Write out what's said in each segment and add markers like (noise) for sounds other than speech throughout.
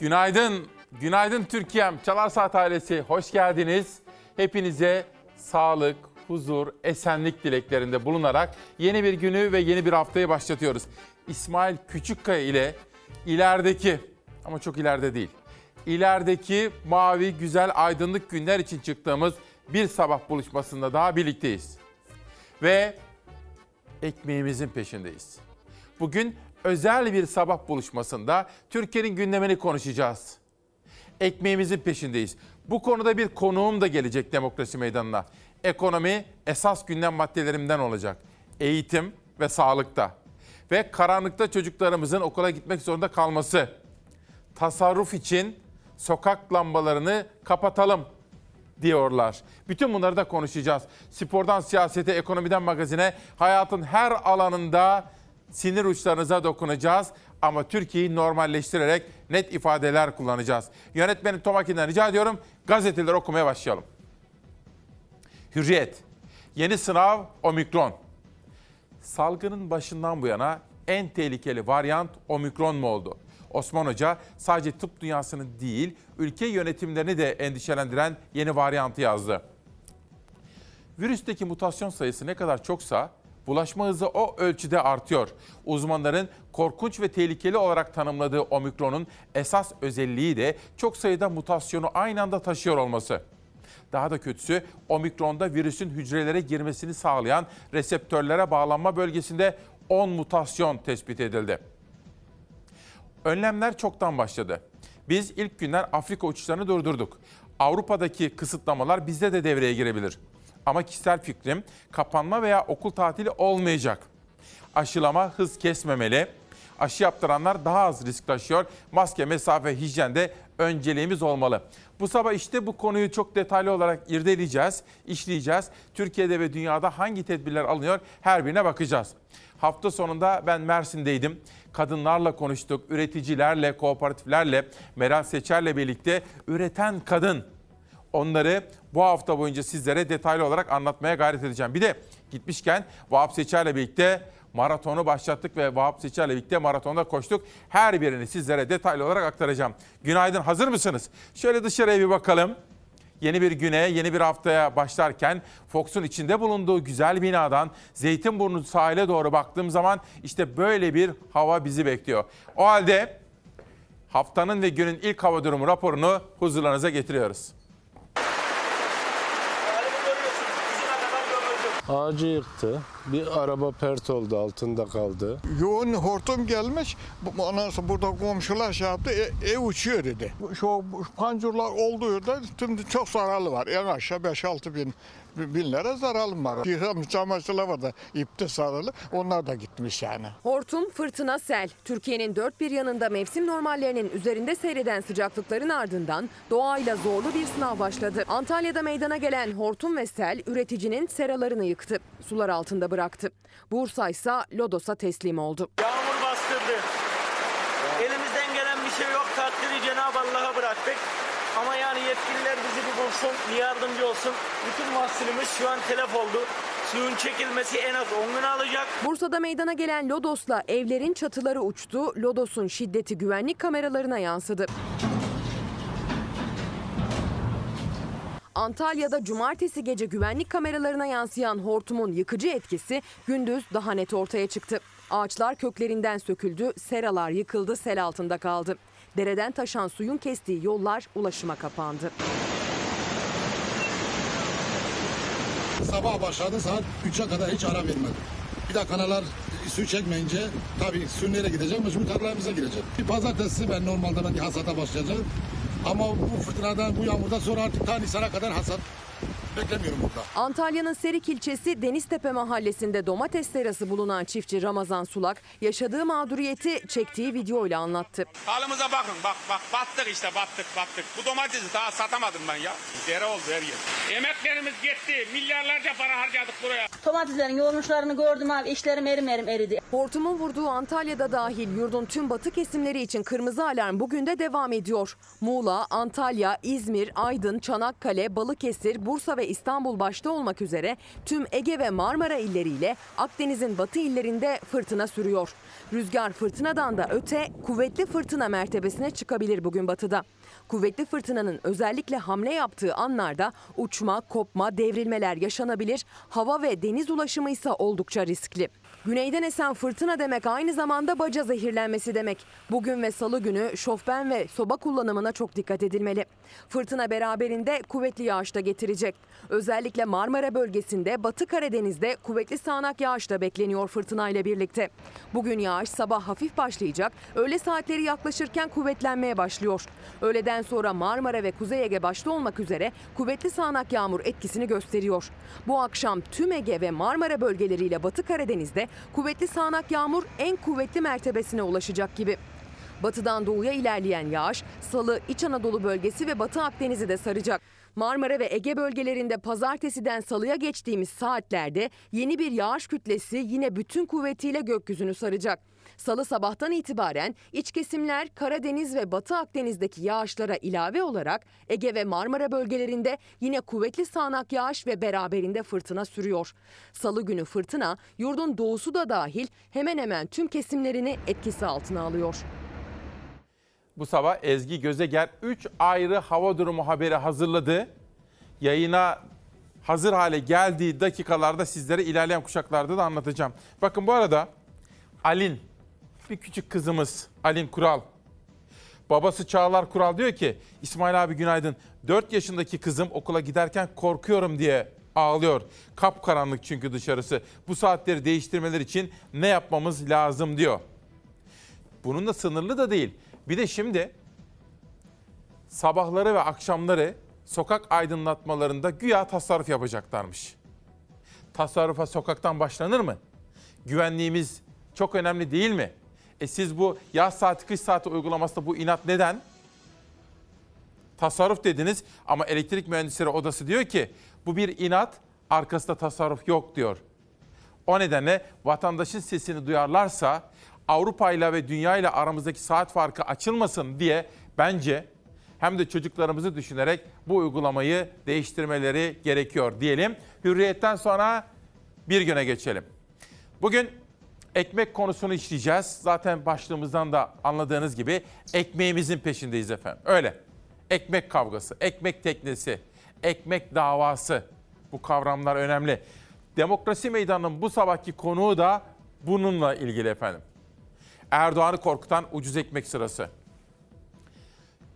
Günaydın, günaydın Türkiye'm. Çalar Saat ailesi hoş geldiniz. Hepinize sağlık, huzur, esenlik dileklerinde bulunarak yeni bir günü ve yeni bir haftayı başlatıyoruz. İsmail Küçükkaya ile ilerideki ama çok ileride değil. İlerideki mavi, güzel, aydınlık günler için çıktığımız bir sabah buluşmasında daha birlikteyiz. Ve ekmeğimizin peşindeyiz. Bugün özel bir sabah buluşmasında Türkiye'nin gündemini konuşacağız. Ekmeğimizin peşindeyiz. Bu konuda bir konuğum da gelecek demokrasi meydanına. Ekonomi esas gündem maddelerimden olacak. Eğitim ve sağlıkta. Ve karanlıkta çocuklarımızın okula gitmek zorunda kalması. Tasarruf için sokak lambalarını kapatalım diyorlar. Bütün bunları da konuşacağız. Spordan siyasete, ekonomiden magazine, hayatın her alanında sinir uçlarınıza dokunacağız. Ama Türkiye'yi normalleştirerek net ifadeler kullanacağız. Yönetmenim Tomakin'den rica ediyorum gazeteleri okumaya başlayalım. Hürriyet. Yeni sınav omikron. Salgının başından bu yana en tehlikeli varyant omikron mu oldu? Osman Hoca sadece tıp dünyasını değil, ülke yönetimlerini de endişelendiren yeni varyantı yazdı. Virüsteki mutasyon sayısı ne kadar çoksa bulaşma hızı o ölçüde artıyor. Uzmanların korkunç ve tehlikeli olarak tanımladığı omikronun esas özelliği de çok sayıda mutasyonu aynı anda taşıyor olması. Daha da kötüsü omikronda virüsün hücrelere girmesini sağlayan reseptörlere bağlanma bölgesinde 10 mutasyon tespit edildi. Önlemler çoktan başladı. Biz ilk günler Afrika uçuşlarını durdurduk. Avrupa'daki kısıtlamalar bizde de devreye girebilir. Ama kişisel fikrim kapanma veya okul tatili olmayacak. Aşılama hız kesmemeli. Aşı yaptıranlar daha az risk taşıyor. Maske, mesafe, hijyende önceliğimiz olmalı. Bu sabah işte bu konuyu çok detaylı olarak irdeleyeceğiz, işleyeceğiz. Türkiye'de ve dünyada hangi tedbirler alınıyor her birine bakacağız. Hafta sonunda ben Mersin'deydim. Kadınlarla konuştuk, üreticilerle, kooperatiflerle, Meral Seçer'le birlikte üreten kadın Onları bu hafta boyunca sizlere detaylı olarak anlatmaya gayret edeceğim. Bir de gitmişken Vahap Seçer'le birlikte maratonu başlattık ve Vahap Seçer'le birlikte maratonda koştuk. Her birini sizlere detaylı olarak aktaracağım. Günaydın, hazır mısınız? Şöyle dışarıya bir bakalım. Yeni bir güne, yeni bir haftaya başlarken Fox'un içinde bulunduğu güzel binadan Zeytinburnu sahile doğru baktığım zaman işte böyle bir hava bizi bekliyor. O halde haftanın ve günün ilk hava durumu raporunu huzurlarınıza getiriyoruz. Ağacı yıktı. Bir araba pert oldu altında kaldı. Yoğun hortum gelmiş. Ondan sonra burada komşular şey yaptı. E, ev uçuyor dedi. Şu pancurlar olduğu yerde tüm çok zararlı var. En aşağı 5-6 bin bin lira zararlı var. Yıkamış çamaşırlar var da ipte sarılı. Onlar da gitmiş yani. Hortum, fırtına, sel. Türkiye'nin dört bir yanında mevsim normallerinin üzerinde seyreden sıcaklıkların ardından doğayla zorlu bir sınav başladı. Antalya'da meydana gelen hortum ve sel üreticinin seralarını yıktı. Sular altında bıraktı. Bursa ise Lodos'a teslim oldu. Yağmur bastırdı. Elimizden gelen bir şey yok. Takdiri Cenab-ı Allah'a bıraktık. Ama yani yetkililer bizi bir bulsun, bir yardımcı olsun. Bütün mahsulümüz şu an telef oldu. Suyun çekilmesi en az 10 gün alacak. Bursa'da meydana gelen Lodos'la evlerin çatıları uçtu. Lodos'un şiddeti güvenlik kameralarına yansıdı. Antalya'da cumartesi gece güvenlik kameralarına yansıyan hortumun yıkıcı etkisi gündüz daha net ortaya çıktı. Ağaçlar köklerinden söküldü, seralar yıkıldı, sel altında kaldı. Dereden taşan suyun kestiği yollar ulaşıma kapandı. Sabah başladı saat 3'e kadar hiç ara vermedi. Bir de kanallar su çekmeyince tabii su nereye gidecek mecbur tarlalarımıza girecek. Bir pazartesi ben normalde ben hasata başlayacağım. Ama bu fırtınadan bu yağmurdan sonra artık ta Nisan'a kadar hasat beklemiyorum burada. Antalya'nın Serik ilçesi Deniztepe mahallesinde domates serası bulunan çiftçi Ramazan Sulak yaşadığı mağduriyeti çektiği videoyla anlattı. Halımıza bakın bak bak battık işte battık battık. Bu domatesi daha satamadım ben ya. Dere oldu her yer. Emeklerimiz gitti. Milyarlarca para harcadık buraya. Domateslerin yoğurmuşlarını gördüm abi. İşlerim erim erim eridi. Hortumun vurduğu Antalya'da dahil yurdun tüm batı kesimleri için kırmızı alarm bugün de devam ediyor. Muğla, Antalya, İzmir, Aydın, Çanakkale, Balıkesir, Bursa ve İstanbul başta olmak üzere tüm Ege ve Marmara illeriyle Akdeniz'in batı illerinde fırtına sürüyor. Rüzgar fırtınadan da öte kuvvetli fırtına mertebesine çıkabilir bugün batıda. Kuvvetli fırtınanın özellikle hamle yaptığı anlarda uçma, kopma, devrilmeler yaşanabilir. Hava ve deniz ulaşımı ise oldukça riskli. Güneyden esen fırtına demek aynı zamanda baca zehirlenmesi demek. Bugün ve salı günü şofben ve soba kullanımına çok dikkat edilmeli. Fırtına beraberinde kuvvetli yağış da getirecek. Özellikle Marmara bölgesinde Batı Karadeniz'de kuvvetli sağanak yağış da bekleniyor fırtınayla birlikte. Bugün yağış sabah hafif başlayacak, öğle saatleri yaklaşırken kuvvetlenmeye başlıyor. Öğleden sonra Marmara ve Kuzey Ege başta olmak üzere kuvvetli sağanak yağmur etkisini gösteriyor. Bu akşam tüm Ege ve Marmara bölgeleriyle Batı Karadeniz'de kuvvetli sağanak yağmur en kuvvetli mertebesine ulaşacak gibi. Batıdan doğuya ilerleyen yağış Salı, İç Anadolu bölgesi ve Batı Akdeniz'i de saracak. Marmara ve Ege bölgelerinde pazartesiden salıya geçtiğimiz saatlerde yeni bir yağış kütlesi yine bütün kuvvetiyle gökyüzünü saracak. Salı sabahtan itibaren iç kesimler Karadeniz ve Batı Akdeniz'deki yağışlara ilave olarak Ege ve Marmara bölgelerinde yine kuvvetli sağanak yağış ve beraberinde fırtına sürüyor. Salı günü fırtına yurdun doğusu da dahil hemen hemen tüm kesimlerini etkisi altına alıyor. Bu sabah Ezgi Gözeger 3 ayrı hava durumu haberi hazırladı. Yayına hazır hale geldiği dakikalarda sizlere ilerleyen kuşaklarda da anlatacağım. Bakın bu arada Alin, bir küçük kızımız Alin Kural. Babası Çağlar Kural diyor ki İsmail abi günaydın. 4 yaşındaki kızım okula giderken korkuyorum diye ağlıyor. Kapkaranlık çünkü dışarısı. Bu saatleri değiştirmeler için ne yapmamız lazım diyor. Bunun da sınırlı da değil. Bir de şimdi sabahları ve akşamları sokak aydınlatmalarında güya tasarruf yapacaklarmış. Tasarrufa sokaktan başlanır mı? Güvenliğimiz çok önemli değil mi? E siz bu yaz saati kış saati uygulamasında bu inat neden? Tasarruf dediniz ama elektrik mühendisleri odası diyor ki bu bir inat arkasında tasarruf yok diyor. O nedenle vatandaşın sesini duyarlarsa Avrupa ile ve dünya ile aramızdaki saat farkı açılmasın diye bence hem de çocuklarımızı düşünerek bu uygulamayı değiştirmeleri gerekiyor diyelim. Hürriyetten sonra bir güne geçelim. Bugün ekmek konusunu işleyeceğiz. Zaten başlığımızdan da anladığınız gibi ekmeğimizin peşindeyiz efendim. Öyle. Ekmek kavgası, ekmek teknesi, ekmek davası. Bu kavramlar önemli. Demokrasi Meydanı'nın bu sabahki konuğu da bununla ilgili efendim. Erdoğan'ı korkutan ucuz ekmek sırası.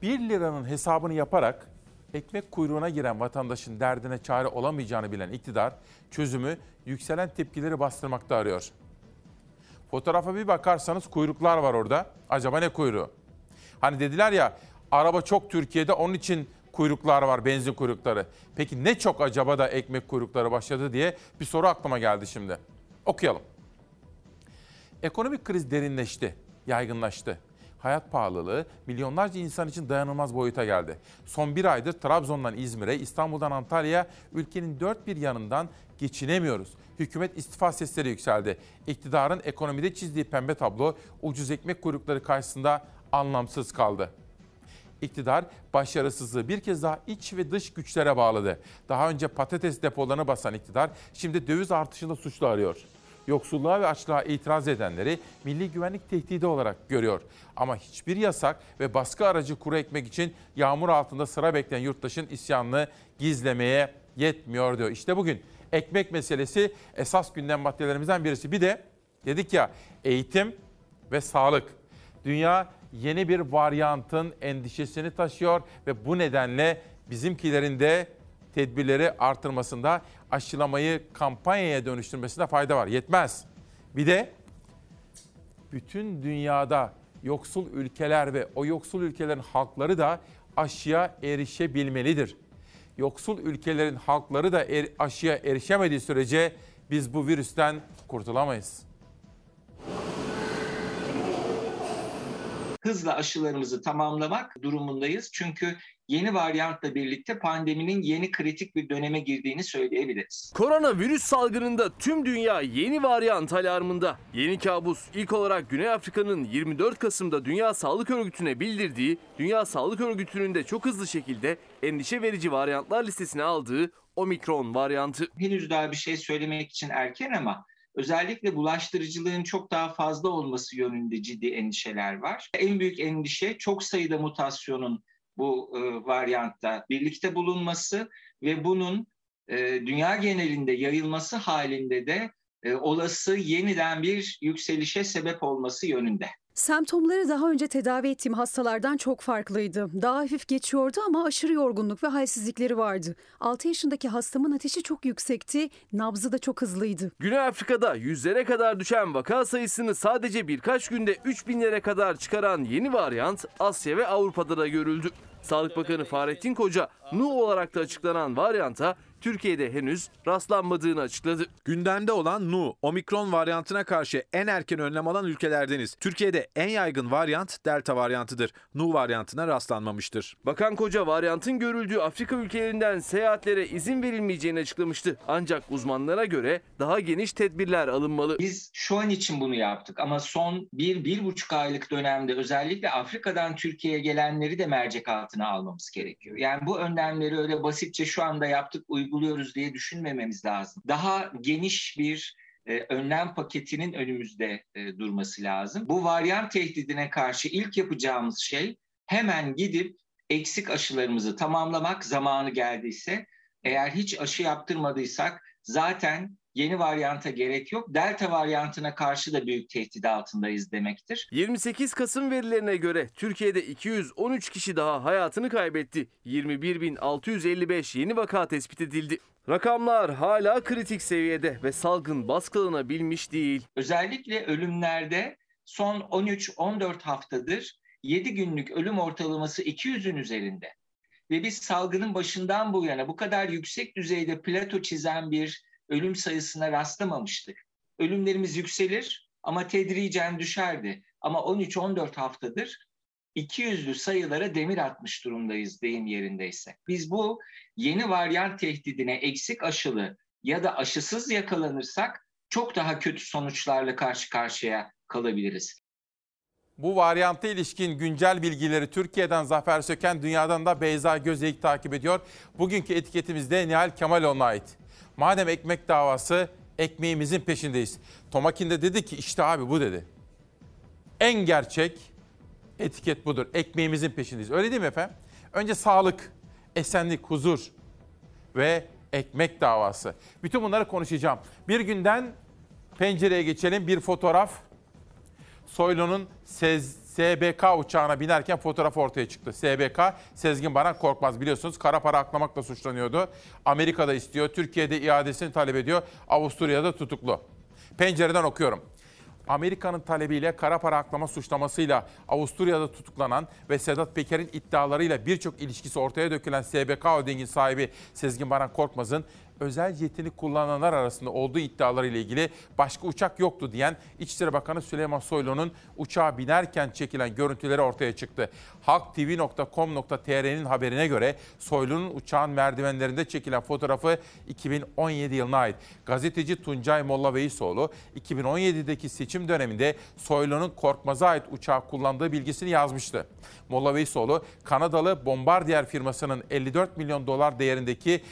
1 liranın hesabını yaparak ekmek kuyruğuna giren vatandaşın derdine çare olamayacağını bilen iktidar çözümü yükselen tepkileri bastırmakta arıyor. Fotoğrafa bir bakarsanız kuyruklar var orada. Acaba ne kuyruğu? Hani dediler ya araba çok Türkiye'de onun için kuyruklar var, benzin kuyrukları. Peki ne çok acaba da ekmek kuyrukları başladı diye bir soru aklıma geldi şimdi. Okuyalım. Ekonomik kriz derinleşti, yaygınlaştı. Hayat pahalılığı milyonlarca insan için dayanılmaz boyuta geldi. Son bir aydır Trabzon'dan İzmir'e, İstanbul'dan Antalya'ya ülkenin dört bir yanından geçinemiyoruz. Hükümet istifa sesleri yükseldi. İktidarın ekonomide çizdiği pembe tablo ucuz ekmek kuyrukları karşısında anlamsız kaldı. İktidar başarısızlığı bir kez daha iç ve dış güçlere bağladı. Daha önce patates depolarını basan iktidar şimdi döviz artışında suçlu arıyor. Yoksulluğa ve açlığa itiraz edenleri milli güvenlik tehdidi olarak görüyor. Ama hiçbir yasak ve baskı aracı kuru ekmek için yağmur altında sıra bekleyen yurttaşın isyanını gizlemeye yetmiyor diyor. İşte bugün ekmek meselesi esas gündem maddelerimizden birisi. Bir de dedik ya eğitim ve sağlık. Dünya yeni bir varyantın endişesini taşıyor ve bu nedenle bizimkilerin de tedbirleri artırmasında aşılamayı kampanyaya dönüştürmesinde fayda var. Yetmez. Bir de bütün dünyada yoksul ülkeler ve o yoksul ülkelerin halkları da aşıya erişebilmelidir. Yoksul ülkelerin halkları da er, aşıya erişemediği sürece biz bu virüsten kurtulamayız. Hızla aşılarımızı tamamlamak durumundayız. Çünkü yeni varyantla birlikte pandeminin yeni kritik bir döneme girdiğini söyleyebiliriz. Koronavirüs salgınında tüm dünya yeni varyant alarmında. Yeni kabus ilk olarak Güney Afrika'nın 24 Kasım'da Dünya Sağlık Örgütü'ne bildirdiği, Dünya Sağlık Örgütü'nün de çok hızlı şekilde endişe verici varyantlar listesine aldığı Omikron varyantı. Henüz daha bir şey söylemek için erken ama özellikle bulaştırıcılığın çok daha fazla olması yönünde ciddi endişeler var. En büyük endişe çok sayıda mutasyonun bu e, varyantta birlikte bulunması ve bunun e, dünya genelinde yayılması halinde de e, olası yeniden bir yükselişe sebep olması yönünde. Semptomları daha önce tedavi ettiğim hastalardan çok farklıydı. Daha hafif geçiyordu ama aşırı yorgunluk ve halsizlikleri vardı. 6 yaşındaki hastamın ateşi çok yüksekti, nabzı da çok hızlıydı. Güney Afrika'da yüzlere kadar düşen vaka sayısını sadece birkaç günde 3000'lere kadar çıkaran yeni varyant Asya ve Avrupa'da da görüldü. Sağlık Bakanı Fahrettin Koca, Nu olarak da açıklanan varyanta Türkiye'de henüz rastlanmadığını açıkladı. Gündemde olan Nu, omikron varyantına karşı en erken önlem alan ülkelerdeniz. Türkiye'de en yaygın varyant Delta varyantıdır. Nu varyantına rastlanmamıştır. Bakan Koca varyantın görüldüğü Afrika ülkelerinden seyahatlere izin verilmeyeceğini açıklamıştı. Ancak uzmanlara göre daha geniş tedbirler alınmalı. Biz şu an için bunu yaptık ama son bir, bir buçuk aylık dönemde özellikle Afrika'dan Türkiye'ye gelenleri de mercek altına almamız gerekiyor. Yani bu önlemleri öyle basitçe şu anda yaptık, uyguluyoruz diye düşünmememiz lazım. Daha geniş bir e, önlem paketinin önümüzde e, durması lazım. Bu varyant tehdidine karşı ilk yapacağımız şey hemen gidip eksik aşılarımızı tamamlamak zamanı geldiyse. Eğer hiç aşı yaptırmadıysak zaten yeni varyanta gerek yok. Delta varyantına karşı da büyük tehdit altındayız demektir. 28 Kasım verilerine göre Türkiye'de 213 kişi daha hayatını kaybetti. 21.655 yeni vaka tespit edildi. Rakamlar hala kritik seviyede ve salgın baskılanabilmiş değil. Özellikle ölümlerde son 13-14 haftadır 7 günlük ölüm ortalaması 200'ün üzerinde. Ve biz salgının başından bu yana bu kadar yüksek düzeyde plato çizen bir ölüm sayısına rastlamamıştık. Ölümlerimiz yükselir ama tedricen düşerdi. Ama 13-14 haftadır 200'lü sayılara demir atmış durumdayız deyim yerindeyse. Biz bu yeni varyant tehdidine eksik aşılı ya da aşısız yakalanırsak çok daha kötü sonuçlarla karşı karşıya kalabiliriz. Bu varyanta ilişkin güncel bilgileri Türkiye'den Zafer Söken, dünyadan da Beyza Gözeyik takip ediyor. Bugünkü etiketimizde Nihal Kemaloğlu'na ait. Madem ekmek davası, ekmeğimizin peşindeyiz. Tomakin de dedi ki işte abi bu dedi. En gerçek etiket budur. Ekmeğimizin peşindeyiz. Öyle değil mi efendim? Önce sağlık, esenlik, huzur ve ekmek davası. Bütün bunları konuşacağım. Bir günden pencereye geçelim. Bir fotoğraf. Soylu'nun SBK uçağına binerken fotoğraf ortaya çıktı. SBK, Sezgin Baran Korkmaz biliyorsunuz kara para aklamakla suçlanıyordu. Amerika'da istiyor, Türkiye'de iadesini talep ediyor, Avusturya'da tutuklu. Pencereden okuyorum. Amerika'nın talebiyle kara para aklama suçlamasıyla Avusturya'da tutuklanan ve Sedat Peker'in iddialarıyla birçok ilişkisi ortaya dökülen SBK Holding'in sahibi Sezgin Baran Korkmaz'ın özel jetini kullananlar arasında olduğu iddiaları ile ilgili başka uçak yoktu diyen İçişleri Bakanı Süleyman Soylu'nun uçağa binerken çekilen görüntüleri ortaya çıktı. halktv.com.tr'nin haberine göre Soylu'nun uçağın merdivenlerinde çekilen fotoğrafı 2017 yılına ait. Gazeteci Tuncay Molla Veysoğlu 2017'deki seçim döneminde Soylu'nun Korkmaz'a ait uçağı kullandığı bilgisini yazmıştı. Molla Veysoğlu, Kanadalı Bombardier firmasının 54 milyon dolar değerindeki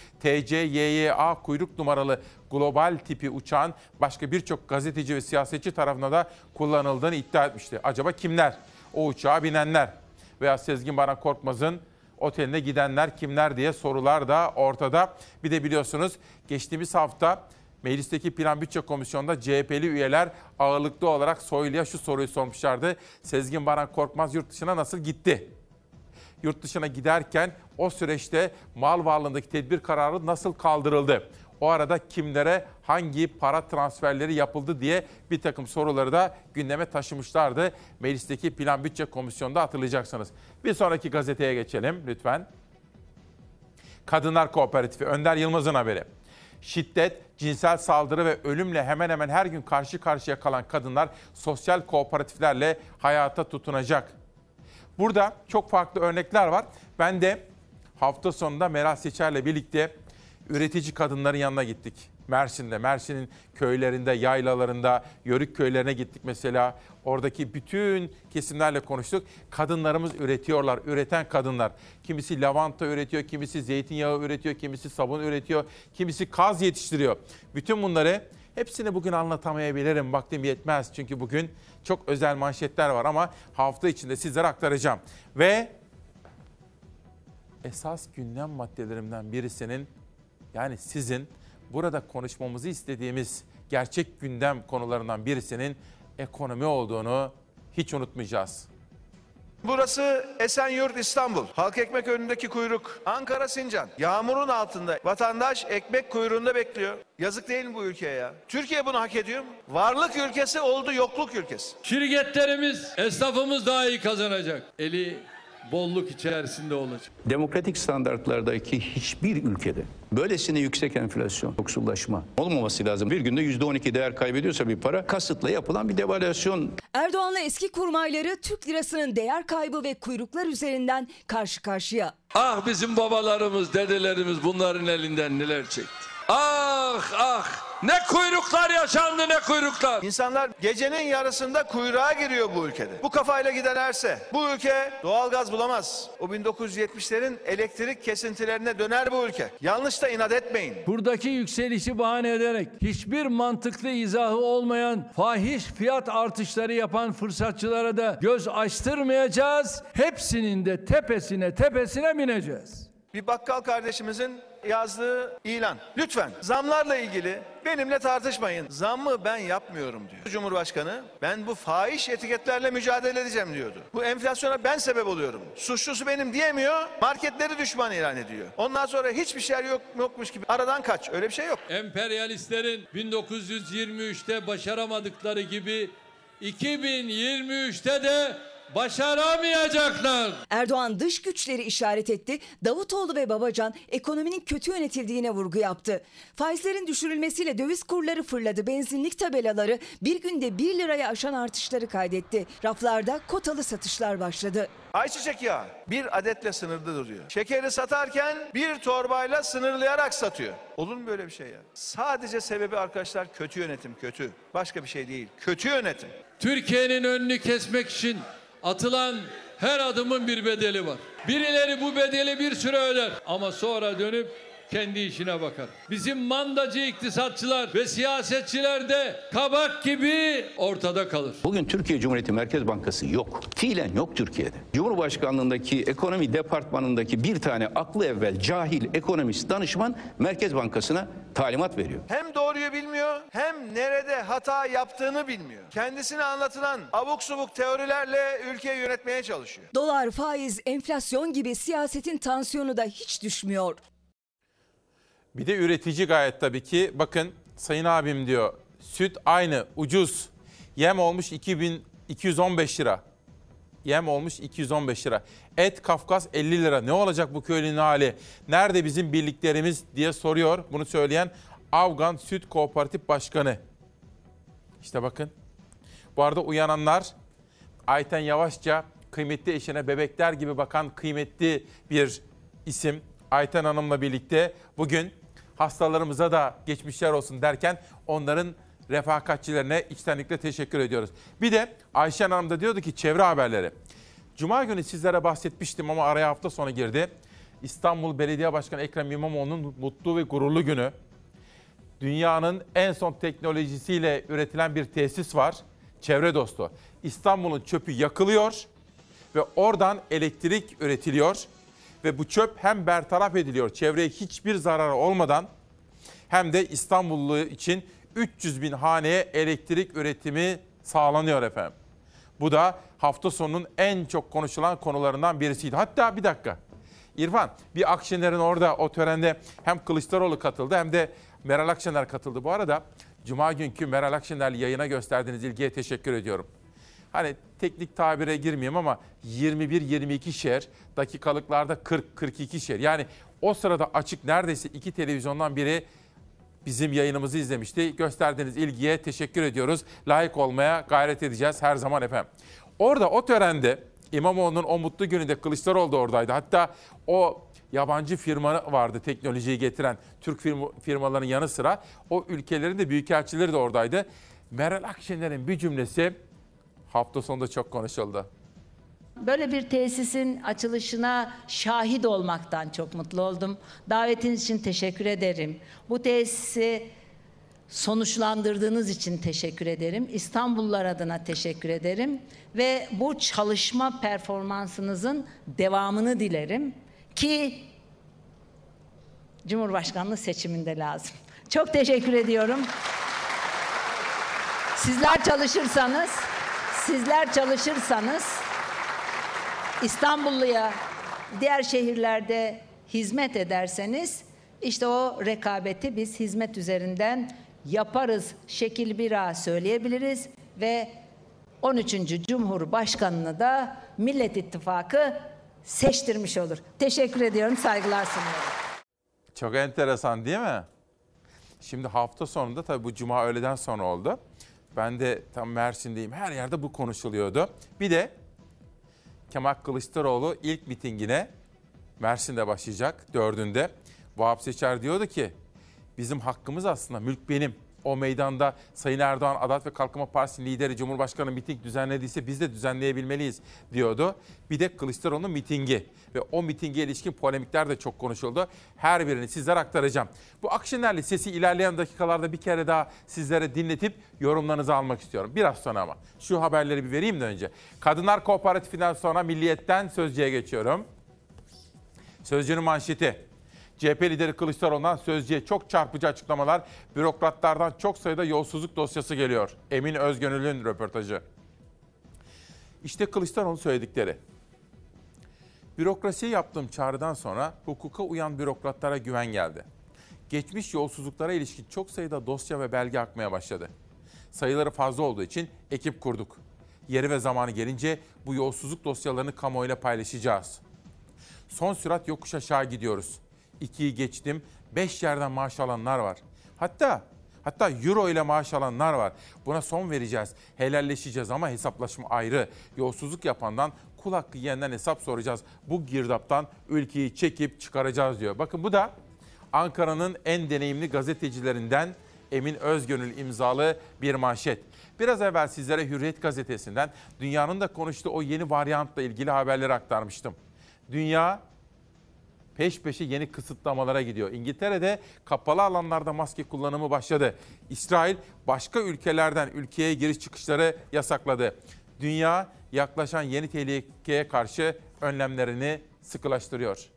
TCYYA kuyruk numaralı global tipi uçağın başka birçok gazeteci ve siyasetçi tarafından da kullanıldığını iddia etmişti. Acaba kimler? O uçağa binenler veya Sezgin Baran Korkmaz'ın oteline gidenler kimler diye sorular da ortada. Bir de biliyorsunuz geçtiğimiz hafta Meclisteki Plan Bütçe Komisyonu'nda CHP'li üyeler ağırlıklı olarak Soylu'ya şu soruyu sormuşlardı. Sezgin Baran Korkmaz yurt dışına nasıl gitti? Yurt dışına giderken o süreçte mal varlığındaki tedbir kararı nasıl kaldırıldı? O arada kimlere hangi para transferleri yapıldı diye bir takım soruları da gündeme taşımışlardı. Meclisteki Plan Bütçe Komisyonu'nda hatırlayacaksınız. Bir sonraki gazeteye geçelim lütfen. Kadınlar Kooperatifi Önder Yılmaz'ın haberi. Şiddet, cinsel saldırı ve ölümle hemen hemen her gün karşı karşıya kalan kadınlar sosyal kooperatiflerle hayata tutunacak. Burada çok farklı örnekler var. Ben de hafta sonunda Meral Seçer'le birlikte üretici kadınların yanına gittik. Mersin'de, Mersin'in köylerinde, yaylalarında, yörük köylerine gittik mesela. Oradaki bütün kesimlerle konuştuk. Kadınlarımız üretiyorlar, üreten kadınlar. Kimisi lavanta üretiyor, kimisi zeytinyağı üretiyor, kimisi sabun üretiyor, kimisi kaz yetiştiriyor. Bütün bunları Hepsini bugün anlatamayabilirim. Vaktim yetmez çünkü bugün çok özel manşetler var ama hafta içinde sizlere aktaracağım. Ve esas gündem maddelerimden birisinin yani sizin burada konuşmamızı istediğimiz gerçek gündem konularından birisinin ekonomi olduğunu hiç unutmayacağız. Burası Esenyurt İstanbul. Halk ekmek önündeki kuyruk. Ankara Sincan. Yağmurun altında. Vatandaş ekmek kuyruğunda bekliyor. Yazık değil mi bu ülkeye ya? Türkiye bunu hak ediyor mu? Varlık ülkesi oldu yokluk ülkesi. Şirketlerimiz, esnafımız daha iyi kazanacak. Eli bolluk içerisinde olacak. Demokratik standartlardaki hiçbir ülkede böylesine yüksek enflasyon, yoksullaşma olmaması lazım. Bir günde %12 değer kaybediyorsa bir para kasıtla yapılan bir devalüasyon. Erdoğan'la eski kurmayları Türk lirasının değer kaybı ve kuyruklar üzerinden karşı karşıya. Ah bizim babalarımız, dedelerimiz bunların elinden neler çekti. Ah ah ne kuyruklar yaşandı ne kuyruklar. İnsanlar gecenin yarısında kuyruğa giriyor bu ülkede. Bu kafayla giderlerse bu ülke doğalgaz bulamaz. O 1970'lerin elektrik kesintilerine döner bu ülke. Yanlış da inat etmeyin. Buradaki yükselişi bahane ederek hiçbir mantıklı izahı olmayan fahiş fiyat artışları yapan fırsatçılara da göz açtırmayacağız. Hepsinin de tepesine tepesine bineceğiz. Bir bakkal kardeşimizin yazdığı ilan. Lütfen zamlarla ilgili benimle tartışmayın. Zammı ben yapmıyorum diyor. Cumhurbaşkanı ben bu fahiş etiketlerle mücadele edeceğim diyordu. Bu enflasyona ben sebep oluyorum. Suçlusu benim diyemiyor. Marketleri düşman ilan ediyor. Ondan sonra hiçbir şey yok yokmuş gibi aradan kaç. Öyle bir şey yok. Emperyalistlerin 1923'te başaramadıkları gibi 2023'te de başaramayacaklar. Erdoğan dış güçleri işaret etti. Davutoğlu ve Babacan ekonominin kötü yönetildiğine vurgu yaptı. Faizlerin düşürülmesiyle döviz kurları fırladı. Benzinlik tabelaları bir günde 1 liraya aşan artışları kaydetti. Raflarda kotalı satışlar başladı. Ayçiçek yağı bir adetle sınırlı duruyor. Şekeri satarken bir torbayla sınırlayarak satıyor. Olur mu böyle bir şey ya? Sadece sebebi arkadaşlar kötü yönetim kötü. Başka bir şey değil. Kötü yönetim. Türkiye'nin önünü kesmek için atılan her adımın bir bedeli var. Birileri bu bedeli bir süre öder ama sonra dönüp kendi işine bakar. Bizim mandacı iktisatçılar ve siyasetçiler de kabak gibi ortada kalır. Bugün Türkiye Cumhuriyeti Merkez Bankası yok. Fiilen yok Türkiye'de. Cumhurbaşkanlığındaki ekonomi departmanındaki bir tane aklı evvel cahil ekonomist danışman Merkez Bankası'na talimat veriyor. Hem doğruyu bilmiyor hem nerede hata yaptığını bilmiyor. Kendisine anlatılan abuk subuk teorilerle ülkeyi yönetmeye çalışıyor. Dolar, faiz, enflasyon gibi siyasetin tansiyonu da hiç düşmüyor. Bir de üretici gayet tabii ki. Bakın sayın abim diyor süt aynı ucuz. Yem olmuş 2215 lira. Yem olmuş 215 lira. Et Kafkas 50 lira. Ne olacak bu köylünün hali? Nerede bizim birliklerimiz diye soruyor. Bunu söyleyen Afgan Süt Kooperatif Başkanı. İşte bakın. Bu arada uyananlar Ayten Yavaşça kıymetli eşine bebekler gibi bakan kıymetli bir isim. Ayten Hanım'la birlikte bugün hastalarımıza da geçmişler olsun derken onların refakatçilerine içtenlikle teşekkür ediyoruz. Bir de Ayşen Hanım da diyordu ki çevre haberleri. Cuma günü sizlere bahsetmiştim ama araya hafta sonu girdi. İstanbul Belediye Başkanı Ekrem İmamoğlu'nun mutlu ve gururlu günü. Dünyanın en son teknolojisiyle üretilen bir tesis var. Çevre dostu. İstanbul'un çöpü yakılıyor ve oradan elektrik üretiliyor ve bu çöp hem bertaraf ediliyor çevreye hiçbir zararı olmadan hem de İstanbullu için 300 bin haneye elektrik üretimi sağlanıyor efendim. Bu da hafta sonunun en çok konuşulan konularından birisiydi. Hatta bir dakika. İrfan, bir Akşener'in orada o törende hem Kılıçdaroğlu katıldı hem de Meral Akşener katıldı. Bu arada Cuma günkü Meral Akşener'le yayına gösterdiğiniz ilgiye teşekkür ediyorum. Hani teknik tabire girmeyeyim ama 21-22 şer, dakikalıklarda 40-42 şer. Yani o sırada açık neredeyse iki televizyondan biri bizim yayınımızı izlemişti. Gösterdiğiniz ilgiye teşekkür ediyoruz. Layık olmaya gayret edeceğiz her zaman efendim. Orada o törende İmamoğlu'nun o mutlu gününde Kılıçdaroğlu da oradaydı. Hatta o yabancı firma vardı teknolojiyi getiren Türk firma, firmaların yanı sıra o ülkelerin de büyükelçileri de oradaydı. Meral Akşener'in bir cümlesi hafta sonunda çok konuşuldu. Böyle bir tesisin açılışına şahit olmaktan çok mutlu oldum. Davetiniz için teşekkür ederim. Bu tesisi sonuçlandırdığınız için teşekkür ederim. İstanbullular adına teşekkür ederim ve bu çalışma performansınızın devamını dilerim ki Cumhurbaşkanlığı seçiminde lazım. Çok teşekkür ediyorum. Sizler çalışırsanız, sizler çalışırsanız İstanbulluya diğer şehirlerde hizmet ederseniz işte o rekabeti biz hizmet üzerinden yaparız şekil bir A söyleyebiliriz ve 13. Cumhurbaşkanını da Millet İttifakı seçtirmiş olur. Teşekkür ediyorum, saygılar sunuyorum. Çok enteresan değil mi? Şimdi hafta sonunda tabii bu cuma öğleden sonra oldu. Ben de tam Mersin'deyim. Her yerde bu konuşuluyordu. Bir de Kemal Kılıçdaroğlu ilk mitingine Mersin'de başlayacak dördünde. Vahap Seçer diyordu ki bizim hakkımız aslında mülk benim. O meydanda Sayın Erdoğan Adalet ve Kalkınma Partisi lideri Cumhurbaşkanı miting düzenlediyse biz de düzenleyebilmeliyiz diyordu. Bir de Kılıçdaroğlu'nun mitingi ve o mitinge ilişkin polemikler de çok konuşuldu. Her birini sizlere aktaracağım. Bu Akşener'li sesi ilerleyen dakikalarda bir kere daha sizlere dinletip yorumlarınızı almak istiyorum. Biraz sonra ama. Şu haberleri bir vereyim de önce. Kadınlar Kooperatifinden sonra Milliyet'ten Sözcü'ye geçiyorum. Sözcü'nün manşeti. CHP lideri Kılıçdaroğlu'ndan Sözcü'ye çok çarpıcı açıklamalar, bürokratlardan çok sayıda yolsuzluk dosyası geliyor. Emin Özgönül'ün röportajı. İşte Kılıçdaroğlu söyledikleri. Bürokrasiye yaptığım çağrıdan sonra hukuka uyan bürokratlara güven geldi. Geçmiş yolsuzluklara ilişkin çok sayıda dosya ve belge akmaya başladı. Sayıları fazla olduğu için ekip kurduk. Yeri ve zamanı gelince bu yolsuzluk dosyalarını kamuoyuyla paylaşacağız. Son sürat yokuş aşağı gidiyoruz. 2'yi geçtim. 5 yerden maaş alanlar var. Hatta hatta euro ile maaş alanlar var. Buna son vereceğiz. Helalleşeceğiz ama hesaplaşma ayrı. Yolsuzluk yapandan kul hakkı yiyenden hesap soracağız. Bu girdaptan ülkeyi çekip çıkaracağız diyor. Bakın bu da Ankara'nın en deneyimli gazetecilerinden Emin Özgönül imzalı bir manşet. Biraz evvel sizlere Hürriyet gazetesinden dünyanın da konuştuğu o yeni varyantla ilgili haberleri aktarmıştım. Dünya peş peşe yeni kısıtlamalara gidiyor. İngiltere'de kapalı alanlarda maske kullanımı başladı. İsrail başka ülkelerden ülkeye giriş çıkışları yasakladı. Dünya yaklaşan yeni tehlikeye karşı önlemlerini sıkılaştırıyor.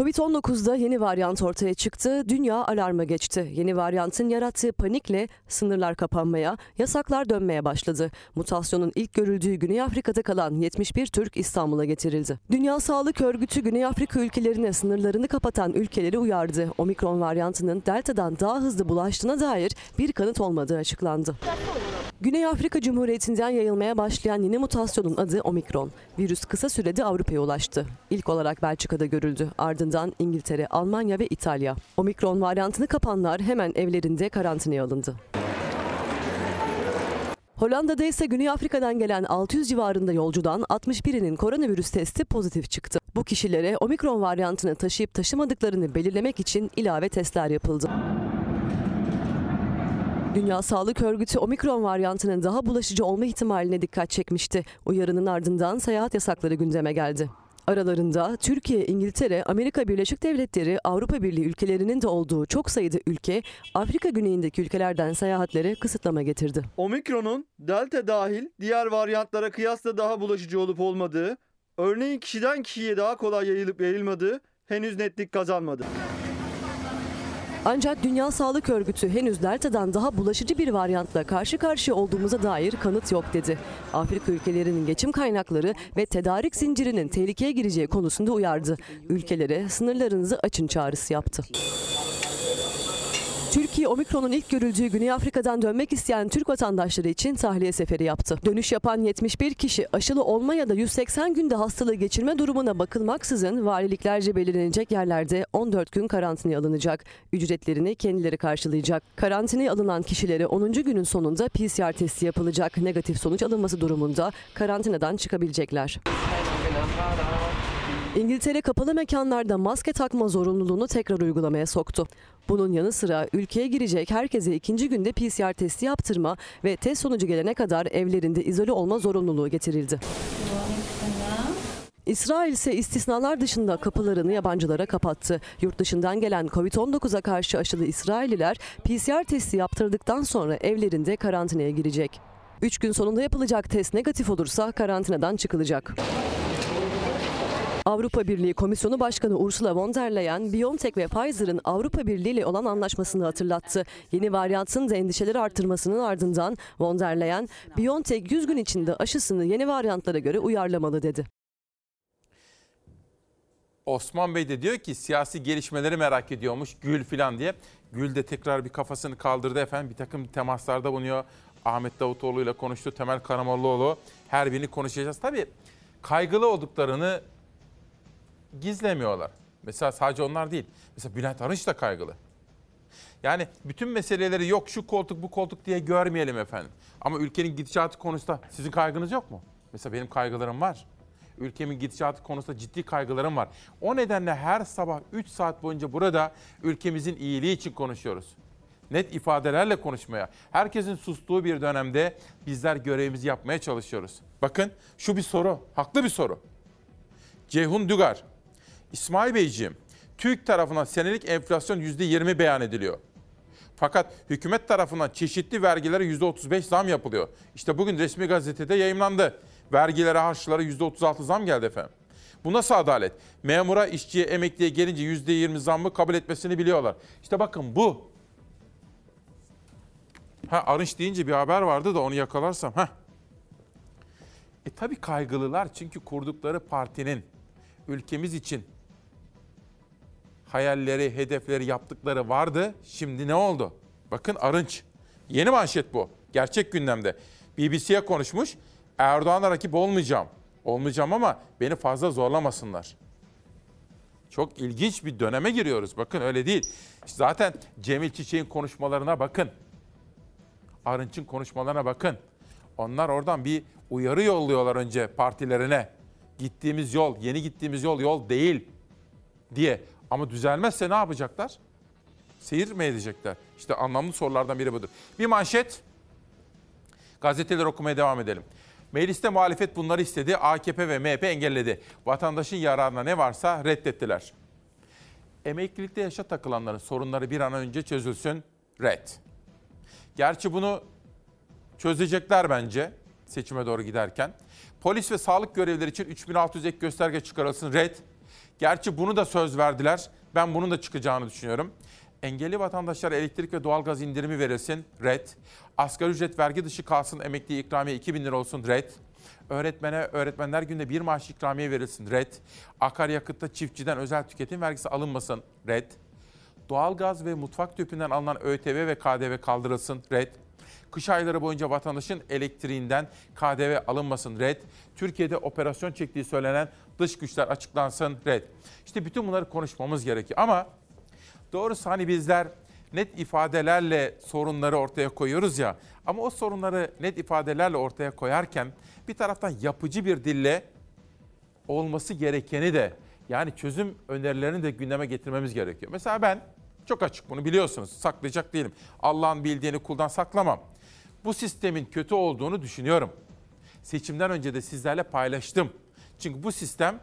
Covid-19'da yeni varyant ortaya çıktı, dünya alarma geçti. Yeni varyantın yarattığı panikle sınırlar kapanmaya, yasaklar dönmeye başladı. Mutasyonun ilk görüldüğü Güney Afrika'da kalan 71 Türk İstanbul'a getirildi. Dünya Sağlık Örgütü Güney Afrika ülkelerine sınırlarını kapatan ülkeleri uyardı. Omikron varyantının Delta'dan daha hızlı bulaştığına dair bir kanıt olmadığı açıklandı. Güney Afrika Cumhuriyeti'nden yayılmaya başlayan yeni mutasyonun adı Omikron. Virüs kısa sürede Avrupa'ya ulaştı. İlk olarak Belçika'da görüldü. Ardından İngiltere, Almanya ve İtalya. Omikron varyantını kapanlar hemen evlerinde karantinaya alındı. Hollanda'da ise Güney Afrika'dan gelen 600 civarında yolcudan 61'inin koronavirüs testi pozitif çıktı. Bu kişilere omikron varyantını taşıyıp taşımadıklarını belirlemek için ilave testler yapıldı. Dünya Sağlık Örgütü omikron varyantının daha bulaşıcı olma ihtimaline dikkat çekmişti. Uyarının ardından seyahat yasakları gündeme geldi. Aralarında Türkiye, İngiltere, Amerika Birleşik Devletleri, Avrupa Birliği ülkelerinin de olduğu çok sayıda ülke Afrika güneyindeki ülkelerden seyahatlere kısıtlama getirdi. Omikron'un delta dahil diğer varyantlara kıyasla daha bulaşıcı olup olmadığı, örneğin kişiden kişiye daha kolay yayılıp yayılmadığı henüz netlik kazanmadı. Ancak Dünya Sağlık Örgütü henüz Delta'dan daha bulaşıcı bir varyantla karşı karşıya olduğumuza dair kanıt yok dedi. Afrika ülkelerinin geçim kaynakları ve tedarik zincirinin tehlikeye gireceği konusunda uyardı. Ülkelere sınırlarınızı açın çağrısı yaptı. Türkiye omikronun ilk görüldüğü Güney Afrika'dan dönmek isteyen Türk vatandaşları için tahliye seferi yaptı. Dönüş yapan 71 kişi aşılı olma ya da 180 günde hastalığı geçirme durumuna bakılmaksızın valiliklerce belirlenecek yerlerde 14 gün karantinaya alınacak. Ücretlerini kendileri karşılayacak. Karantinaya alınan kişilere 10. günün sonunda PCR testi yapılacak. Negatif sonuç alınması durumunda karantinadan çıkabilecekler. İngiltere kapalı mekanlarda maske takma zorunluluğunu tekrar uygulamaya soktu. Bunun yanı sıra ülkeye girecek herkese ikinci günde PCR testi yaptırma ve test sonucu gelene kadar evlerinde izole olma zorunluluğu getirildi. İsrail ise istisnalar dışında kapılarını yabancılara kapattı. Yurt dışından gelen Covid-19'a karşı aşılı İsrailliler PCR testi yaptırdıktan sonra evlerinde karantinaya girecek. 3 gün sonunda yapılacak test negatif olursa karantinadan çıkılacak. Avrupa Birliği Komisyonu Başkanı Ursula von der Leyen, BioNTech ve Pfizer'ın Avrupa Birliği ile olan anlaşmasını hatırlattı. Yeni varyantın da endişeleri arttırmasının ardından von der Leyen, BioNTech 100 gün içinde aşısını yeni varyantlara göre uyarlamalı dedi. Osman Bey de diyor ki siyasi gelişmeleri merak ediyormuş Gül filan diye. Gül de tekrar bir kafasını kaldırdı efendim. Bir takım temaslarda bulunuyor. Ahmet Davutoğlu ile konuştu. Temel Karamollaoğlu. Her birini konuşacağız. Tabii kaygılı olduklarını gizlemiyorlar. Mesela sadece onlar değil. Mesela Bülent Arınç da kaygılı. Yani bütün meseleleri yok şu koltuk bu koltuk diye görmeyelim efendim. Ama ülkenin gidişatı konusunda sizin kaygınız yok mu? Mesela benim kaygılarım var. Ülkemin gidişatı konusunda ciddi kaygılarım var. O nedenle her sabah 3 saat boyunca burada ülkemizin iyiliği için konuşuyoruz. Net ifadelerle konuşmaya, herkesin sustuğu bir dönemde bizler görevimizi yapmaya çalışıyoruz. Bakın şu bir soru, haklı bir soru. Ceyhun Dügar, İsmail Beyciğim, TÜİK tarafından senelik enflasyon %20 beyan ediliyor. Fakat hükümet tarafından çeşitli vergilere %35 zam yapılıyor. İşte bugün resmi gazetede yayımlandı. Vergilere, harçlara %36 zam geldi efendim. Bu nasıl adalet? Memura, işçiye, emekliye gelince %20 zammı kabul etmesini biliyorlar. İşte bakın bu. Ha Arınç deyince bir haber vardı da onu yakalarsam. Ha. E tabii kaygılılar çünkü kurdukları partinin ülkemiz için hayalleri, hedefleri yaptıkları vardı. Şimdi ne oldu? Bakın Arınç. Yeni manşet bu. Gerçek gündemde. BBC'ye konuşmuş. Erdoğan'a rakip olmayacağım. Olmayacağım ama beni fazla zorlamasınlar. Çok ilginç bir döneme giriyoruz. Bakın öyle değil. Zaten Cemil Çiçek'in konuşmalarına bakın. Arınç'ın konuşmalarına bakın. Onlar oradan bir uyarı yolluyorlar önce partilerine. Gittiğimiz yol, yeni gittiğimiz yol yol değil diye. Ama düzelmezse ne yapacaklar? Seyir mi edecekler? İşte anlamlı sorulardan biri budur. Bir manşet. Gazeteler okumaya devam edelim. Mecliste muhalefet bunları istedi. AKP ve MHP engelledi. Vatandaşın yararına ne varsa reddettiler. Emeklilikte yaşa takılanların sorunları bir an önce çözülsün. Red. Gerçi bunu çözecekler bence seçime doğru giderken. Polis ve sağlık görevlileri için 3600 ek gösterge çıkarılsın. Red. Gerçi bunu da söz verdiler. Ben bunun da çıkacağını düşünüyorum. Engelli vatandaşlara elektrik ve doğalgaz indirimi verilsin. Red. Asgari ücret vergi dışı kalsın. Emekli ikramiye 2000 lira olsun. Red. Öğretmene öğretmenler günde bir maaş ikramiye verilsin. Red. Akaryakıtta çiftçiden özel tüketim vergisi alınmasın. Red. Doğalgaz ve mutfak tüpünden alınan ÖTV ve KDV kaldırılsın. Red. Kış ayları boyunca vatandaşın elektriğinden KDV alınmasın. Red. Türkiye'de operasyon çektiği söylenen dış güçler açıklansın. Red. İşte bütün bunları konuşmamız gerekiyor. Ama doğrusu hani bizler net ifadelerle sorunları ortaya koyuyoruz ya. Ama o sorunları net ifadelerle ortaya koyarken bir taraftan yapıcı bir dille olması gerekeni de yani çözüm önerilerini de gündeme getirmemiz gerekiyor. Mesela ben çok açık bunu biliyorsunuz. Saklayacak değilim. Allah'ın bildiğini kuldan saklamam. Bu sistemin kötü olduğunu düşünüyorum. Seçimden önce de sizlerle paylaştım. Çünkü bu sistem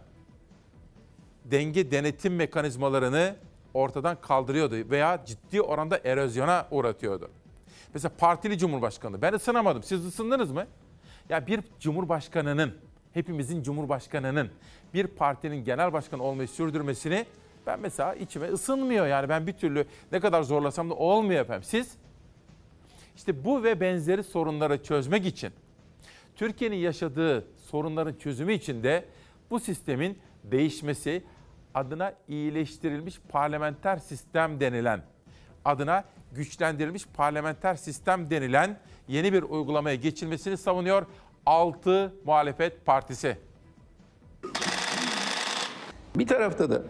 denge denetim mekanizmalarını ortadan kaldırıyordu veya ciddi oranda erozyona uğratıyordu. Mesela partili cumhurbaşkanı. Ben ısınamadım. Siz ısındınız mı? Ya bir cumhurbaşkanının, hepimizin cumhurbaşkanının bir partinin genel başkanı olmayı sürdürmesini ben mesela içime ısınmıyor. Yani ben bir türlü ne kadar zorlasam da olmuyor efendim. Siz işte bu ve benzeri sorunları çözmek için Türkiye'nin yaşadığı sorunların çözümü için de bu sistemin değişmesi adına iyileştirilmiş parlamenter sistem denilen adına güçlendirilmiş parlamenter sistem denilen yeni bir uygulamaya geçilmesini savunuyor 6 muhalefet partisi. Bir tarafta da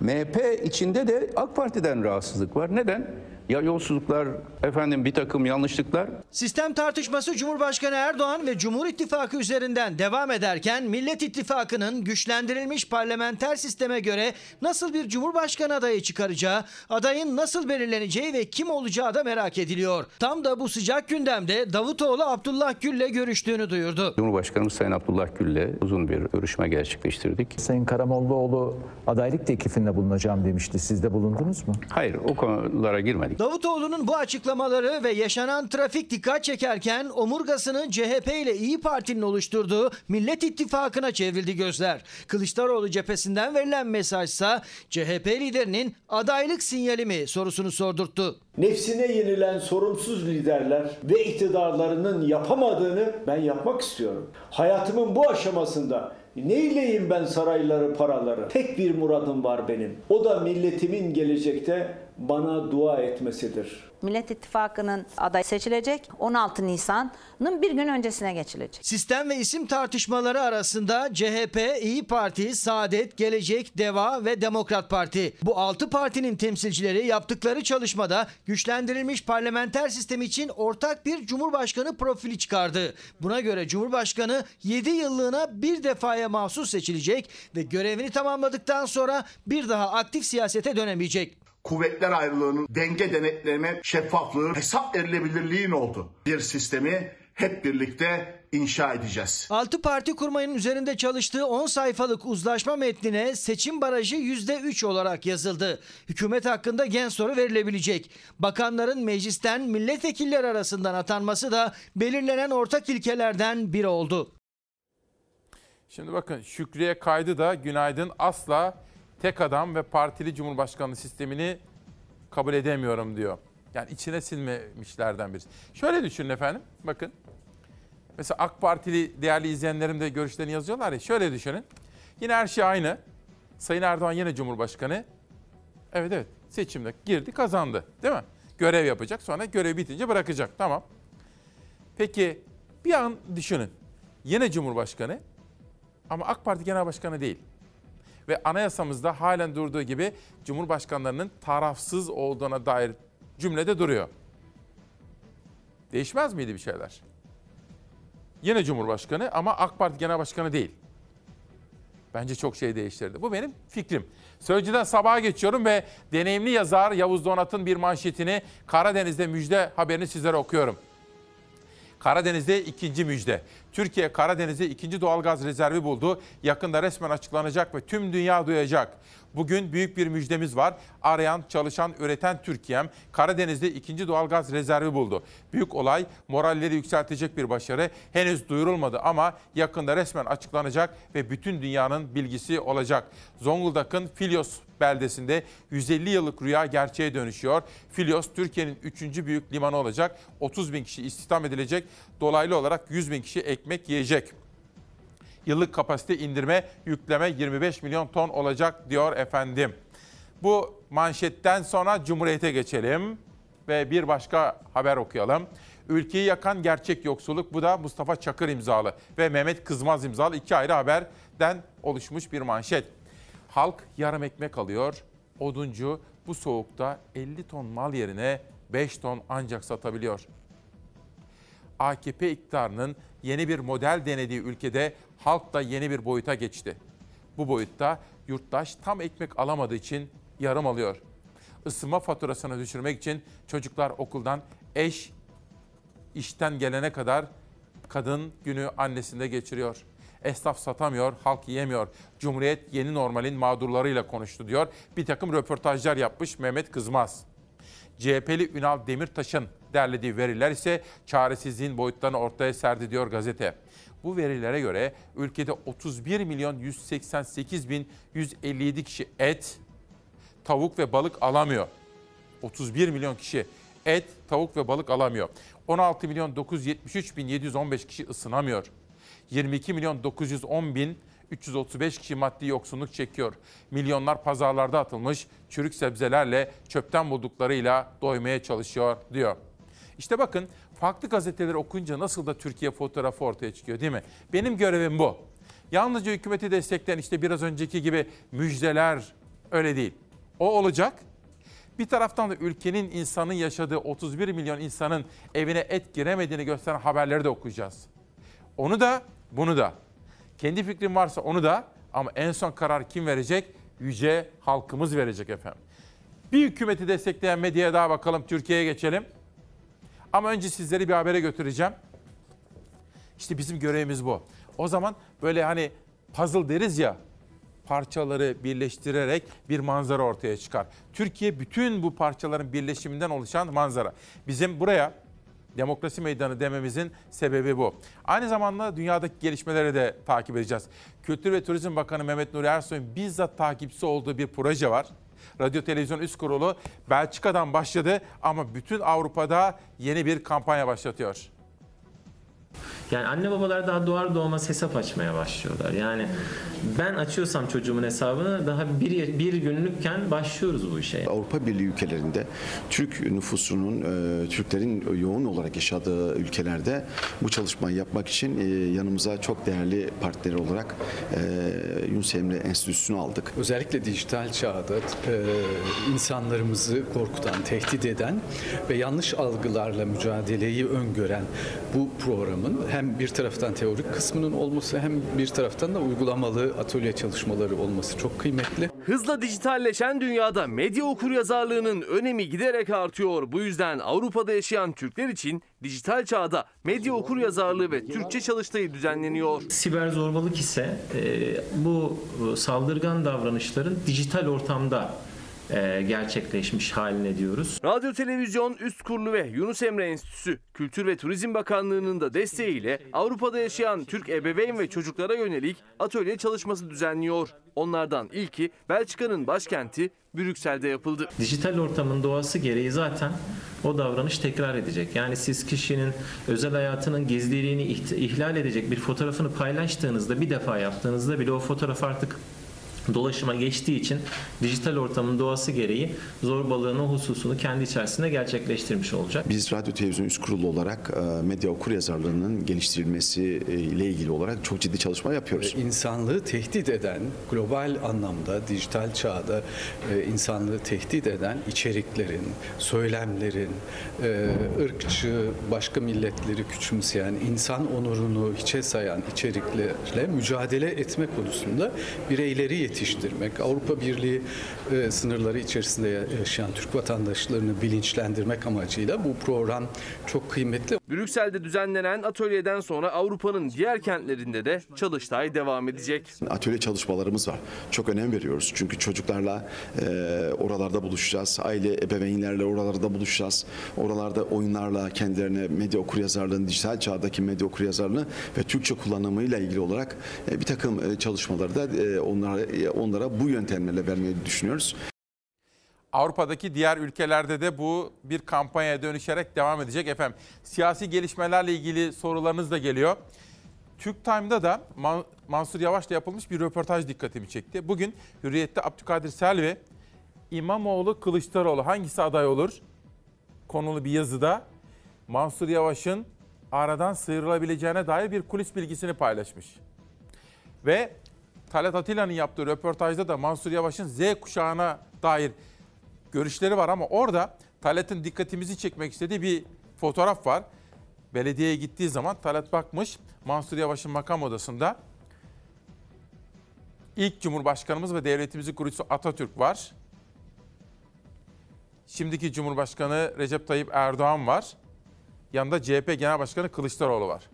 MHP içinde de AK Parti'den rahatsızlık var. Neden? Ya yolsuzluklar, efendim bir takım yanlışlıklar Sistem tartışması Cumhurbaşkanı Erdoğan ve Cumhur İttifakı üzerinden devam ederken Millet İttifakı'nın güçlendirilmiş parlamenter sisteme göre nasıl bir Cumhurbaşkanı adayı çıkaracağı, adayın nasıl belirleneceği ve kim olacağı da merak ediliyor. Tam da bu sıcak gündemde Davutoğlu Abdullah Gül'le görüştüğünü duyurdu. Cumhurbaşkanımız Sayın Abdullah Gül'le uzun bir görüşme gerçekleştirdik. Sayın Karamollaoğlu adaylık teklifinde bulunacağım demişti. Siz de bulundunuz mu? Hayır o konulara girmedik. Davutoğlu'nun bu açıklamaları ve yaşanan trafik dikkat çekerken omurgasını CHP ile İyi Parti'nin oluşturduğu Millet İttifakı'na çevrildi gözler. Kılıçdaroğlu cephesinden verilen mesajsa CHP liderinin adaylık sinyali mi sorusunu sordurttu. Nefsine yenilen sorumsuz liderler ve iktidarlarının yapamadığını ben yapmak istiyorum. Hayatımın bu aşamasında neyleyim ben sarayları, paraları? Tek bir muradım var benim. O da milletimin gelecekte bana dua etmesidir. Millet İttifakı'nın adayı seçilecek. 16 Nisan'ın bir gün öncesine geçilecek. Sistem ve isim tartışmaları arasında CHP, İyi Parti, Saadet, Gelecek, Deva ve Demokrat Parti. Bu 6 partinin temsilcileri yaptıkları çalışmada güçlendirilmiş parlamenter sistem için ortak bir Cumhurbaşkanı profili çıkardı. Buna göre Cumhurbaşkanı 7 yıllığına bir defaya mahsus seçilecek ve görevini tamamladıktan sonra bir daha aktif siyasete dönemeyecek. Kuvvetler ayrılığının denge denetleme, şeffaflığı, hesap verilebilirliğin oldu. Bir sistemi hep birlikte inşa edeceğiz. 6 parti kurmayın üzerinde çalıştığı 10 sayfalık uzlaşma metnine seçim barajı %3 olarak yazıldı. Hükümet hakkında gen soru verilebilecek. Bakanların meclisten milletvekilleri arasından atanması da belirlenen ortak ilkelerden biri oldu. Şimdi bakın Şükriye Kaydı da günaydın asla tek adam ve partili cumhurbaşkanlığı sistemini kabul edemiyorum diyor. Yani içine silmemişlerden birisi. Şöyle düşünün efendim bakın. Mesela AK Partili değerli izleyenlerim de görüşlerini yazıyorlar ya. Şöyle düşünün. Yine her şey aynı. Sayın Erdoğan yine Cumhurbaşkanı. Evet evet seçimde girdi kazandı değil mi? Görev yapacak sonra görev bitince bırakacak tamam. Peki bir an düşünün. Yine Cumhurbaşkanı ama AK Parti Genel Başkanı değil. Ve anayasamızda halen durduğu gibi Cumhurbaşkanlarının tarafsız olduğuna dair cümlede duruyor. Değişmez miydi bir şeyler? Yine Cumhurbaşkanı ama AK Parti Genel Başkanı değil. Bence çok şey değiştirdi. Bu benim fikrim. Sözcüden sabaha geçiyorum ve deneyimli yazar Yavuz Donat'ın bir manşetini Karadeniz'de müjde haberini sizlere okuyorum. Karadeniz'de ikinci müjde. Türkiye Karadeniz'de ikinci doğalgaz rezervi buldu. Yakında resmen açıklanacak ve tüm dünya duyacak. Bugün büyük bir müjdemiz var. Arayan, çalışan, üreten Türkiye'm Karadeniz'de ikinci doğalgaz rezervi buldu. Büyük olay, moralleri yükseltecek bir başarı. Henüz duyurulmadı ama yakında resmen açıklanacak ve bütün dünyanın bilgisi olacak. Zonguldak'ın Filyos beldesinde 150 yıllık rüya gerçeğe dönüşüyor. Filyos Türkiye'nin 3. büyük limanı olacak. 30 bin kişi istihdam edilecek. Dolaylı olarak 100 bin kişi ekmek yiyecek. Yıllık kapasite indirme, yükleme 25 milyon ton olacak diyor efendim. Bu manşetten sonra Cumhuriyet'e geçelim ve bir başka haber okuyalım. Ülkeyi yakan gerçek yoksulluk bu da Mustafa Çakır imzalı ve Mehmet Kızmaz imzalı iki ayrı haberden oluşmuş bir manşet. Halk yarım ekmek alıyor. Oduncu bu soğukta 50 ton mal yerine 5 ton ancak satabiliyor. AKP iktidarının yeni bir model denediği ülkede halk da yeni bir boyuta geçti. Bu boyutta yurttaş tam ekmek alamadığı için yarım alıyor. Isınma faturasını düşürmek için çocuklar okuldan, eş işten gelene kadar kadın günü annesinde geçiriyor. Esnaf satamıyor, halk yiyemiyor. Cumhuriyet yeni normalin mağdurlarıyla konuştu diyor. Bir takım röportajlar yapmış Mehmet Kızmaz. CHP'li Ünal Demirtaş'ın derlediği veriler ise çaresizliğin boyutlarını ortaya serdi diyor gazete. Bu verilere göre ülkede 31 milyon 188 bin 157 kişi et, tavuk ve balık alamıyor. 31 milyon kişi et, tavuk ve balık alamıyor. 16 milyon 973 bin 715 kişi ısınamıyor. 22 milyon 910 bin 335 kişi maddi yoksunluk çekiyor. Milyonlar pazarlarda atılmış çürük sebzelerle çöpten bulduklarıyla doymaya çalışıyor diyor. İşte bakın farklı gazeteleri okuyunca nasıl da Türkiye fotoğrafı ortaya çıkıyor değil mi? Benim görevim bu. Yalnızca hükümeti destekleyen işte biraz önceki gibi müjdeler öyle değil. O olacak. Bir taraftan da ülkenin insanın yaşadığı 31 milyon insanın evine et giremediğini gösteren haberleri de okuyacağız. Onu da bunu da. Kendi fikrim varsa onu da ama en son karar kim verecek? Yüce halkımız verecek efendim. Bir hükümeti destekleyen medyaya daha bakalım. Türkiye'ye geçelim. Ama önce sizleri bir habere götüreceğim. İşte bizim görevimiz bu. O zaman böyle hani puzzle deriz ya parçaları birleştirerek bir manzara ortaya çıkar. Türkiye bütün bu parçaların birleşiminden oluşan manzara. Bizim buraya demokrasi meydanı dememizin sebebi bu. Aynı zamanda dünyadaki gelişmeleri de takip edeceğiz. Kültür ve Turizm Bakanı Mehmet Nuri Ersoy'un bizzat takipçisi olduğu bir proje var. Radyo Televizyon Üst Kurulu Belçika'dan başladı ama bütün Avrupa'da yeni bir kampanya başlatıyor. Yani anne babalar daha doğar doğmaz hesap açmaya başlıyorlar. Yani ben açıyorsam çocuğumun hesabını daha bir, bir günlükken başlıyoruz bu işe. Avrupa Birliği ülkelerinde Türk nüfusunun, e, Türklerin yoğun olarak yaşadığı ülkelerde bu çalışmayı yapmak için e, yanımıza çok değerli partner olarak e, Yunus Emre Enstitüsü'nü aldık. Özellikle dijital çağda insanlarımızı korkutan, tehdit eden ve yanlış algılarla mücadeleyi öngören bu programın hem bir taraftan teorik kısmının olması hem bir taraftan da uygulamalı atölye çalışmaları olması çok kıymetli. Hızla dijitalleşen dünyada medya okuryazarlığının önemi giderek artıyor. Bu yüzden Avrupa'da yaşayan Türkler için dijital çağda medya okuryazarlığı ve Türkçe çalıştayı düzenleniyor. Siber zorbalık ise e, bu saldırgan davranışların dijital ortamda gerçekleşmiş haline diyoruz. Radyo Televizyon Üst Kurulu ve Yunus Emre Enstitüsü Kültür ve Turizm Bakanlığı'nın da desteğiyle Avrupa'da yaşayan Türk ebeveyn ve çocuklara yönelik atölye çalışması düzenliyor. Onlardan ilki Belçika'nın başkenti Brüksel'de yapıldı. Dijital ortamın doğası gereği zaten o davranış tekrar edecek. Yani siz kişinin özel hayatının gizliliğini ihlal edecek bir fotoğrafını paylaştığınızda bir defa yaptığınızda bile o fotoğraf artık dolaşıma geçtiği için dijital ortamın doğası gereği zorbalığın o hususunu kendi içerisinde gerçekleştirmiş olacak. Biz Radyo Televizyon Üst Kurulu olarak e, medya okuryazarlığının geliştirilmesi e, ile ilgili olarak çok ciddi çalışma yapıyoruz. İnsanlığı tehdit eden, global anlamda dijital çağda e, insanlığı tehdit eden içeriklerin, söylemlerin, ırkçı, başka milletleri küçümseyen, insan onurunu hiçe sayan içeriklerle mücadele etme konusunda bireyleri yetiştirmek, Avrupa Birliği e, sınırları içerisinde yaşayan Türk vatandaşlarını bilinçlendirmek amacıyla bu program çok kıymetli. Brüksel'de düzenlenen atölyeden sonra Avrupa'nın diğer kentlerinde de çalıştay devam edecek. Atölye çalışmalarımız var. Çok önem veriyoruz. Çünkü çocuklarla e, oralarda buluşacağız. Aile ebeveynlerle oralarda buluşacağız. Oralarda oyunlarla kendilerine medya okuryazarlığını, dijital çağdaki medya okuryazarlığını ve Türkçe kullanımıyla ilgili olarak e, bir takım e, çalışmaları da e, onlara, e, onlara bu yöntemlerle vermeyi düşünüyoruz. Avrupa'daki diğer ülkelerde de bu bir kampanyaya dönüşerek devam edecek efendim. Siyasi gelişmelerle ilgili sorularınız da geliyor. Türk Time'da da Mansur Yavaş'la yapılmış bir röportaj dikkatimi çekti. Bugün Hürriyet'te Abdülkadir Selvi, İmamoğlu, Kılıçdaroğlu hangisi aday olur? Konulu bir yazıda Mansur Yavaş'ın aradan sıyrılabileceğine dair bir kulis bilgisini paylaşmış. Ve Talat Atilla'nın yaptığı röportajda da Mansur Yavaş'ın Z kuşağına dair görüşleri var ama orada Talat'ın dikkatimizi çekmek istediği bir fotoğraf var. Belediyeye gittiği zaman Talat bakmış Mansur Yavaş'ın makam odasında ilk Cumhurbaşkanımız ve devletimizin kurucusu Atatürk var. Şimdiki Cumhurbaşkanı Recep Tayyip Erdoğan var. Yanında CHP Genel Başkanı Kılıçdaroğlu var.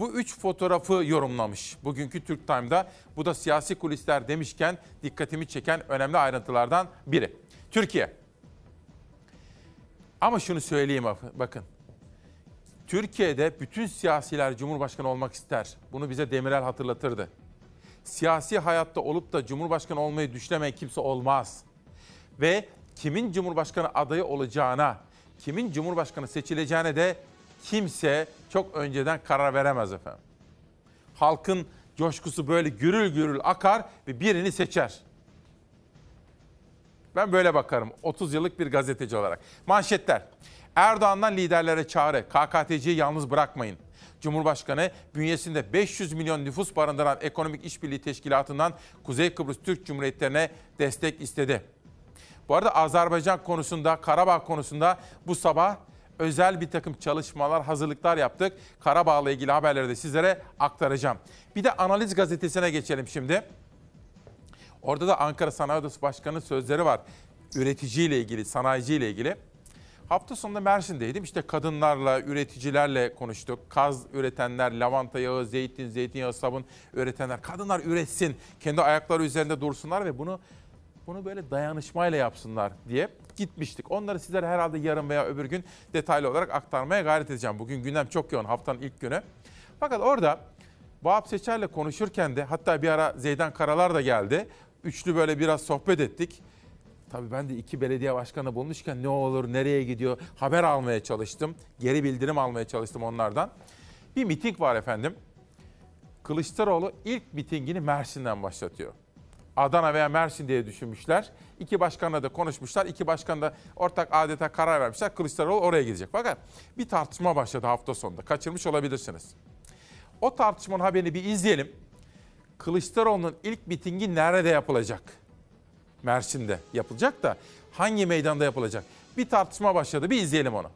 Bu üç fotoğrafı yorumlamış bugünkü Türk Time'da. Bu da siyasi kulisler demişken dikkatimi çeken önemli ayrıntılardan biri. Türkiye. Ama şunu söyleyeyim bakın. Türkiye'de bütün siyasiler Cumhurbaşkanı olmak ister. Bunu bize Demirel hatırlatırdı. Siyasi hayatta olup da Cumhurbaşkanı olmayı düşlemeyen kimse olmaz. Ve kimin Cumhurbaşkanı adayı olacağına, kimin Cumhurbaşkanı seçileceğine de kimse çok önceden karar veremez efendim. Halkın coşkusu böyle gürül gürül akar ve birini seçer. Ben böyle bakarım 30 yıllık bir gazeteci olarak. Manşetler. Erdoğan'dan liderlere çağrı. KKTC'yi yalnız bırakmayın. Cumhurbaşkanı bünyesinde 500 milyon nüfus barındıran Ekonomik İşbirliği Teşkilatı'ndan Kuzey Kıbrıs Türk Cumhuriyetlerine destek istedi. Bu arada Azerbaycan konusunda, Karabağ konusunda bu sabah özel bir takım çalışmalar, hazırlıklar yaptık. Karabağ'la ilgili haberleri de sizlere aktaracağım. Bir de Analiz Gazetesi'ne geçelim şimdi. Orada da Ankara Sanayi Odası Başkanı'nın sözleri var. Üreticiyle ilgili, sanayiciyle ilgili. Hafta sonunda Mersin'deydim. İşte kadınlarla, üreticilerle konuştuk. Kaz üretenler, lavanta yağı, zeytin, zeytinyağı, sabun üretenler. Kadınlar üretsin, kendi ayakları üzerinde dursunlar ve bunu bunu böyle dayanışmayla yapsınlar diye gitmiştik. Onları sizlere herhalde yarın veya öbür gün detaylı olarak aktarmaya gayret edeceğim. Bugün gündem çok yoğun haftanın ilk günü. Fakat orada Vahap Seçer'le konuşurken de hatta bir ara Zeydan Karalar da geldi. Üçlü böyle biraz sohbet ettik. Tabii ben de iki belediye başkanı bulmuşken ne olur, nereye gidiyor haber almaya çalıştım. Geri bildirim almaya çalıştım onlardan. Bir miting var efendim. Kılıçdaroğlu ilk mitingini Mersin'den başlatıyor. Adana veya Mersin diye düşünmüşler. İki başkanla da konuşmuşlar. İki başkan da ortak adeta karar vermişler. Kılıçdaroğlu oraya gidecek. Fakat bir tartışma başladı hafta sonunda. Kaçırmış olabilirsiniz. O tartışmanın haberini bir izleyelim. Kılıçdaroğlu'nun ilk mitingi nerede yapılacak? Mersin'de yapılacak da hangi meydanda yapılacak? Bir tartışma başladı. Bir izleyelim onu.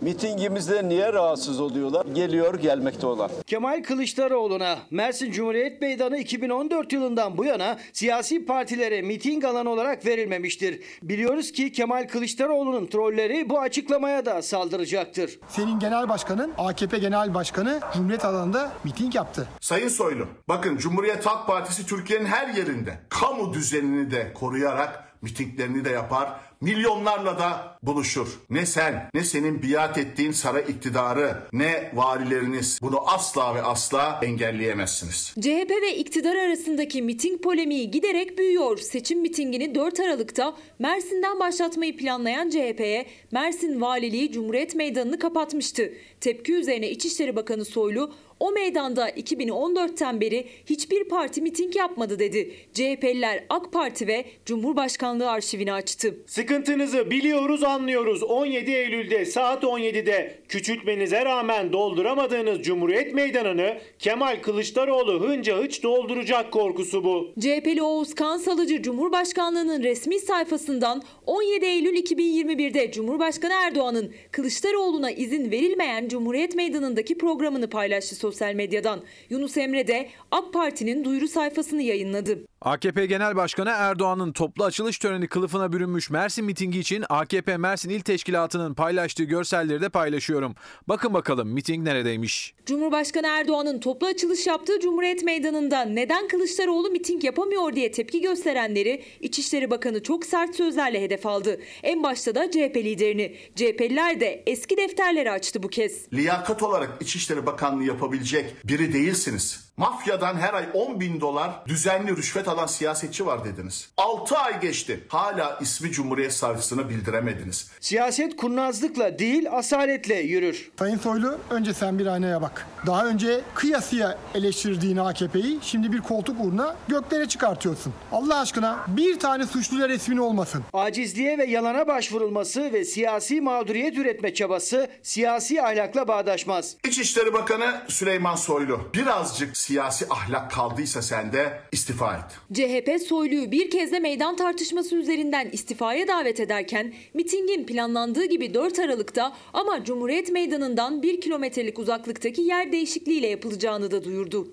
Mitingimizde niye rahatsız oluyorlar? Geliyor gelmekte olan. Kemal Kılıçdaroğlu'na Mersin Cumhuriyet Meydanı 2014 yılından bu yana siyasi partilere miting alanı olarak verilmemiştir. Biliyoruz ki Kemal Kılıçdaroğlu'nun trolleri bu açıklamaya da saldıracaktır. Senin genel başkanın, AKP genel başkanı Cumhuriyet alanında miting yaptı. Sayın Soylu, bakın Cumhuriyet Halk Partisi Türkiye'nin her yerinde kamu düzenini de koruyarak mitinglerini de yapar, milyonlarla da buluşur. Ne sen, ne senin biat ettiğin saray iktidarı, ne valileriniz bunu asla ve asla engelleyemezsiniz. CHP ve iktidar arasındaki miting polemiği giderek büyüyor. Seçim mitingini 4 Aralık'ta Mersin'den başlatmayı planlayan CHP'ye Mersin Valiliği Cumhuriyet Meydanı'nı kapatmıştı. Tepki üzerine İçişleri Bakanı Soylu o meydanda 2014'ten beri hiçbir parti miting yapmadı dedi. CHP'liler AK Parti ve Cumhurbaşkanlığı arşivini açtı. Sıkıntınızı biliyoruz anlıyoruz. 17 Eylül'de saat 17'de küçültmenize rağmen dolduramadığınız Cumhuriyet Meydanı'nı Kemal Kılıçdaroğlu hınca hıç dolduracak korkusu bu. CHP'li Oğuz Kansalıcı Cumhurbaşkanlığının resmi sayfasından 17 Eylül 2021'de Cumhurbaşkanı Erdoğan'ın Kılıçdaroğlu'na izin verilmeyen Cumhuriyet Meydanı'ndaki programını paylaştı sosyal medyadan. Yunus Emre de AK Parti'nin duyuru sayfasını yayınladı. AKP Genel Başkanı Erdoğan'ın toplu açılış töreni kılıfına bürünmüş Mersin mitingi için AKP Mersin İl Teşkilatı'nın paylaştığı görselleri de paylaşıyorum. Bakın bakalım miting neredeymiş? Cumhurbaşkanı Erdoğan'ın toplu açılış yaptığı Cumhuriyet Meydanı'nda neden Kılıçdaroğlu miting yapamıyor diye tepki gösterenleri İçişleri Bakanı çok sert sözlerle hedef aldı. En başta da CHP liderini. CHP'liler de eski defterleri açtı bu kez. Liyakat olarak İçişleri Bakanlığı yapabilecek biri değilsiniz. Mafyadan her ay 10 bin dolar düzenli rüşvet alan siyasetçi var dediniz. 6 ay geçti. Hala ismi Cumhuriyet Savcısına bildiremediniz. Siyaset kurnazlıkla değil asaletle yürür. Sayın Soylu önce sen bir aynaya bak. Daha önce kıyasıya eleştirdiğin AKP'yi şimdi bir koltuk uğruna göklere çıkartıyorsun. Allah aşkına bir tane suçluyla resmin olmasın. Acizliğe ve yalana başvurulması ve siyasi mağduriyet üretme çabası siyasi ahlakla bağdaşmaz. İçişleri Bakanı Süleyman Soylu birazcık siyasi ahlak kaldıysa sende istifa et. CHP Soylu'yu bir kez de meydan tartışması üzerinden istifaya davet ederken mitingin planlandığı gibi 4 Aralık'ta ama Cumhuriyet Meydanı'ndan 1 kilometrelik uzaklıktaki yer değişikliğiyle yapılacağını da duyurdu.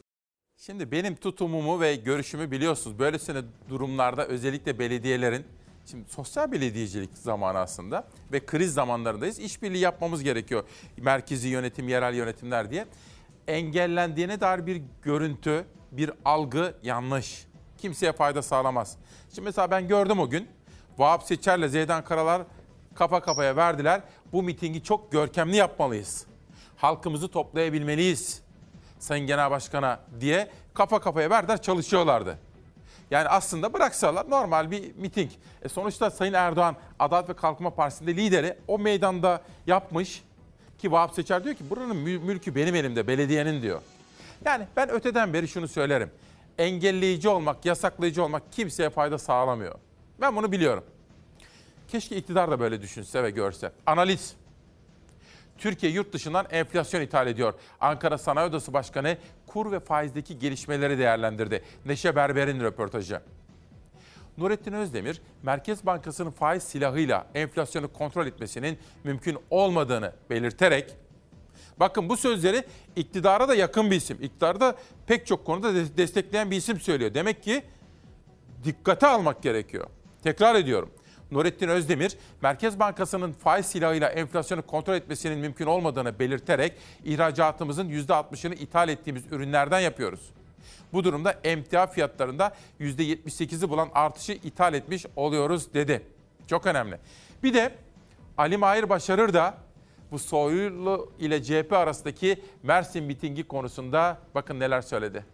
Şimdi benim tutumumu ve görüşümü biliyorsunuz. Böylesine durumlarda özellikle belediyelerin Şimdi sosyal belediyecilik zamanı aslında ve kriz zamanlarındayız. İşbirliği yapmamız gerekiyor. Merkezi yönetim, yerel yönetimler diye. Engellendiğine dair bir görüntü, bir algı yanlış. Kimseye fayda sağlamaz. Şimdi mesela ben gördüm o gün. Vahap Seçer'le Zeydan Karalar kafa kafaya verdiler. Bu mitingi çok görkemli yapmalıyız. Halkımızı toplayabilmeliyiz. Sayın Genel Başkan'a diye kafa kafaya verdiler çalışıyorlardı. Yani aslında bıraksalar normal bir miting. E sonuçta Sayın Erdoğan Adalet ve Kalkınma Partisi'nde lideri o meydanda yapmış. Ki Vahap Seçer diyor ki buranın mülkü benim elimde, belediyenin diyor. Yani ben öteden beri şunu söylerim. Engelleyici olmak, yasaklayıcı olmak kimseye fayda sağlamıyor. Ben bunu biliyorum. Keşke iktidar da böyle düşünse ve görse. Analiz. Türkiye yurt dışından enflasyon ithal ediyor. Ankara Sanayi Odası Başkanı kur ve faizdeki gelişmeleri değerlendirdi. Neşe Berber'in röportajı. Nurettin Özdemir, Merkez Bankası'nın faiz silahıyla enflasyonu kontrol etmesinin mümkün olmadığını belirterek Bakın bu sözleri iktidara da yakın bir isim. İktidarı da pek çok konuda de- destekleyen bir isim söylüyor. Demek ki dikkate almak gerekiyor. Tekrar ediyorum. Nurettin Özdemir, Merkez Bankası'nın faiz silahıyla enflasyonu kontrol etmesinin mümkün olmadığını belirterek ihracatımızın %60'ını ithal ettiğimiz ürünlerden yapıyoruz. Bu durumda emtia fiyatlarında %78'i bulan artışı ithal etmiş oluyoruz dedi. Çok önemli. Bir de Ali Mahir Başarır da bu Soylu ile CHP arasındaki Mersin mitingi konusunda bakın neler söyledi.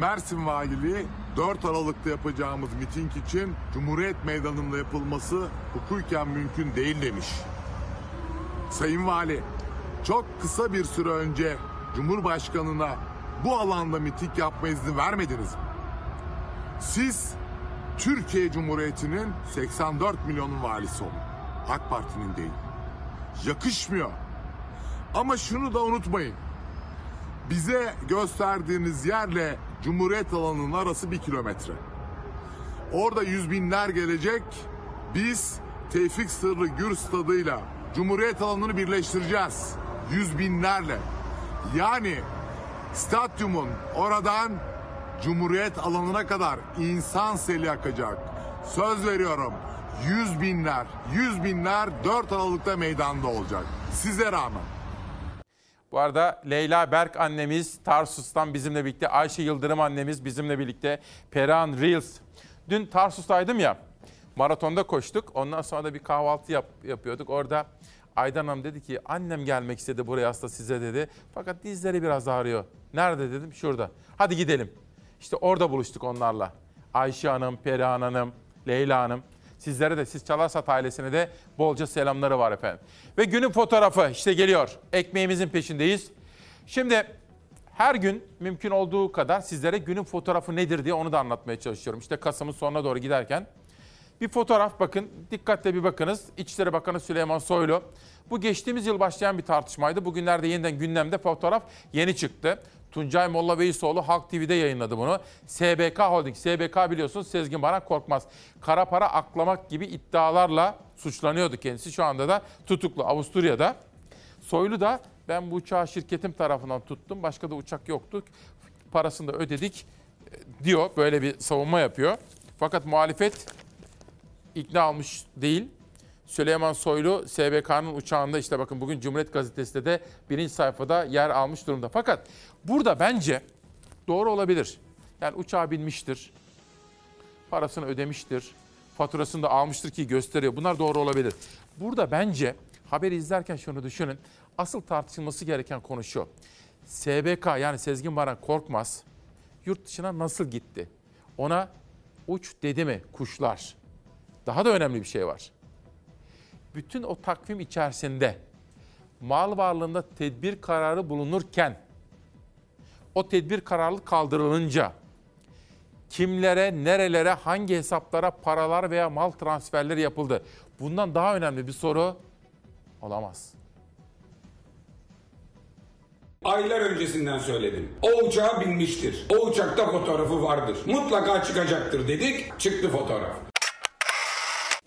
Mersin Valiliği 4 Aralık'ta yapacağımız miting için Cumhuriyet Meydanı'nda yapılması hukuken mümkün değil demiş. Sayın Vali, çok kısa bir süre önce Cumhurbaşkanı'na bu alanda miting yapma izni vermediniz mi? Siz Türkiye Cumhuriyeti'nin 84 milyonun valisi olun. AK Parti'nin değil. Yakışmıyor. Ama şunu da unutmayın. Bize gösterdiğiniz yerle Cumhuriyet alanının arası bir kilometre. Orada yüz binler gelecek. Biz Tevfik Sırrı Gür stadıyla Cumhuriyet alanını birleştireceğiz. Yüz binlerle. Yani stadyumun oradan Cumhuriyet alanına kadar insan seli akacak. Söz veriyorum. Yüz binler, yüz binler 4 Aralık'ta meydanda olacak. Size rağmen. Bu arada Leyla Berk annemiz Tarsus'tan bizimle birlikte, Ayşe Yıldırım annemiz bizimle birlikte, Perihan Reels. Dün Tarsus'taydım ya, maratonda koştuk. Ondan sonra da bir kahvaltı yap, yapıyorduk. Orada Aydan Hanım dedi ki annem gelmek istedi buraya hasta size dedi. Fakat dizleri biraz ağrıyor. Nerede dedim şurada. Hadi gidelim. İşte orada buluştuk onlarla. Ayşe Hanım, Perihan Hanım, Leyla Hanım. Sizlere de siz Çalarsat ailesine de bolca selamları var efendim. Ve günün fotoğrafı işte geliyor. Ekmeğimizin peşindeyiz. Şimdi her gün mümkün olduğu kadar sizlere günün fotoğrafı nedir diye onu da anlatmaya çalışıyorum. İşte Kasım'ın sonuna doğru giderken bir fotoğraf bakın, dikkatle bir bakınız. İçişleri Bakanı Süleyman Soylu. Bu geçtiğimiz yıl başlayan bir tartışmaydı. Bugünlerde yeniden gündemde fotoğraf yeni çıktı. Tuncay Molla Beysoğlu Halk TV'de yayınladı bunu. SBK Holding, SBK biliyorsunuz Sezgin Baran Korkmaz. Kara para aklamak gibi iddialarla suçlanıyordu kendisi. Şu anda da tutuklu Avusturya'da. Soylu da ben bu uçağı şirketim tarafından tuttum. Başka da uçak yoktu. Parasını da ödedik e, diyor. Böyle bir savunma yapıyor. Fakat muhalefet ikna olmuş değil. Süleyman Soylu SBK'nın uçağında işte bakın bugün Cumhuriyet Gazetesi'nde de birinci sayfada yer almış durumda. Fakat burada bence doğru olabilir. Yani uçağa binmiştir, parasını ödemiştir, faturasını da almıştır ki gösteriyor. Bunlar doğru olabilir. Burada bence haberi izlerken şunu düşünün. Asıl tartışılması gereken konu şu. SBK yani Sezgin Baran Korkmaz yurt dışına nasıl gitti? Ona uç dedi mi kuşlar? Daha da önemli bir şey var. Bütün o takvim içerisinde mal varlığında tedbir kararı bulunurken o tedbir kararı kaldırılınca kimlere, nerelere, hangi hesaplara paralar veya mal transferleri yapıldı? Bundan daha önemli bir soru olamaz. Aylar öncesinden söyledim. O uçağa binmiştir. O uçakta fotoğrafı vardır. Mutlaka çıkacaktır dedik. Çıktı fotoğraf.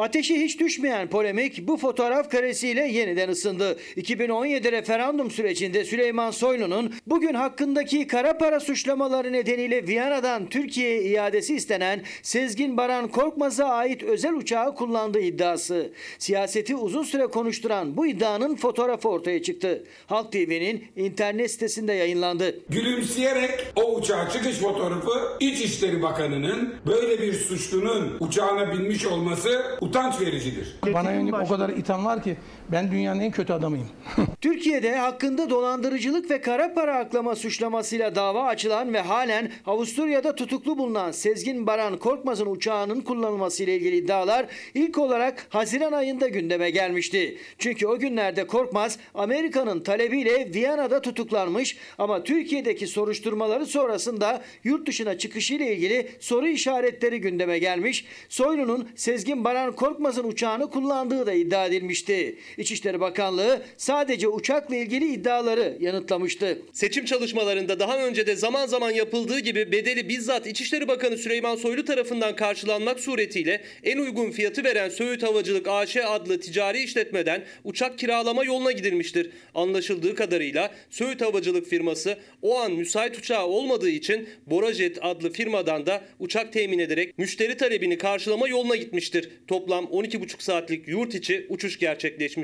Ateşi hiç düşmeyen polemik bu fotoğraf karesiyle yeniden ısındı. 2017 referandum sürecinde Süleyman Soylu'nun bugün hakkındaki kara para suçlamaları nedeniyle Viyana'dan Türkiye'ye iadesi istenen Sezgin Baran Korkmaz'a ait özel uçağı kullandığı iddiası. Siyaseti uzun süre konuşturan bu iddianın fotoğrafı ortaya çıktı. Halk TV'nin internet sitesinde yayınlandı. Gülümseyerek o uçağa çıkış fotoğrafı İçişleri Bakanı'nın böyle bir suçlunun uçağına binmiş olması utanç vericidir. Bana yönelik o kadar itham var ki ben dünyanın en kötü adamıyım. (laughs) Türkiye'de hakkında dolandırıcılık ve kara para aklama suçlamasıyla dava açılan ve halen Avusturya'da tutuklu bulunan Sezgin Baran Korkmaz'ın uçağının kullanılmasıyla ilgili iddialar ilk olarak Haziran ayında gündeme gelmişti. Çünkü o günlerde Korkmaz Amerika'nın talebiyle Viyana'da tutuklanmış ama Türkiye'deki soruşturmaları sonrasında yurt dışına çıkışıyla ilgili soru işaretleri gündeme gelmiş. Soylu'nun Sezgin Baran Korkmaz'ın uçağını kullandığı da iddia edilmişti. İçişleri Bakanlığı sadece uçakla ilgili iddiaları yanıtlamıştı. Seçim çalışmalarında daha önce de zaman zaman yapıldığı gibi bedeli bizzat İçişleri Bakanı Süleyman Soylu tarafından karşılanmak suretiyle en uygun fiyatı veren Söğüt Havacılık AŞ adlı ticari işletmeden uçak kiralama yoluna gidilmiştir. Anlaşıldığı kadarıyla Söğüt Havacılık firması o an müsait uçağı olmadığı için Borajet adlı firmadan da uçak temin ederek müşteri talebini karşılama yoluna gitmiştir. Toplam 12,5 saatlik yurt içi uçuş gerçekleşmiştir.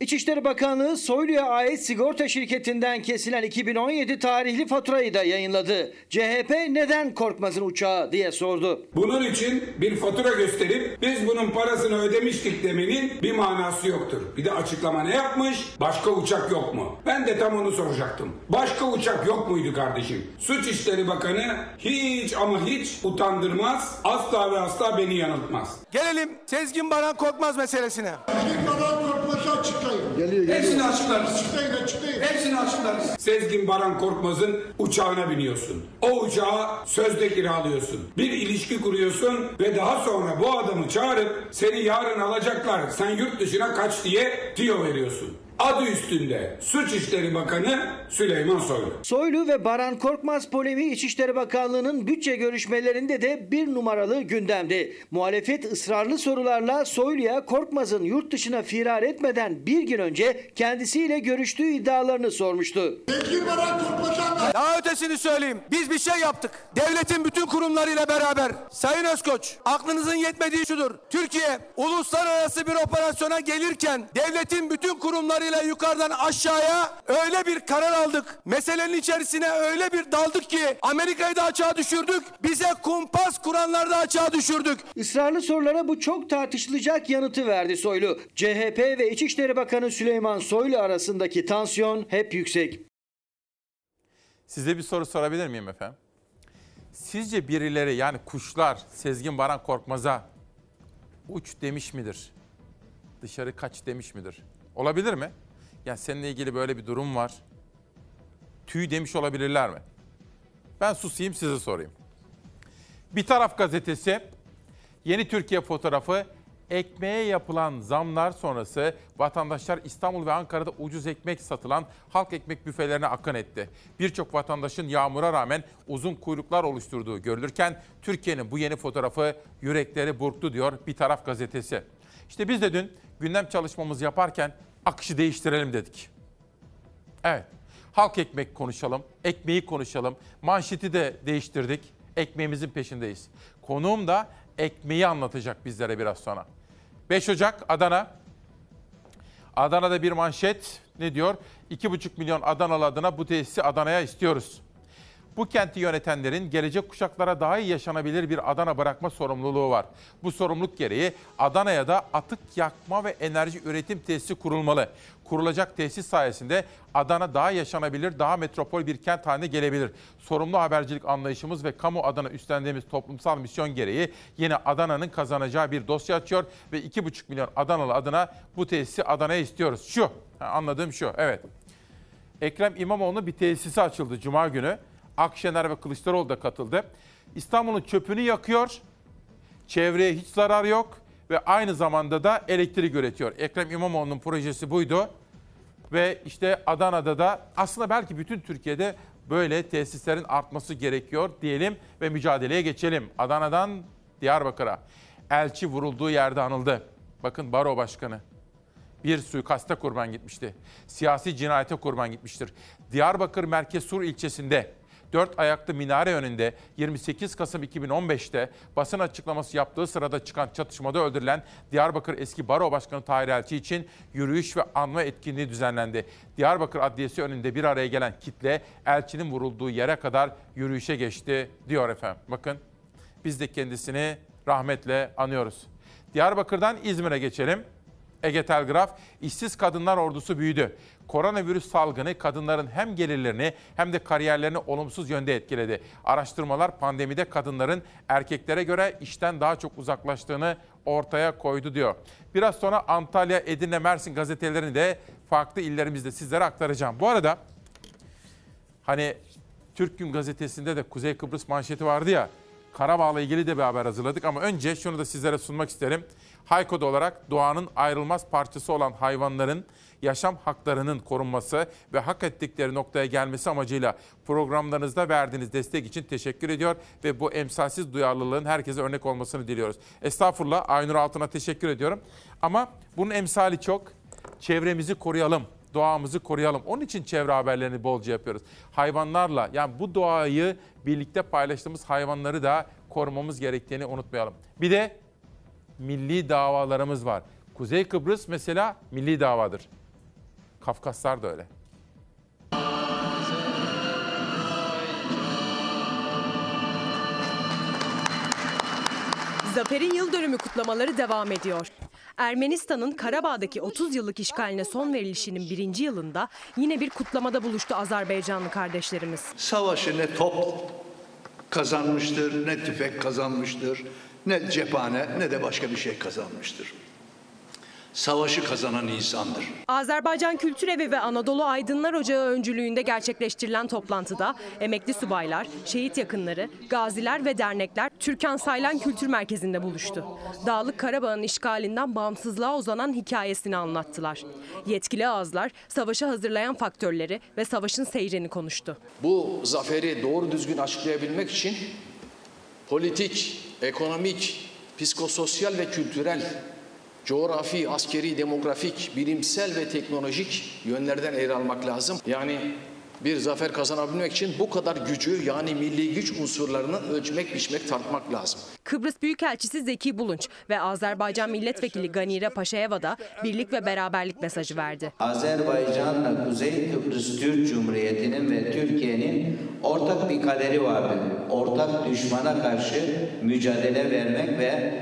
İçişleri Bakanlığı Soylu'ya ait sigorta şirketinden kesilen 2017 tarihli faturayı da yayınladı. CHP neden Korkmaz'ın uçağı diye sordu. Bunun için bir fatura gösterip biz bunun parasını ödemiştik demenin bir manası yoktur. Bir de açıklama ne yapmış? Başka uçak yok mu? Ben de tam onu soracaktım. Başka uçak yok muydu kardeşim? Suç İşleri Bakanı hiç ama hiç utandırmaz, asla ve asla beni yanıltmaz. Gelelim Sezgin Baran Korkmaz meselesine. Sezgin Baran açıklayın. Geliyor, geliyor. Hepsini açıklarız. Açıklayın, açıklayın. Hepsini açıklarız. Sezgin Baran Korkmaz'ın uçağına biniyorsun. O uçağı sözde kiralıyorsun. Bir ilişki kuruyorsun ve daha sonra bu adamı çağırıp seni yarın alacaklar sen yurt dışına kaç diye tiyo veriyorsun. Adı üstünde Suç İşleri Bakanı Süleyman Soylu. Soylu ve Baran Korkmaz polemiği İçişleri Bakanlığı'nın bütçe görüşmelerinde de bir numaralı gündemdi. Muhalefet ısrarlı sorularla Soylu'ya Korkmaz'ın yurt dışına firar etmeden bir gün önce kendisiyle görüştüğü iddialarını sormuştu. Sezgin Baran Korkmaz'ı Daha ötesini söyleyeyim. Biz bir şey yaptık. Devletin bütün kurumlarıyla beraber. Sayın Özkoç, aklınızın yetmediği şudur. Türkiye uluslararası bir operasyona gelirken devletin bütün kurumlarıyla yukarıdan aşağıya öyle bir karar aldık. Meselenin içerisine öyle bir daldık ki Amerika'yı da açığa düşürdük. Bize kumpas kuranları da açığa düşürdük. Israrlı sorulara bu çok tartışılacak yanıtı verdi Soylu. CHP ve İçişleri Bakanı Süleyman Soylu arasındaki tansiyon hep yüksek. Size bir soru sorabilir miyim efendim? Sizce birileri yani kuşlar Sezgin Baran Korkmaz'a uç demiş midir? Dışarı kaç demiş midir? Olabilir mi? Ya seninle ilgili böyle bir durum var. Tüy demiş olabilirler mi? Ben susayım size sorayım. Bir taraf gazetesi Yeni Türkiye fotoğrafı ekmeğe yapılan zamlar sonrası vatandaşlar İstanbul ve Ankara'da ucuz ekmek satılan halk ekmek büfelerine akın etti. Birçok vatandaşın yağmura rağmen uzun kuyruklar oluşturduğu görülürken Türkiye'nin bu yeni fotoğrafı yürekleri burktu diyor bir taraf gazetesi. İşte biz de dün gündem çalışmamızı yaparken akışı değiştirelim dedik. Evet. Halk ekmek konuşalım, ekmeği konuşalım. Manşeti de değiştirdik. Ekmeğimizin peşindeyiz. Konuğum da ekmeği anlatacak bizlere biraz sonra. 5 Ocak Adana. Adana'da bir manşet ne diyor? 2,5 milyon Adanalı adına bu tesisi Adana'ya istiyoruz. Bu kenti yönetenlerin gelecek kuşaklara daha iyi yaşanabilir bir Adana bırakma sorumluluğu var. Bu sorumluluk gereği Adana'ya da atık yakma ve enerji üretim tesisi kurulmalı. Kurulacak tesis sayesinde Adana daha yaşanabilir, daha metropol bir kent haline gelebilir. Sorumlu habercilik anlayışımız ve kamu adına üstlendiğimiz toplumsal misyon gereği yine Adana'nın kazanacağı bir dosya açıyor ve 2,5 milyon Adanalı adına bu tesisi Adana'ya istiyoruz. Şu, anladığım şu, evet. Ekrem İmamoğlu'nun bir tesisi açıldı Cuma günü. Akşener ve Kılıçdaroğlu da katıldı. İstanbul'un çöpünü yakıyor. Çevreye hiç zarar yok ve aynı zamanda da elektrik üretiyor. Ekrem İmamoğlu'nun projesi buydu. Ve işte Adana'da da aslında belki bütün Türkiye'de böyle tesislerin artması gerekiyor diyelim ve mücadeleye geçelim. Adana'dan Diyarbakır'a. Elçi vurulduğu yerde anıldı. Bakın baro başkanı bir suikaste kurban gitmişti. Siyasi cinayete kurban gitmiştir. Diyarbakır Merkez Sur ilçesinde dört ayaklı minare önünde 28 Kasım 2015'te basın açıklaması yaptığı sırada çıkan çatışmada öldürülen Diyarbakır eski baro başkanı Tahir Elçi için yürüyüş ve anma etkinliği düzenlendi. Diyarbakır Adliyesi önünde bir araya gelen kitle elçinin vurulduğu yere kadar yürüyüşe geçti diyor efendim. Bakın biz de kendisini rahmetle anıyoruz. Diyarbakır'dan İzmir'e geçelim. Ege Telgraf, işsiz kadınlar ordusu büyüdü. Koronavirüs salgını kadınların hem gelirlerini hem de kariyerlerini olumsuz yönde etkiledi. Araştırmalar pandemide kadınların erkeklere göre işten daha çok uzaklaştığını ortaya koydu diyor. Biraz sonra Antalya, Edirne, Mersin gazetelerini de farklı illerimizde sizlere aktaracağım. Bu arada hani Türk Gün gazetesinde de Kuzey Kıbrıs manşeti vardı ya. Karabağ'la ilgili de bir haber hazırladık ama önce şunu da sizlere sunmak isterim. Hayko'da olarak doğanın ayrılmaz parçası olan hayvanların yaşam haklarının korunması ve hak ettikleri noktaya gelmesi amacıyla programlarınızda verdiğiniz destek için teşekkür ediyor ve bu emsalsiz duyarlılığın herkese örnek olmasını diliyoruz. Estağfurullah Aynur Altun'a teşekkür ediyorum. Ama bunun emsali çok. Çevremizi koruyalım doğamızı koruyalım. Onun için çevre haberlerini bolca yapıyoruz. Hayvanlarla yani bu doğayı birlikte paylaştığımız hayvanları da korumamız gerektiğini unutmayalım. Bir de milli davalarımız var. Kuzey Kıbrıs mesela milli davadır. Kafkaslar da öyle. Zafer'in yıl dönümü kutlamaları devam ediyor. Ermenistan'ın Karabağ'daki 30 yıllık işgaline son verilişinin birinci yılında yine bir kutlamada buluştu Azerbaycanlı kardeşlerimiz. Savaşı ne top kazanmıştır, ne tüfek kazanmıştır, ne cephane ne de başka bir şey kazanmıştır savaşı kazanan insandır. Azerbaycan Kültür Evi ve Anadolu Aydınlar Ocağı öncülüğünde gerçekleştirilen toplantıda emekli subaylar, şehit yakınları, gaziler ve dernekler Türkan Saylan Kültür Merkezi'nde buluştu. Dağlık Karabağ'ın işgalinden bağımsızlığa uzanan hikayesini anlattılar. Yetkili ağızlar savaşı hazırlayan faktörleri ve savaşın seyrini konuştu. Bu zaferi doğru düzgün açıklayabilmek için politik, ekonomik, psikososyal ve kültürel coğrafi, askeri, demografik, bilimsel ve teknolojik yönlerden ele almak lazım. Yani bir zafer kazanabilmek için bu kadar gücü yani milli güç unsurlarını ölçmek, biçmek, tartmak lazım. Kıbrıs Büyükelçisi Zeki Bulunç ve Azerbaycan Milletvekili Ganire Paşayeva da birlik ve beraberlik mesajı verdi. Azerbaycan'la Kuzey Kıbrıs Türk Cumhuriyeti'nin ve Türkiye'nin ortak bir kaderi vardır. Ortak düşmana karşı mücadele vermek ve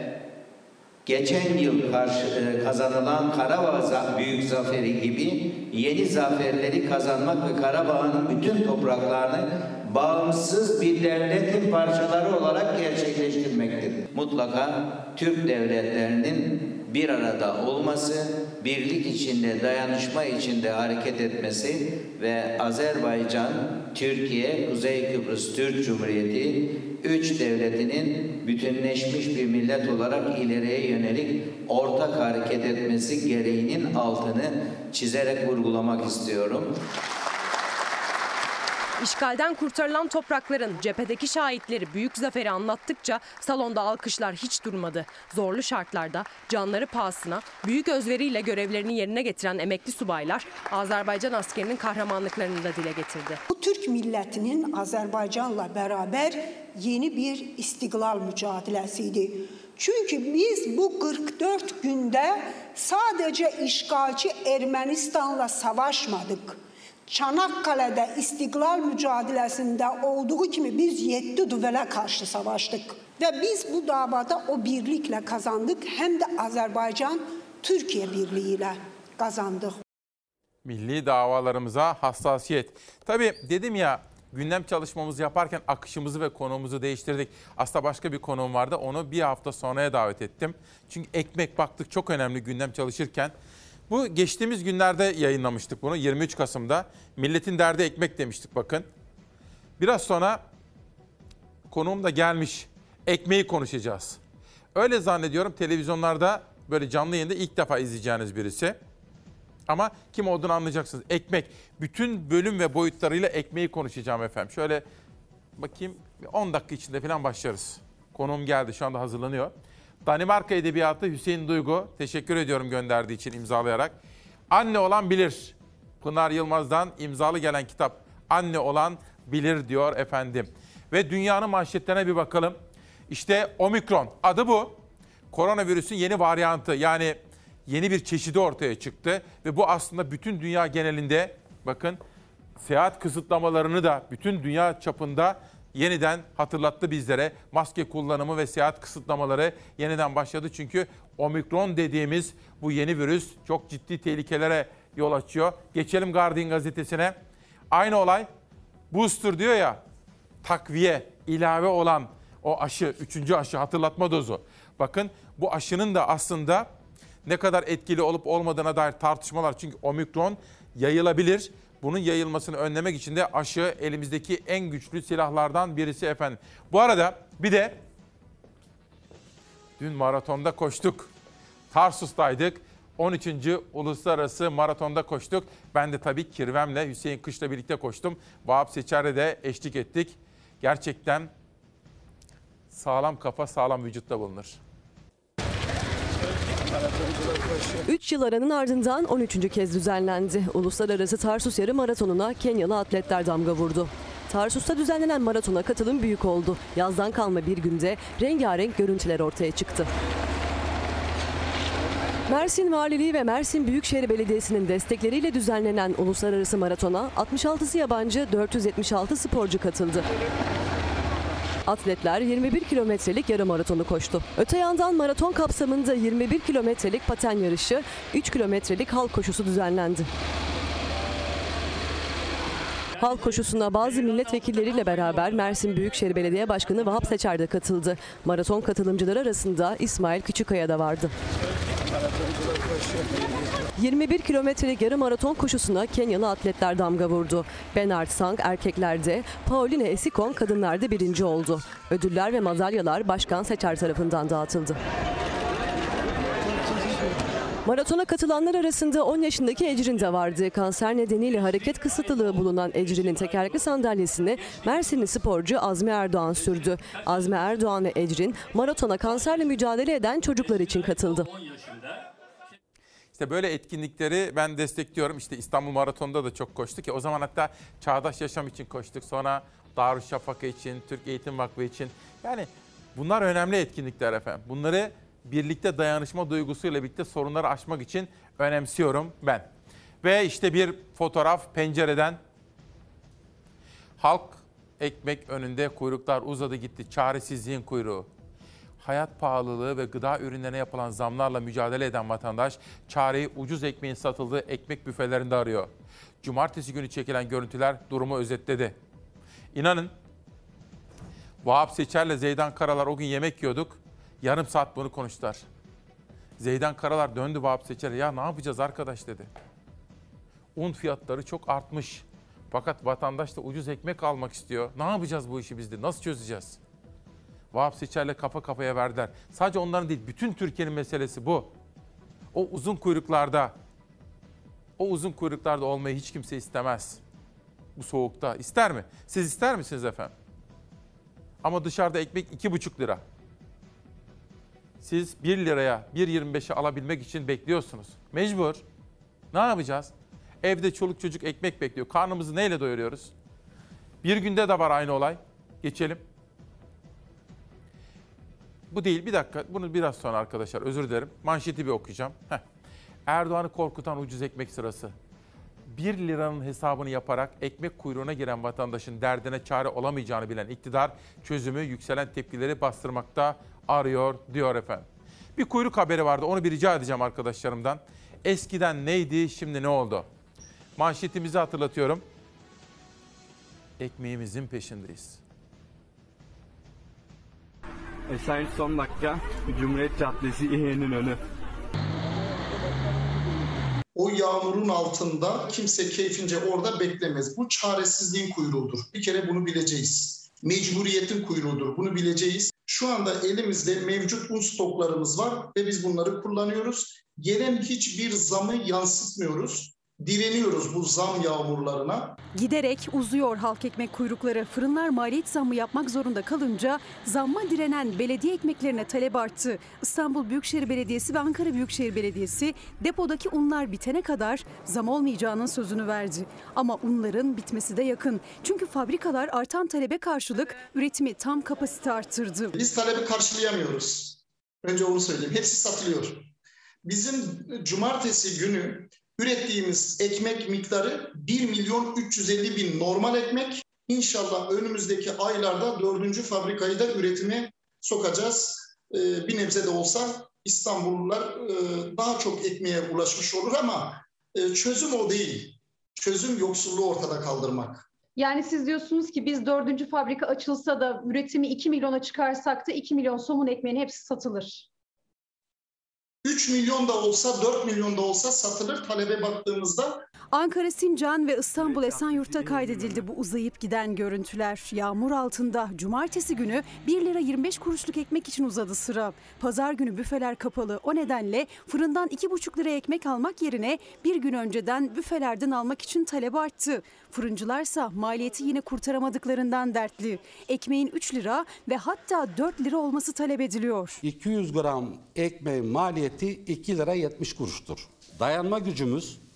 geçen yıl e, kazanılan Karabağ büyük zaferi gibi yeni zaferleri kazanmak ve Karabağ'ın bütün topraklarını bağımsız bir devletin parçaları olarak gerçekleştirmektir. Mutlaka Türk devletlerinin bir arada olması, birlik içinde, dayanışma içinde hareket etmesi ve Azerbaycan, Türkiye, Kuzey Kıbrıs Türk Cumhuriyeti üç devletinin bütünleşmiş bir millet olarak ileriye yönelik ortak hareket etmesi gereğinin altını çizerek vurgulamak istiyorum. İşgalden kurtarılan toprakların cephedeki şahitleri büyük zaferi anlattıkça salonda alkışlar hiç durmadı. Zorlu şartlarda canları pahasına büyük özveriyle görevlerini yerine getiren emekli subaylar Azerbaycan askerinin kahramanlıklarını da dile getirdi. Bu Türk milletinin Azerbaycanla beraber yeni bir istiklal mücadelesiydi. Çünkü biz bu 44 günde sadece işgalci Ermenistan'la savaşmadık. Çanakkale'de istiklal mücadelesinde olduğu gibi biz yetti düvele karşı savaştık. Ve biz bu davada o birlikle kazandık. Hem de Azerbaycan Türkiye birliğiyle kazandık. Milli davalarımıza hassasiyet. Tabii dedim ya gündem çalışmamızı yaparken akışımızı ve konuğumuzu değiştirdik. Aslında başka bir konuğum vardı. Onu bir hafta sonraya davet ettim. Çünkü ekmek baktık çok önemli gündem çalışırken. Bu geçtiğimiz günlerde yayınlamıştık bunu 23 Kasım'da. Milletin derdi ekmek demiştik bakın. Biraz sonra konuğum da gelmiş. Ekmeği konuşacağız. Öyle zannediyorum televizyonlarda böyle canlı yayında ilk defa izleyeceğiniz birisi. Ama kim olduğunu anlayacaksınız. Ekmek. Bütün bölüm ve boyutlarıyla ekmeği konuşacağım efendim. Şöyle bakayım 10 dakika içinde falan başlarız. Konuğum geldi şu anda hazırlanıyor. Danimarka Edebiyatı Hüseyin Duygu. Teşekkür ediyorum gönderdiği için imzalayarak. Anne olan bilir. Pınar Yılmaz'dan imzalı gelen kitap. Anne olan bilir diyor efendim. Ve dünyanın manşetlerine bir bakalım. İşte omikron adı bu. Koronavirüsün yeni varyantı yani yeni bir çeşidi ortaya çıktı. Ve bu aslında bütün dünya genelinde bakın seyahat kısıtlamalarını da bütün dünya çapında yeniden hatırlattı bizlere. Maske kullanımı ve seyahat kısıtlamaları yeniden başladı. Çünkü omikron dediğimiz bu yeni virüs çok ciddi tehlikelere yol açıyor. Geçelim Guardian gazetesine. Aynı olay booster diyor ya takviye, ilave olan o aşı, üçüncü aşı hatırlatma dozu. Bakın bu aşının da aslında ne kadar etkili olup olmadığına dair tartışmalar. Çünkü omikron yayılabilir. Bunun yayılmasını önlemek için de aşı elimizdeki en güçlü silahlardan birisi efendim. Bu arada bir de dün maratonda koştuk. Tarsus'taydık. 13. Uluslararası Maratonda koştuk. Ben de tabii Kirvem'le Hüseyin Kış'la birlikte koştum. Vahap Seçer'le de eşlik ettik. Gerçekten sağlam kafa sağlam vücutta bulunur. 3 yıl aranın ardından 13. kez düzenlendi. Uluslararası Tarsus Yarı Maratonu'na Kenyalı atletler damga vurdu. Tarsus'ta düzenlenen maratona katılım büyük oldu. Yazdan kalma bir günde rengarenk görüntüler ortaya çıktı. Mersin Valiliği ve Mersin Büyükşehir Belediyesi'nin destekleriyle düzenlenen uluslararası maratona 66'sı yabancı 476 sporcu katıldı. Atletler 21 kilometrelik yarım maratonu koştu. Öte yandan maraton kapsamında 21 kilometrelik paten yarışı, 3 kilometrelik halk koşusu düzenlendi. Halk koşusuna bazı milletvekilleriyle beraber Mersin Büyükşehir Belediye Başkanı Vahap Seçer de katıldı. Maraton katılımcıları arasında İsmail Küçükkaya da vardı. 21 kilometrelik yarım maraton koşusuna Kenyalı atletler damga vurdu. Bernard Sang erkeklerde, Pauline Esikon kadınlarda birinci oldu. Ödüller ve madalyalar Başkan Seçer tarafından dağıtıldı. Maratona katılanlar arasında 10 yaşındaki Ecrin de vardı. Kanser nedeniyle hareket kısıtlılığı bulunan Ecrin'in tekerlekli sandalyesini Mersinli sporcu Azmi Erdoğan sürdü. Azmi Erdoğan ve Ecrin maratona kanserle mücadele eden çocuklar için katıldı. İşte böyle etkinlikleri ben destekliyorum. İşte İstanbul Maratonu'nda da çok koştuk ki o zaman hatta Çağdaş Yaşam için koştuk. Sonra Darüşşafaka için, Türk Eğitim Vakfı için. Yani bunlar önemli etkinlikler efendim. Bunları birlikte dayanışma duygusuyla birlikte sorunları aşmak için önemsiyorum ben. Ve işte bir fotoğraf pencereden halk ekmek önünde kuyruklar uzadı gitti. Çaresizliğin kuyruğu. Hayat pahalılığı ve gıda ürünlerine yapılan zamlarla mücadele eden vatandaş çareyi ucuz ekmeğin satıldığı ekmek büfelerinde arıyor. Cumartesi günü çekilen görüntüler durumu özetledi. İnanın Vahap Seçer'le Zeydan Karalar o gün yemek yiyorduk. Yarım saat bunu konuştular. Zeydan Karalar döndü Vahap Seçer'e ya ne yapacağız arkadaş dedi. Un fiyatları çok artmış. Fakat vatandaş da ucuz ekmek almak istiyor. Ne yapacağız bu işi biz? Nasıl çözeceğiz? Vahap Seçer'le kafa kafaya verdiler. Sadece onların değil, bütün Türkiye'nin meselesi bu. O uzun kuyruklarda, o uzun kuyruklarda olmayı hiç kimse istemez. Bu soğukta. İster mi? Siz ister misiniz efendim? Ama dışarıda ekmek iki buçuk lira. Siz 1 liraya 1.25'e alabilmek için bekliyorsunuz. Mecbur. Ne yapacağız? Evde çoluk çocuk ekmek bekliyor. Karnımızı neyle doyuruyoruz? Bir günde de var aynı olay. Geçelim. Bu değil bir dakika. Bunu biraz sonra arkadaşlar özür dilerim. Manşeti bir okuyacağım. Heh. Erdoğan'ı korkutan ucuz ekmek sırası. 1 liranın hesabını yaparak ekmek kuyruğuna giren vatandaşın derdine çare olamayacağını bilen iktidar çözümü yükselen tepkileri bastırmakta arıyor diyor efendim. Bir kuyruk haberi vardı onu bir rica edeceğim arkadaşlarımdan. Eskiden neydi şimdi ne oldu? Manşetimizi hatırlatıyorum. Ekmeğimizin peşindeyiz. Esenyurt son dakika Cumhuriyet Caddesi İHA'nın önü. O yağmurun altında kimse keyfince orada beklemez. Bu çaresizliğin kuyruğudur. Bir kere bunu bileceğiz. Mecburiyetin kuyruğudur. Bunu bileceğiz. Şu anda elimizde mevcut un stoklarımız var ve biz bunları kullanıyoruz. Gelen hiçbir zamı yansıtmıyoruz. Direniyoruz bu zam yağmurlarına. Giderek uzuyor halk ekmek kuyrukları. Fırınlar maliyet zammı yapmak zorunda kalınca zamma direnen belediye ekmeklerine talep arttı. İstanbul Büyükşehir Belediyesi ve Ankara Büyükşehir Belediyesi depodaki unlar bitene kadar zam olmayacağının sözünü verdi. Ama unların bitmesi de yakın. Çünkü fabrikalar artan talebe karşılık üretimi tam kapasite arttırdı. Biz talebi karşılayamıyoruz. Önce onu söyleyeyim. Hepsi satılıyor. Bizim cumartesi günü ürettiğimiz ekmek miktarı 1 milyon 350 bin normal ekmek. İnşallah önümüzdeki aylarda dördüncü fabrikayı da üretime sokacağız. Ee, bir nebze de olsa İstanbullular e, daha çok ekmeğe ulaşmış olur ama e, çözüm o değil. Çözüm yoksulluğu ortada kaldırmak. Yani siz diyorsunuz ki biz dördüncü fabrika açılsa da üretimi 2 milyona çıkarsak da 2 milyon somun ekmeğinin hepsi satılır. 3 milyon da olsa 4 milyon da olsa satılır talebe baktığımızda. Ankara Sincan ve İstanbul Esenyurt'ta kaydedildi bu uzayıp giden görüntüler. Yağmur altında cumartesi günü 1 lira 25 kuruşluk ekmek için uzadı sıra. Pazar günü büfeler kapalı. O nedenle fırından 2,5 lira ekmek almak yerine bir gün önceden büfelerden almak için talep arttı. Fırıncılarsa maliyeti yine kurtaramadıklarından dertli. Ekmeğin 3 lira ve hatta 4 lira olması talep ediliyor. 200 gram ekmeğin maliyeti 2 lira 70 kuruştur. Dayanma gücümüz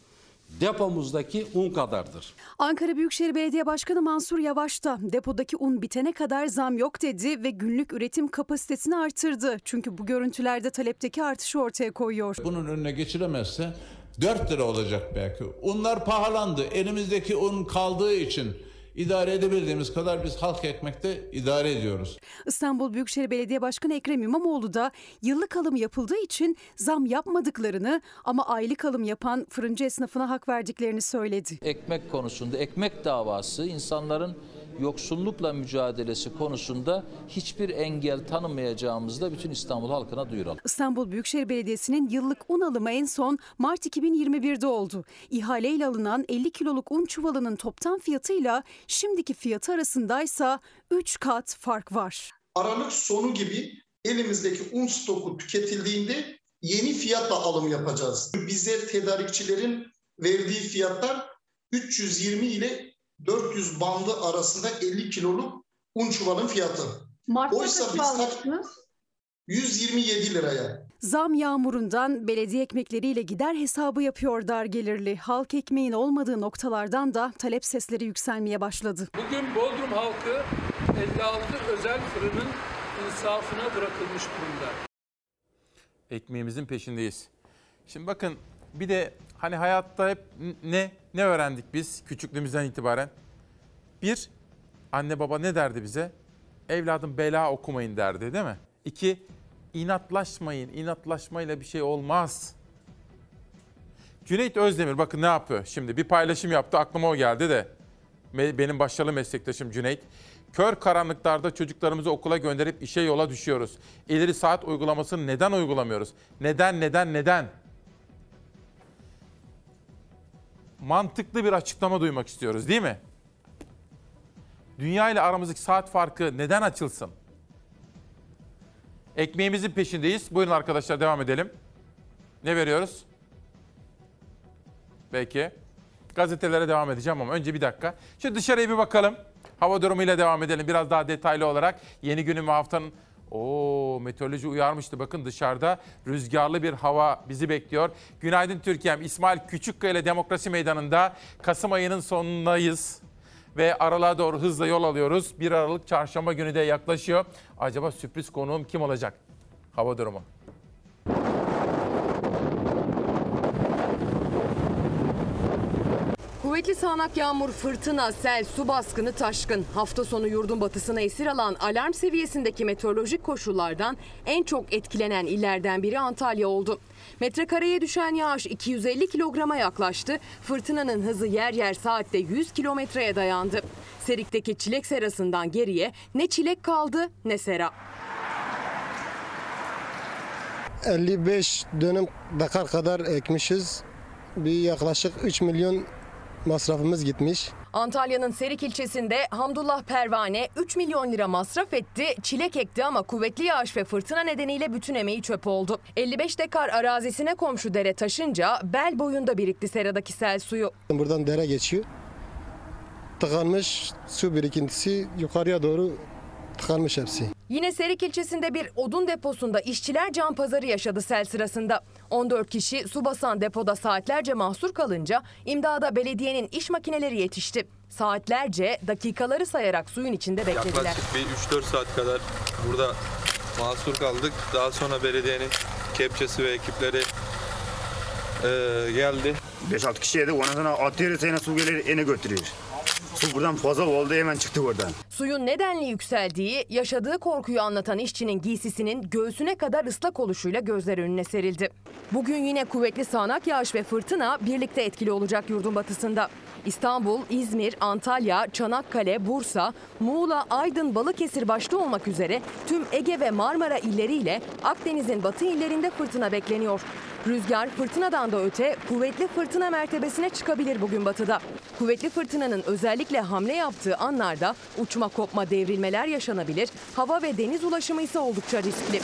depomuzdaki un kadardır. Ankara Büyükşehir Belediye Başkanı Mansur Yavaş da depodaki un bitene kadar zam yok dedi ve günlük üretim kapasitesini artırdı. Çünkü bu görüntülerde talepteki artışı ortaya koyuyor. Bunun önüne geçilemezse 4 lira olacak belki. Unlar pahalandı. Elimizdeki un kaldığı için idare edebildiğimiz kadar biz halk ekmekte idare ediyoruz. İstanbul Büyükşehir Belediye Başkanı Ekrem İmamoğlu da yıllık alım yapıldığı için zam yapmadıklarını ama aylık alım yapan fırıncı esnafına hak verdiklerini söyledi. Ekmek konusunda ekmek davası insanların yoksullukla mücadelesi konusunda hiçbir engel tanımayacağımızı da bütün İstanbul halkına duyuralım. İstanbul Büyükşehir Belediyesi'nin yıllık un alımı en son Mart 2021'de oldu. İhaleyle alınan 50 kiloluk un çuvalının toptan fiyatıyla şimdiki fiyatı arasındaysa 3 kat fark var. Aralık sonu gibi elimizdeki un stoku tüketildiğinde yeni fiyatla alım yapacağız. Bizler tedarikçilerin verdiği fiyatlar 320 ile 400 bandı arasında 50 kiloluk un çuvalın fiyatı. Mart'ta Oysa kaç biz kaç- almıştınız? 127 liraya. Zam yağmurundan belediye ekmekleriyle gider hesabı yapıyor dar gelirli. Halk ekmeğin olmadığı noktalardan da talep sesleri yükselmeye başladı. Bugün Bodrum halkı 56 özel fırının insafına bırakılmış durumda. ekmeğimizin peşindeyiz. Şimdi bakın bir de hani hayatta hep ne ne öğrendik biz küçüklüğümüzden itibaren? Bir, anne baba ne derdi bize? Evladım bela okumayın derdi değil mi? İki, inatlaşmayın. İnatlaşmayla bir şey olmaz. Cüneyt Özdemir bakın ne yapıyor şimdi? Bir paylaşım yaptı aklıma o geldi de. Benim başarılı meslektaşım Cüneyt. Kör karanlıklarda çocuklarımızı okula gönderip işe yola düşüyoruz. İleri saat uygulamasını neden uygulamıyoruz? Neden, neden, neden? Mantıklı bir açıklama duymak istiyoruz değil mi? Dünya ile aramızdaki saat farkı neden açılsın? Ekmeğimizin peşindeyiz. Buyurun arkadaşlar devam edelim. Ne veriyoruz? Peki. Gazetelere devam edeceğim ama önce bir dakika. Şu dışarıya bir bakalım. Hava durumuyla devam edelim. Biraz daha detaylı olarak yeni günün ve haftanın Oo, meteoroloji uyarmıştı. Bakın dışarıda rüzgarlı bir hava bizi bekliyor. Günaydın Türkiye'm. İsmail Küçükkaya ile Demokrasi Meydanı'nda Kasım ayının sonundayız. Ve aralığa doğru hızla yol alıyoruz. 1 Aralık çarşamba günü de yaklaşıyor. Acaba sürpriz konuğum kim olacak? Hava durumu. Kuvvetli sağanak yağmur, fırtına, sel, su baskını, taşkın. Hafta sonu yurdun batısına esir alan alarm seviyesindeki meteorolojik koşullardan en çok etkilenen illerden biri Antalya oldu. Metrekareye düşen yağış 250 kilograma yaklaştı. Fırtınanın hızı yer yer saatte 100 kilometreye dayandı. Serik'teki çilek serasından geriye ne çilek kaldı ne sera. 55 dönüm dakar kadar ekmişiz. Bir yaklaşık 3 milyon masrafımız gitmiş. Antalya'nın Serik ilçesinde Hamdullah Pervane 3 milyon lira masraf etti, çilek ekti ama kuvvetli yağış ve fırtına nedeniyle bütün emeği çöp oldu. 55 dekar arazisine komşu dere taşınca bel boyunda birikti seradaki sel suyu. Buradan dere geçiyor. Tıkanmış su birikintisi yukarıya doğru tıkanmış hepsi. Yine Serik ilçesinde bir odun deposunda işçiler can pazarı yaşadı sel sırasında. 14 kişi su basan depoda saatlerce mahsur kalınca imdada belediyenin iş makineleri yetişti. Saatlerce dakikaları sayarak suyun içinde beklediler. Yaklaşık bir 3-4 saat kadar burada mahsur kaldık. Daha sonra belediyenin kepçesi ve ekipleri eee, geldi. 5-6 kişi yedik. Ondan sonra atıyoruz yine su gelir yine götürüyor. Su buradan fazla oldu hemen çıktı buradan. Suyun nedenli yükseldiği, yaşadığı korkuyu anlatan işçinin giysisinin göğsüne kadar ıslak oluşuyla gözler önüne serildi. Bugün yine kuvvetli sağanak yağış ve fırtına birlikte etkili olacak yurdun batısında. İstanbul, İzmir, Antalya, Çanakkale, Bursa, Muğla, Aydın, Balıkesir başta olmak üzere tüm Ege ve Marmara illeriyle Akdeniz'in batı illerinde fırtına bekleniyor. Rüzgar fırtınadan da öte kuvvetli fırtına mertebesine çıkabilir bugün batıda. Kuvvetli fırtınanın özellikle hamle yaptığı anlarda uçma kopma devrilmeler yaşanabilir. Hava ve deniz ulaşımı ise oldukça riskli.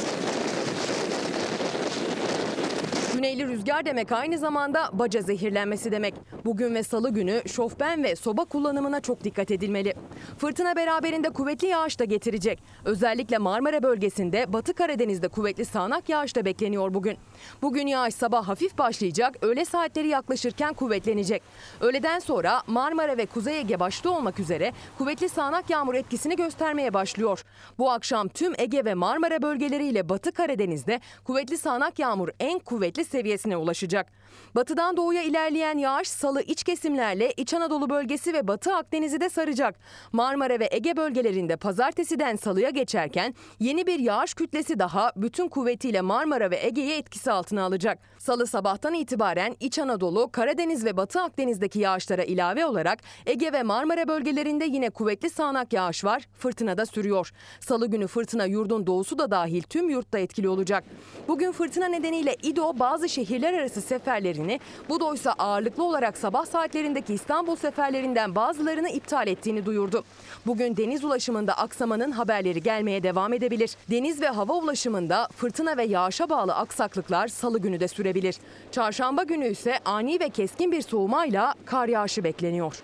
Güneyli rüzgar demek aynı zamanda baca zehirlenmesi demek. Bugün ve salı günü şofben ve soba kullanımına çok dikkat edilmeli. Fırtına beraberinde kuvvetli yağış da getirecek. Özellikle Marmara bölgesinde Batı Karadeniz'de kuvvetli sağanak yağış da bekleniyor bugün. Bugün yağış sabah hafif başlayacak, öğle saatleri yaklaşırken kuvvetlenecek. Öğleden sonra Marmara ve Kuzey Ege başta olmak üzere kuvvetli sağanak yağmur etkisini göstermeye başlıyor. Bu akşam tüm Ege ve Marmara bölgeleriyle Batı Karadeniz'de kuvvetli sağanak yağmur en kuvvetli seviyesine ulaşacak. Batıdan doğuya ilerleyen yağış salı iç kesimlerle İç Anadolu bölgesi ve Batı Akdeniz'i de saracak. Marmara ve Ege bölgelerinde pazartesiden salıya geçerken yeni bir yağış kütlesi daha bütün kuvvetiyle Marmara ve Ege'yi etkisi altına alacak. Salı sabahtan itibaren İç Anadolu, Karadeniz ve Batı Akdeniz'deki yağışlara ilave olarak Ege ve Marmara bölgelerinde yine kuvvetli sağanak yağış var. Fırtına da sürüyor. Salı günü fırtına yurdun doğusu da dahil tüm yurtta etkili olacak. Bugün fırtına nedeniyle İDO bazı şehirler arası seferlerini, Budo ise ağırlıklı olarak sabah saatlerindeki İstanbul seferlerinden bazılarını iptal ettiğini duyurdu. Bugün deniz ulaşımında aksamanın haberleri gelmeye devam edebilir. Deniz ve hava ulaşımında fırtına ve yağışa bağlı aksaklıklar salı günü de sürebilir. Çarşamba günü ise ani ve keskin bir soğumayla kar yağışı bekleniyor.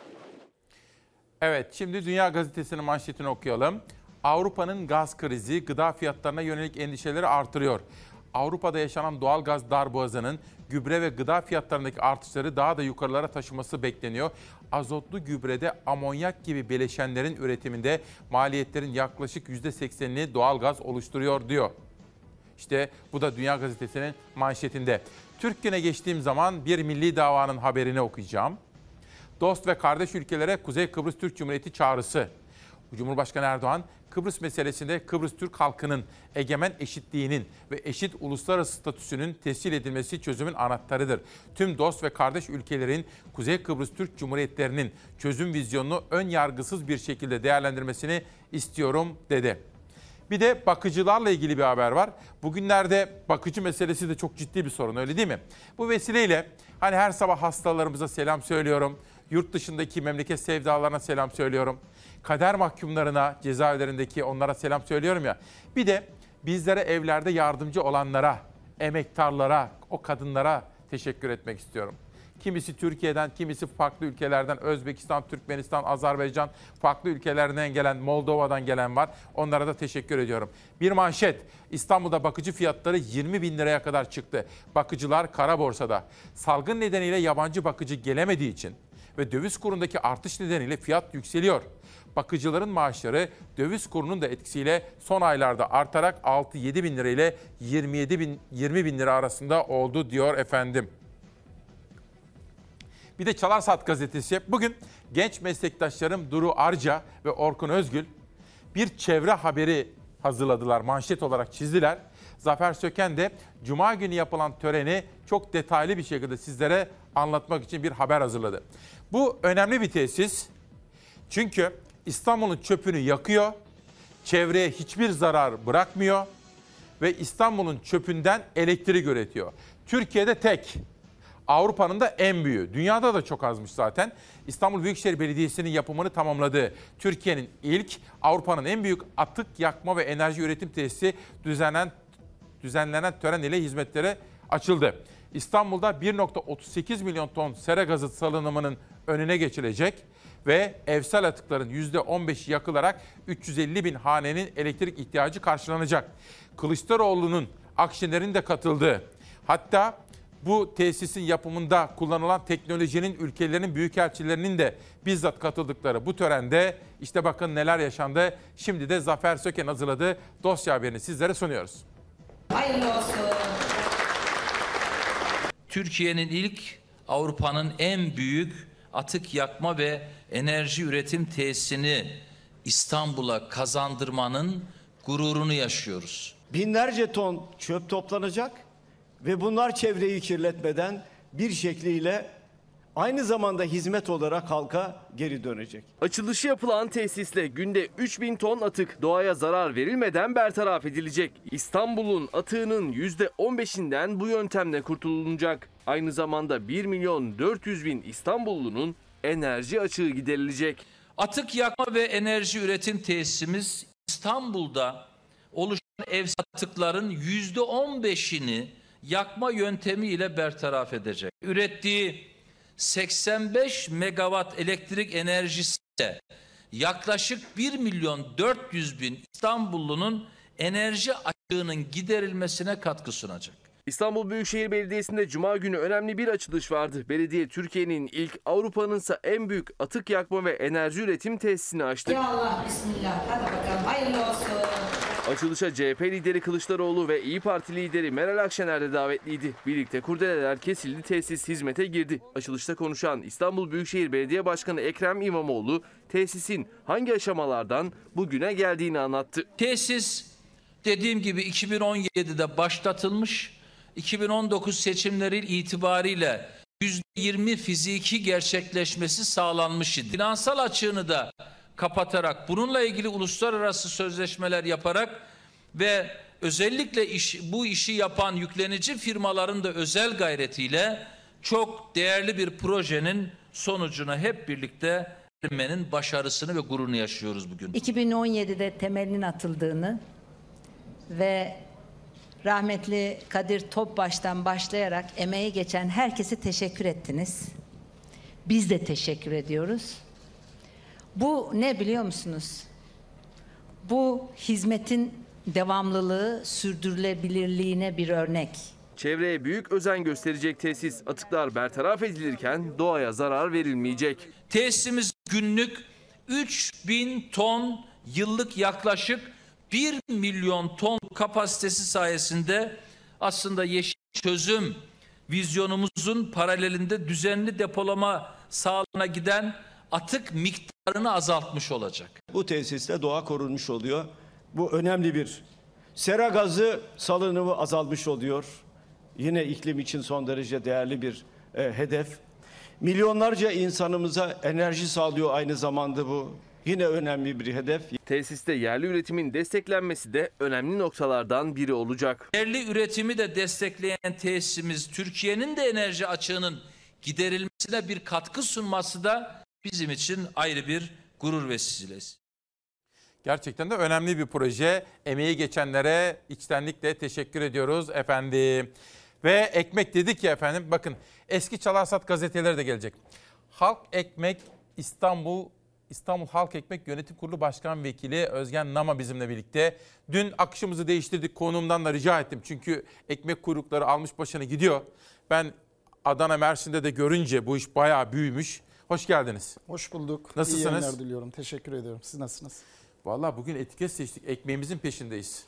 Evet, şimdi Dünya Gazetesi'nin manşetini okuyalım. Avrupa'nın gaz krizi gıda fiyatlarına yönelik endişeleri artırıyor. Avrupa'da yaşanan doğal gaz darboğazının gübre ve gıda fiyatlarındaki artışları daha da yukarılara taşıması bekleniyor. Azotlu gübrede amonyak gibi bileşenlerin üretiminde maliyetlerin yaklaşık %80'ini doğal gaz oluşturuyor diyor. İşte bu da Dünya Gazetesi'nin manşetinde. Türk Gün'e geçtiğim zaman bir milli davanın haberini okuyacağım. Dost ve kardeş ülkelere Kuzey Kıbrıs Türk Cumhuriyeti çağrısı. Cumhurbaşkanı Erdoğan, Kıbrıs meselesinde Kıbrıs Türk halkının egemen eşitliğinin ve eşit uluslararası statüsünün tescil edilmesi çözümün anahtarıdır. Tüm dost ve kardeş ülkelerin Kuzey Kıbrıs Türk Cumhuriyetlerinin çözüm vizyonunu ön yargısız bir şekilde değerlendirmesini istiyorum dedi. Bir de bakıcılarla ilgili bir haber var. Bugünlerde bakıcı meselesi de çok ciddi bir sorun öyle değil mi? Bu vesileyle hani her sabah hastalarımıza selam söylüyorum. Yurt dışındaki memleket sevdalarına selam söylüyorum. Kader mahkumlarına, cezaevlerindeki onlara selam söylüyorum ya. Bir de bizlere evlerde yardımcı olanlara, emektarlara, o kadınlara teşekkür etmek istiyorum. Kimisi Türkiye'den, kimisi farklı ülkelerden, Özbekistan, Türkmenistan, Azerbaycan, farklı ülkelerden gelen, Moldova'dan gelen var. Onlara da teşekkür ediyorum. Bir manşet, İstanbul'da bakıcı fiyatları 20 bin liraya kadar çıktı. Bakıcılar kara borsada. Salgın nedeniyle yabancı bakıcı gelemediği için ve döviz kurundaki artış nedeniyle fiyat yükseliyor. Bakıcıların maaşları döviz kurunun da etkisiyle son aylarda artarak 6-7 bin lira ile 27 bin, 20 bin lira arasında oldu diyor efendim. Bir de Çalar Saat gazetesi. Bugün genç meslektaşlarım Duru Arca ve Orkun Özgül bir çevre haberi hazırladılar, manşet olarak çizdiler. Zafer Söken de Cuma günü yapılan töreni çok detaylı bir şekilde sizlere anlatmak için bir haber hazırladı. Bu önemli bir tesis. Çünkü İstanbul'un çöpünü yakıyor, çevreye hiçbir zarar bırakmıyor ve İstanbul'un çöpünden elektrik üretiyor. Türkiye'de tek, Avrupa'nın da en büyüğü. Dünyada da çok azmış zaten. İstanbul Büyükşehir Belediyesi'nin yapımını tamamladığı Türkiye'nin ilk Avrupa'nın en büyük atık yakma ve enerji üretim tesisi düzenlenen düzenlenen tören ile hizmetlere açıldı. İstanbul'da 1.38 milyon ton sera gazı salınımının önüne geçilecek ve evsel atıkların %15'i yakılarak 350 bin hanenin elektrik ihtiyacı karşılanacak. Kılıçdaroğlu'nun Akşener'in de katıldığı hatta bu tesisin yapımında kullanılan teknolojinin ülkelerinin büyükelçilerinin de bizzat katıldıkları bu törende işte bakın neler yaşandı. Şimdi de Zafer Söken hazırladığı dosya haberini sizlere sunuyoruz. Hayırlı olsun. Türkiye'nin ilk Avrupa'nın en büyük atık yakma ve enerji üretim tesisini İstanbul'a kazandırmanın gururunu yaşıyoruz. Binlerce ton çöp toplanacak ve bunlar çevreyi kirletmeden bir şekliyle aynı zamanda hizmet olarak halka geri dönecek. Açılışı yapılan tesisle günde 3000 ton atık doğaya zarar verilmeden bertaraf edilecek. İstanbul'un atığının %15'inden bu yöntemle kurtulunacak. Aynı zamanda 1 milyon 400 bin İstanbullunun enerji açığı giderilecek. Atık yakma ve enerji üretim tesisimiz İstanbul'da oluşan ev atıkların yüzde 15'ini yakma yöntemiyle bertaraf edecek. Ürettiği 85 megawatt elektrik enerjisi de yaklaşık 1 milyon 400 bin İstanbullunun enerji açığının giderilmesine katkı sunacak. İstanbul Büyükşehir Belediyesi'nde Cuma günü önemli bir açılış vardı. Belediye Türkiye'nin ilk Avrupa'nın ise en büyük atık yakma ve enerji üretim tesisini açtı. Ya Allah bismillah hadi bakalım hayırlı olsun. Açılışa CHP lideri Kılıçdaroğlu ve İyi Parti lideri Meral Akşener de davetliydi. Birlikte kurdeleler kesildi, tesis hizmete girdi. Açılışta konuşan İstanbul Büyükşehir Belediye Başkanı Ekrem İmamoğlu tesisin hangi aşamalardan bugüne geldiğini anlattı. Tesis dediğim gibi 2017'de başlatılmış. 2019 seçimleri itibariyle %20 fiziki gerçekleşmesi sağlanmış idi. Finansal açığını da kapatarak bununla ilgili uluslararası sözleşmeler yaparak ve özellikle iş, bu işi yapan yüklenici firmaların da özel gayretiyle çok değerli bir projenin sonucuna hep birlikte ermenin başarısını ve gururunu yaşıyoruz bugün. 2017'de temelinin atıldığını ve rahmetli Kadir Topbaş'tan başlayarak emeği geçen herkese teşekkür ettiniz. Biz de teşekkür ediyoruz. Bu ne biliyor musunuz? Bu hizmetin devamlılığı, sürdürülebilirliğine bir örnek. Çevreye büyük özen gösterecek tesis atıklar bertaraf edilirken doğaya zarar verilmeyecek. Tesisimiz günlük 3000 ton yıllık yaklaşık 1 milyon ton kapasitesi sayesinde aslında yeşil çözüm vizyonumuzun paralelinde düzenli depolama sağlığına giden atık miktarını azaltmış olacak. Bu tesiste doğa korunmuş oluyor. Bu önemli bir sera gazı salınımı azalmış oluyor. Yine iklim için son derece değerli bir e, hedef. Milyonlarca insanımıza enerji sağlıyor aynı zamanda bu. Yine önemli bir hedef. Tesiste yerli üretimin desteklenmesi de önemli noktalardan biri olacak. Yerli üretimi de destekleyen tesisimiz Türkiye'nin de enerji açığının giderilmesine bir katkı sunması da bizim için ayrı bir gurur vesilesi. Gerçekten de önemli bir proje. Emeği geçenlere içtenlikle teşekkür ediyoruz efendim. Ve ekmek dedik ya efendim bakın eski Çalarsat gazeteleri de gelecek. Halk Ekmek İstanbul İstanbul Halk Ekmek Yönetim Kurulu Başkan Vekili Özgen Nama bizimle birlikte. Dün akışımızı değiştirdik konuğumdan da rica ettim. Çünkü ekmek kuyrukları almış başını gidiyor. Ben Adana Mersin'de de görünce bu iş bayağı büyümüş. Hoş geldiniz. Hoş bulduk. Nasılsınız? İyi yayınlar diliyorum. Teşekkür ediyorum. Siz nasılsınız? Vallahi bugün etiket seçtik. Ekmeğimizin peşindeyiz.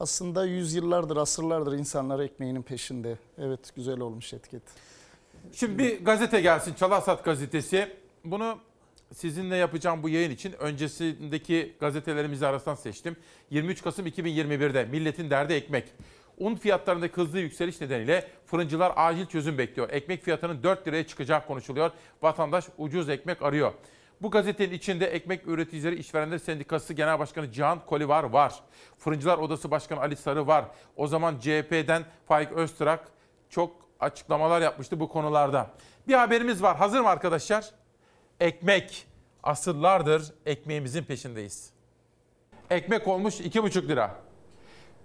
Aslında yüzyıllardır, asırlardır insanlar ekmeğinin peşinde. Evet güzel olmuş etiket. Şimdi bir gazete gelsin. Çalarsat gazetesi. Bunu sizinle yapacağım bu yayın için öncesindeki gazetelerimizi arasından seçtim. 23 Kasım 2021'de Milletin Derdi Ekmek. Un fiyatlarındaki hızlı yükseliş nedeniyle fırıncılar acil çözüm bekliyor. Ekmek fiyatının 4 liraya çıkacağı konuşuluyor. Vatandaş ucuz ekmek arıyor. Bu gazetenin içinde Ekmek Üreticileri İşverenler Sendikası Genel Başkanı Cihan Kolivar var. Fırıncılar Odası Başkanı Ali Sarı var. O zaman CHP'den Faik Öztürk çok açıklamalar yapmıştı bu konularda. Bir haberimiz var. Hazır mı arkadaşlar? Ekmek. Asırlardır ekmeğimizin peşindeyiz. Ekmek olmuş 2,5 lira.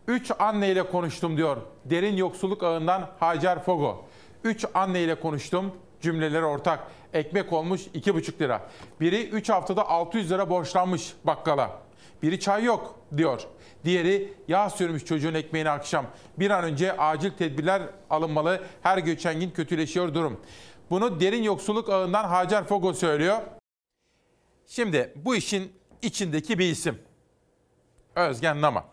3 anne ile konuştum diyor. Derin yoksulluk ağından Hacer Fogo. 3 anne ile konuştum. Cümleleri ortak. Ekmek olmuş 2,5 lira. Biri 3 haftada 600 lira borçlanmış bakkala. Biri çay yok diyor. Diğeri yağ sürmüş çocuğun ekmeğine akşam. Bir an önce acil tedbirler alınmalı. Her geçen gün kötüleşiyor durum. Bunu derin yoksulluk ağından Hacer Fogo söylüyor. Şimdi bu işin içindeki bir isim. Özgen Nama.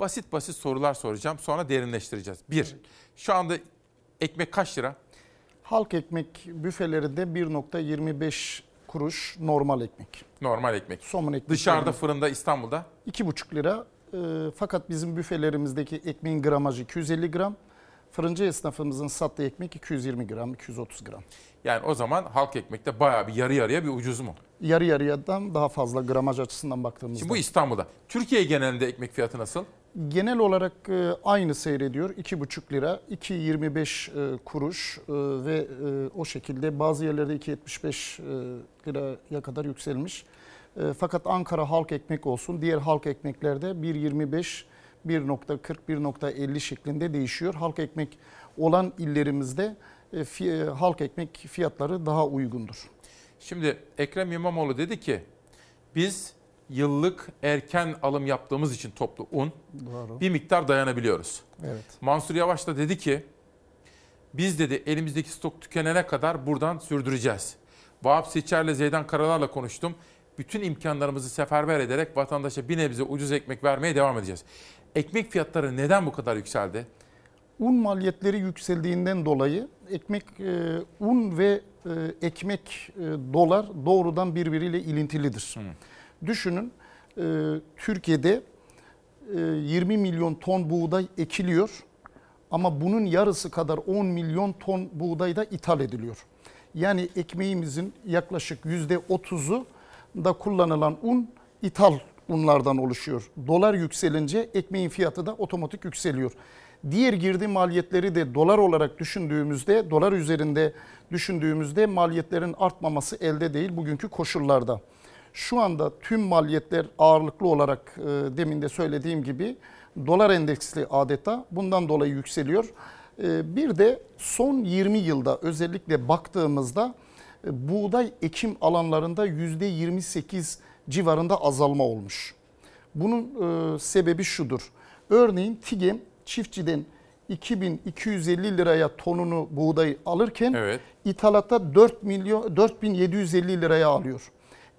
Basit basit sorular soracağım sonra derinleştireceğiz. Bir, şu anda ekmek kaç lira? Halk ekmek büfelerinde 1.25 kuruş normal ekmek. Normal ekmek. Somun ekmek. Dışarıda fırında İstanbul'da? 2,5 lira. E, fakat bizim büfelerimizdeki ekmeğin gramajı 250 gram. Fırıncı esnafımızın sattığı ekmek 220 gram, 230 gram. Yani o zaman halk ekmekte bayağı bir yarı yarıya bir ucuz mu? Yarı yarıyadan daha fazla gramaj açısından baktığımızda. Şimdi bu İstanbul'da. Türkiye genelinde ekmek fiyatı nasıl? Genel olarak e, aynı seyrediyor. 2,5 lira, 2,25 e, kuruş e, ve o şekilde bazı yerlerde 2,75 e, liraya kadar yükselmiş. Fakat Ankara halk ekmek olsun, diğer halk ekmeklerde 1,25, 1.40, 1.50 şeklinde değişiyor. Halk ekmek olan illerimizde e, e, halk ekmek fiyatları daha uygundur. Şimdi Ekrem İmamoğlu dedi ki biz yıllık erken alım yaptığımız için toplu un Doğru. bir miktar dayanabiliyoruz. Evet. Mansur Yavaş da dedi ki biz dedi elimizdeki stok tükenene kadar buradan sürdüreceğiz. Vahap Seçer'le Zeydan Karalar'la konuştum. Bütün imkanlarımızı seferber ederek vatandaşa bir nebze ucuz ekmek vermeye devam edeceğiz. Ekmek fiyatları neden bu kadar yükseldi? Un maliyetleri yükseldiğinden dolayı ekmek, e, un ve e, ekmek, e, dolar doğrudan birbiriyle ilintilidir. Düşünün e, Türkiye'de e, 20 milyon ton buğday ekiliyor ama bunun yarısı kadar 10 milyon ton buğday da ithal ediliyor. Yani ekmeğimizin yaklaşık %30'u da kullanılan un ithal unlardan oluşuyor. Dolar yükselince ekmeğin fiyatı da otomatik yükseliyor. Diğer girdi maliyetleri de dolar olarak düşündüğümüzde, dolar üzerinde düşündüğümüzde maliyetlerin artmaması elde değil bugünkü koşullarda. Şu anda tüm maliyetler ağırlıklı olarak e, demin de söylediğim gibi dolar endeksli adeta bundan dolayı yükseliyor. E, bir de son 20 yılda özellikle baktığımızda e, buğday ekim alanlarında %28 civarında azalma olmuş. Bunun e, sebebi şudur. Örneğin TİGEM çiftçiden 2250 liraya tonunu buğday alırken ithalatta 4 milyon 4750 liraya alıyor.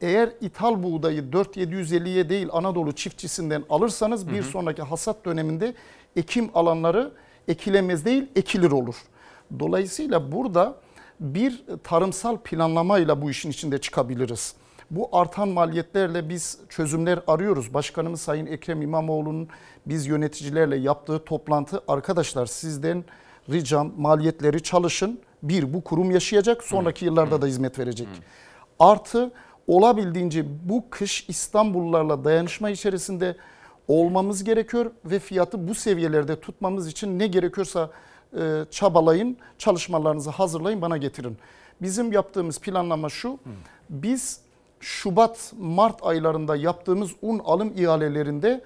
Eğer ithal buğdayı 4750'ye değil Anadolu çiftçisinden alırsanız bir Hı hı. sonraki hasat döneminde ekim alanları ekilemez değil ekilir olur. Dolayısıyla burada bir tarımsal planlamayla bu işin içinde çıkabiliriz. Bu artan maliyetlerle biz çözümler arıyoruz. Başkanımız Sayın Ekrem İmamoğlu'nun biz yöneticilerle yaptığı toplantı arkadaşlar sizden ricam maliyetleri çalışın. Bir bu kurum yaşayacak sonraki yıllarda da hizmet verecek. Artı olabildiğince bu kış İstanbullularla dayanışma içerisinde olmamız gerekiyor ve fiyatı bu seviyelerde tutmamız için ne gerekiyorsa e, çabalayın, çalışmalarınızı hazırlayın, bana getirin. Bizim yaptığımız planlama şu, biz Şubat, Mart aylarında yaptığımız un alım ihalelerinde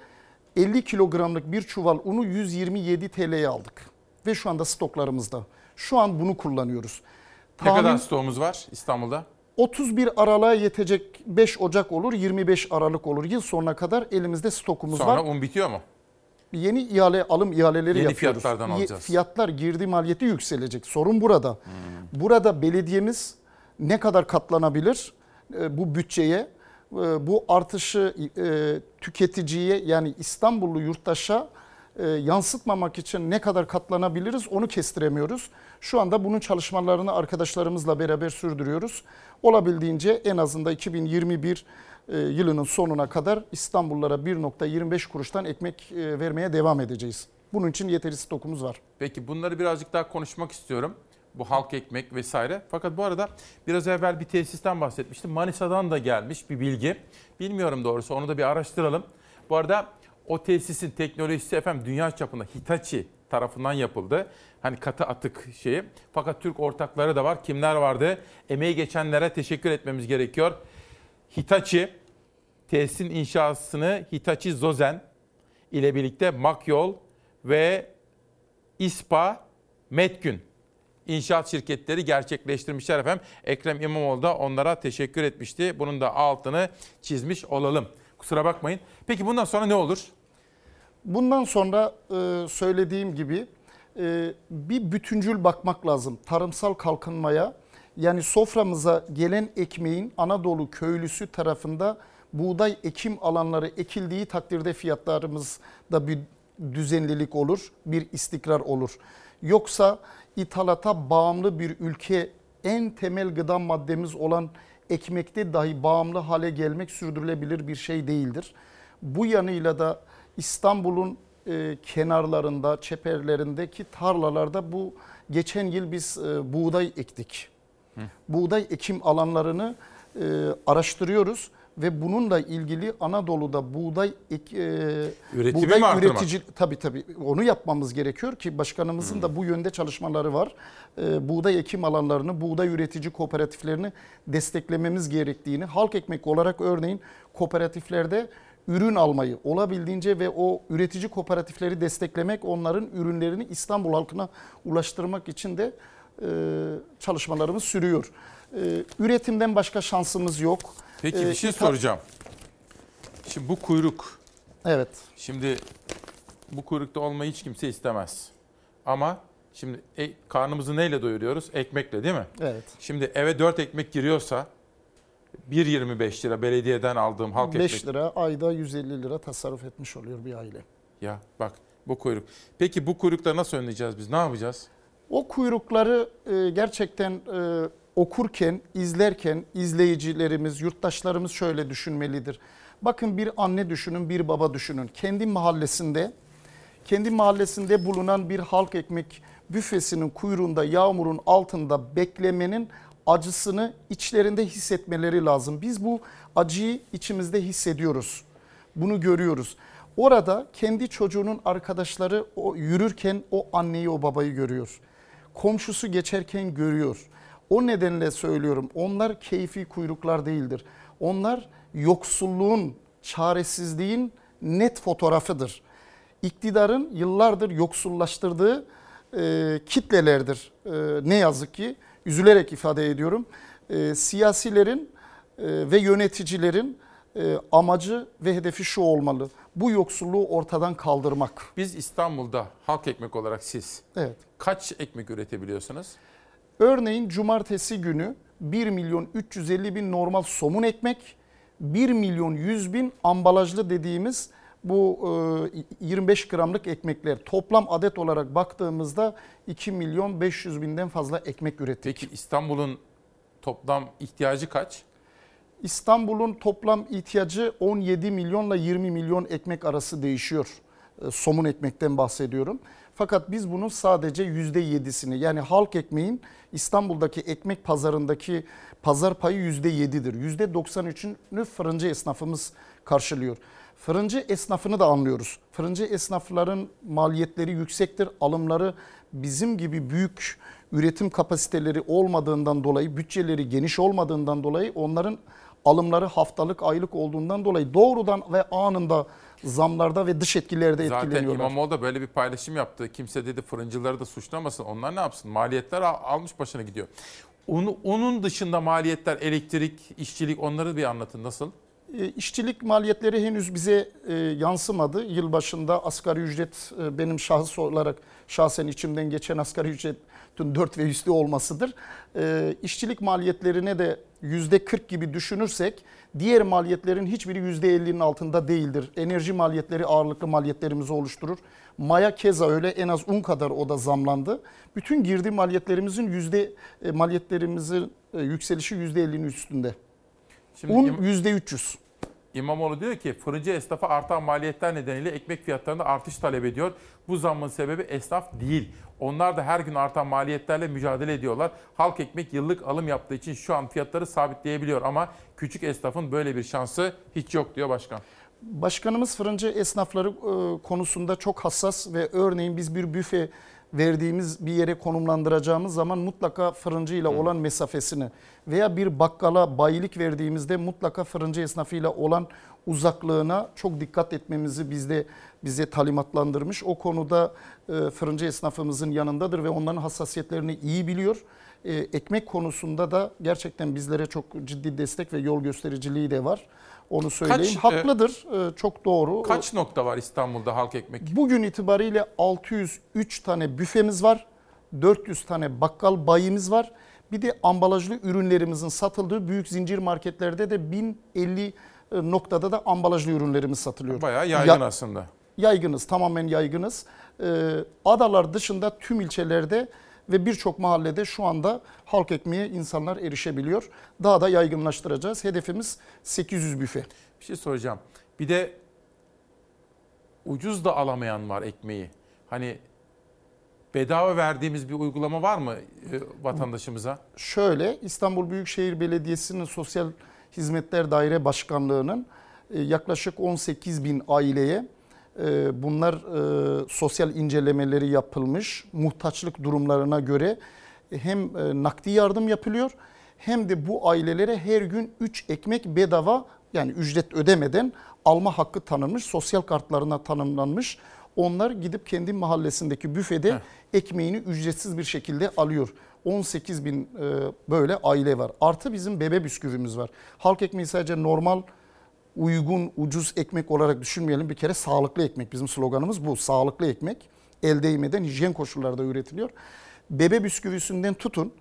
50 kilogramlık bir çuval unu 127 TL'ye aldık. Ve şu anda stoklarımızda. Şu an bunu kullanıyoruz. Ne kadar Tahmin- stoğumuz var İstanbul'da? 31 Aralık'a yetecek 5 Ocak olur, 25 Aralık olur. Yıl sonuna kadar elimizde stokumuz Sonra var. un bitiyor mu? Yeni ihale alım ihaleleri Yeni yapıyoruz. fiyatlardan alacağız. Fiyatlar girdi maliyeti yükselecek. Sorun burada. Burada belediyemiz ne kadar katlanabilir bu bütçeye? E, Bu artışı e, tüketiciye yani İstanbullu yurttaşa e, yansıtmamak için ne kadar katlanabiliriz onu kestiremiyoruz. Şu anda bunun çalışmalarını arkadaşlarımızla beraber sürdürüyoruz. Olabildiğince en azından 2021 e, yılının sonuna kadar İstanbullulara 1.25 kuruştan ekmek e, vermeye devam edeceğiz. Bunun için yeteri stokumuz var. Peki bunları birazcık daha konuşmak istiyorum. Bu halk ekmek vesaire. Fakat bu arada biraz evvel bir tesisten bahsetmiştim. Manisa'dan da gelmiş bir bilgi. Bilmiyorum doğrusu onu da bir araştıralım. Bu arada o tesisin teknolojisi efendim dünya çapında Hitachi tarafından yapıldı. Hani katı atık şeyi. Fakat Türk ortakları da var. Kimler vardı? Emeği geçenlere teşekkür etmemiz gerekiyor. Hitachi tesisin inşasını Hitachi Zozen ile birlikte Makyol ve İSPA Metgün inşaat şirketleri gerçekleştirmişler efendim. Ekrem İmamoğlu da onlara teşekkür etmişti. Bunun da altını çizmiş olalım. Kusura bakmayın. Peki bundan sonra ne olur? Bundan sonra e, söylediğim gibi e, bir bütüncül bakmak lazım tarımsal kalkınmaya. Yani soframıza gelen ekmeğin Anadolu köylüsü tarafında buğday ekim alanları ekildiği takdirde fiyatlarımızda bir düzenlilik olur, bir istikrar olur. Yoksa ithalata bağımlı bir ülke en temel gıda maddemiz olan ekmekte dahi bağımlı hale gelmek sürdürülebilir bir şey değildir. Bu yanıyla da İstanbul'un e, kenarlarında, çeperlerindeki tarlalarda bu geçen yıl biz e, buğday ektik. Buğday ekim alanlarını e, araştırıyoruz ve bununla ilgili Anadolu'da buğday ek, e, Üretimi buğday mi artırmak? üretici tabii tabii onu yapmamız gerekiyor ki başkanımızın da bu yönde çalışmaları var. E, buğday ekim alanlarını, buğday üretici kooperatiflerini desteklememiz gerektiğini, halk ekmek olarak örneğin kooperatiflerde ürün almayı olabildiğince ve o üretici kooperatifleri desteklemek, onların ürünlerini İstanbul halkına ulaştırmak için de e, çalışmalarımız sürüyor. E, üretimden başka şansımız yok. Peki bir şey ithal- soracağım. Şimdi bu kuyruk. Evet. Şimdi bu kuyrukta olmayı hiç kimse istemez. Ama şimdi e, karnımızı neyle doyuruyoruz? Ekmekle değil mi? Evet. Şimdi eve 4 ekmek giriyorsa 1.25 lira belediyeden aldığım halk 5 ekmek. lira ayda 150 lira tasarruf etmiş oluyor bir aile. Ya bak bu kuyruk. Peki bu kuyrukları nasıl önleyeceğiz biz? Ne yapacağız? O kuyrukları e, gerçekten e, okurken, izlerken izleyicilerimiz, yurttaşlarımız şöyle düşünmelidir. Bakın bir anne düşünün, bir baba düşünün. Kendi mahallesinde, kendi mahallesinde bulunan bir halk ekmek büfesinin kuyruğunda, yağmurun altında beklemenin acısını içlerinde hissetmeleri lazım. Biz bu acıyı içimizde hissediyoruz. Bunu görüyoruz. Orada kendi çocuğunun arkadaşları o yürürken o anneyi o babayı görüyor. Komşusu geçerken görüyor. O nedenle söylüyorum onlar keyfi kuyruklar değildir. Onlar yoksulluğun, çaresizliğin net fotoğrafıdır. İktidarın yıllardır yoksullaştırdığı e, kitlelerdir. E, ne yazık ki üzülerek ifade ediyorum. E, siyasilerin e, ve yöneticilerin e, amacı ve hedefi şu olmalı. Bu yoksulluğu ortadan kaldırmak. Biz İstanbul'da halk ekmek olarak siz Evet. kaç ekmek üretebiliyorsunuz? Örneğin cumartesi günü 1 milyon 350 bin normal somun ekmek, 1 milyon 100 bin ambalajlı dediğimiz bu e, 25 gramlık ekmekler toplam adet olarak baktığımızda 2 milyon 500 binden fazla ekmek ürettik. Peki İstanbul'un toplam ihtiyacı kaç? İstanbul'un toplam ihtiyacı 17 milyonla 20 milyon ekmek arası değişiyor. E, Somun ekmekten bahsediyorum. Fakat biz bunun sadece %7'sini yani halk ekmeğin İstanbul'daki ekmek pazarındaki pazar payı %7'dir. %93'ünü fırıncı esnafımız karşılıyor. Fırıncı esnafını da anlıyoruz. Fırıncı esnafların maliyetleri yüksektir. Alımları bizim gibi büyük üretim kapasiteleri olmadığından dolayı, bütçeleri geniş olmadığından dolayı onların alımları haftalık, aylık olduğundan dolayı doğrudan ve anında zamlarda ve dış etkilerde Zaten etkileniyorlar. İmamoğlu da böyle bir paylaşım yaptı. Kimse dedi fırıncıları da suçlamasın. Onlar ne yapsın? Maliyetler al- almış başına gidiyor. Onu, onun dışında maliyetler, elektrik, işçilik onları bir anlatın. Nasıl? E, İşçilik maliyetleri henüz bize e, yansımadı. Yılbaşında asgari ücret e, benim şahıs olarak şahsen içimden geçen asgari ücretin 4 ve üstü olmasıdır. E, işçilik maliyetlerine de %40 gibi düşünürsek diğer maliyetlerin hiçbiri %50'nin altında değildir. Enerji maliyetleri ağırlıklı maliyetlerimizi oluşturur. Maya keza öyle en az un kadar o da zamlandı. Bütün girdi maliyetlerimizin yüzde e, maliyetlerimizin e, yükselişi %50'nin üstünde. Şimdi Un İm- %300. İmamoğlu diyor ki fırıncı esnafa artan maliyetler nedeniyle ekmek fiyatlarında artış talep ediyor. Bu zammın sebebi esnaf değil. Onlar da her gün artan maliyetlerle mücadele ediyorlar. Halk ekmek yıllık alım yaptığı için şu an fiyatları sabitleyebiliyor ama küçük esnafın böyle bir şansı hiç yok diyor başkan. Başkanımız fırıncı esnafları e, konusunda çok hassas ve örneğin biz bir büfe verdiğimiz bir yere konumlandıracağımız zaman mutlaka fırıncı ile olan mesafesini veya bir bakkala bayilik verdiğimizde mutlaka fırıncı esnafıyla olan uzaklığına çok dikkat etmemizi bizde bize talimatlandırmış. O konuda e, fırıncı esnafımızın yanındadır ve onların hassasiyetlerini iyi biliyor. E, ekmek konusunda da gerçekten bizlere çok ciddi destek ve yol göstericiliği de var. Onu söyleyeyim. Kaç, e, Haklıdır. e, çok doğru. Kaç nokta var İstanbul'da halk ekmek? Bugün itibariyle 603 tane büfemiz var. 400 tane bakkal bayimiz var. Bir de ambalajlı ürünlerimizin satıldığı büyük zincir marketlerde de 1050 noktada da ambalajlı ürünlerimiz satılıyor. Bayağı yaygın Ya- aslında. Yaygınız, tamamen yaygınız. Ee, adalar dışında tüm ilçelerde ve birçok mahallede şu anda halk ekmeğe insanlar erişebiliyor. Daha da yaygınlaştıracağız. Hedefimiz 800 büfe. Bir şey soracağım. Bir de ucuz da alamayan var ekmeği. Hani bedava verdiğimiz bir uygulama var mı e, vatandaşımıza? Şöyle İstanbul Büyükşehir Belediyesi'nin Sosyal Hizmetler Daire Başkanlığı'nın e, yaklaşık 18 bin aileye bunlar e, sosyal incelemeleri yapılmış. Muhtaçlık durumlarına göre hem nakdi yardım yapılıyor hem de bu ailelere her gün 3 ekmek bedava yani ücret ödemeden alma hakkı tanınmış. Sosyal kartlarına tanımlanmış. Onlar gidip kendi mahallesindeki büfede Heh. ekmeğini ücretsiz bir şekilde alıyor. 18 bin böyle aile var. Artı bizim bebe bisküvimiz var. Halk ekmeği sadece normal uygun, ucuz ekmek olarak düşünmeyelim. Bir kere sağlıklı ekmek. Bizim sloganımız bu. Sağlıklı ekmek. El değmeden hijyen koşullarda üretiliyor. Bebe bisküvisinden tutun.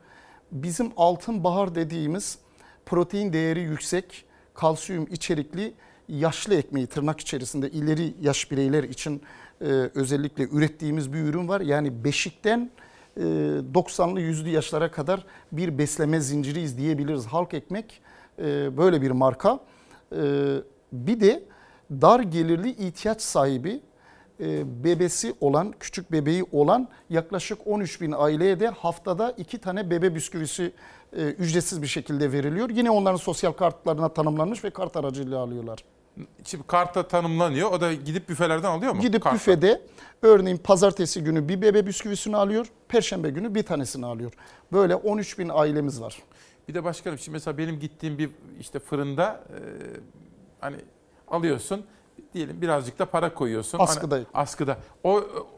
Bizim altın bahar dediğimiz protein değeri yüksek, kalsiyum içerikli yaşlı ekmeği tırnak içerisinde ileri yaş bireyler için e, özellikle ürettiğimiz bir ürün var. Yani beşikten e, 90'lı yüzlü yaşlara kadar bir besleme zinciriyiz diyebiliriz. Halk ekmek e, böyle bir marka. Ee, bir de dar gelirli ihtiyaç sahibi e, bebesi olan, küçük bebeği olan yaklaşık 13 bin aileye de haftada iki tane bebe bisküvisi e, ücretsiz bir şekilde veriliyor. Yine onların sosyal kartlarına tanımlanmış ve kart aracılığıyla alıyorlar. Şimdi karta tanımlanıyor. O da gidip büfelerden alıyor mu? Gidip Kartla. büfede örneğin pazartesi günü bir bebe bisküvisini alıyor. Perşembe günü bir tanesini alıyor. Böyle 13 bin ailemiz var. Bir de başkanım şimdi mesela benim gittiğim bir işte fırında e, hani alıyorsun diyelim birazcık da para koyuyorsun. Askıda. Hani, askıda. O,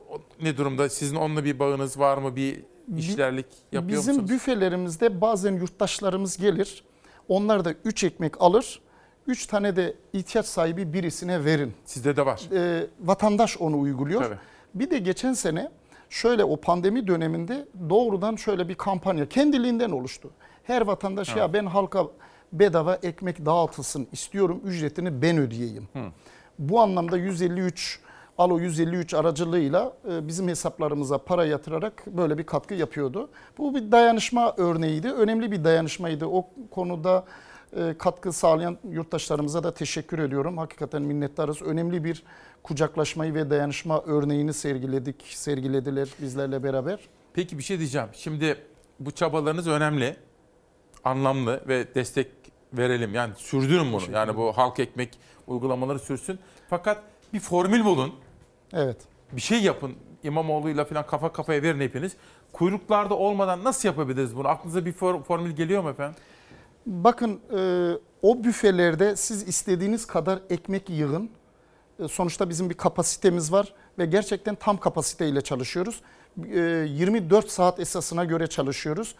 o ne durumda? Sizin onunla bir bağınız var mı? Bir işlerlik yapıyor Bizim musunuz? büfelerimizde bazen yurttaşlarımız gelir. Onlar da 3 ekmek alır. 3 tane de ihtiyaç sahibi birisine verin. Sizde de var. E, vatandaş onu uyguluyor. Tabii. Bir de geçen sene şöyle o pandemi döneminde doğrudan şöyle bir kampanya kendiliğinden oluştu. Her vatandaş evet. ya ben halka bedava ekmek dağıtılsın istiyorum ücretini ben ödeyeyim. Hı. Bu anlamda 153 Alo 153 aracılığıyla e, bizim hesaplarımıza para yatırarak böyle bir katkı yapıyordu. Bu bir dayanışma örneğiydi. Önemli bir dayanışmaydı. O konuda e, katkı sağlayan yurttaşlarımıza da teşekkür ediyorum. Hakikaten minnettarız. Önemli bir kucaklaşmayı ve dayanışma örneğini sergiledik, sergilediler bizlerle beraber. Peki bir şey diyeceğim. Şimdi bu çabalarınız önemli anlamlı ve destek verelim. Yani sürdürün bunu. Yani bu halk ekmek uygulamaları sürsün. Fakat bir formül bulun. Evet. Bir şey yapın. İmamoğlu'yla falan kafa kafaya verin hepiniz. Kuyruklarda olmadan nasıl yapabiliriz bunu? Aklınıza bir formül geliyor mu efendim? Bakın e, o büfelerde siz istediğiniz kadar ekmek yığın. E, sonuçta bizim bir kapasitemiz var ve gerçekten tam kapasiteyle çalışıyoruz. E, 24 saat esasına göre çalışıyoruz.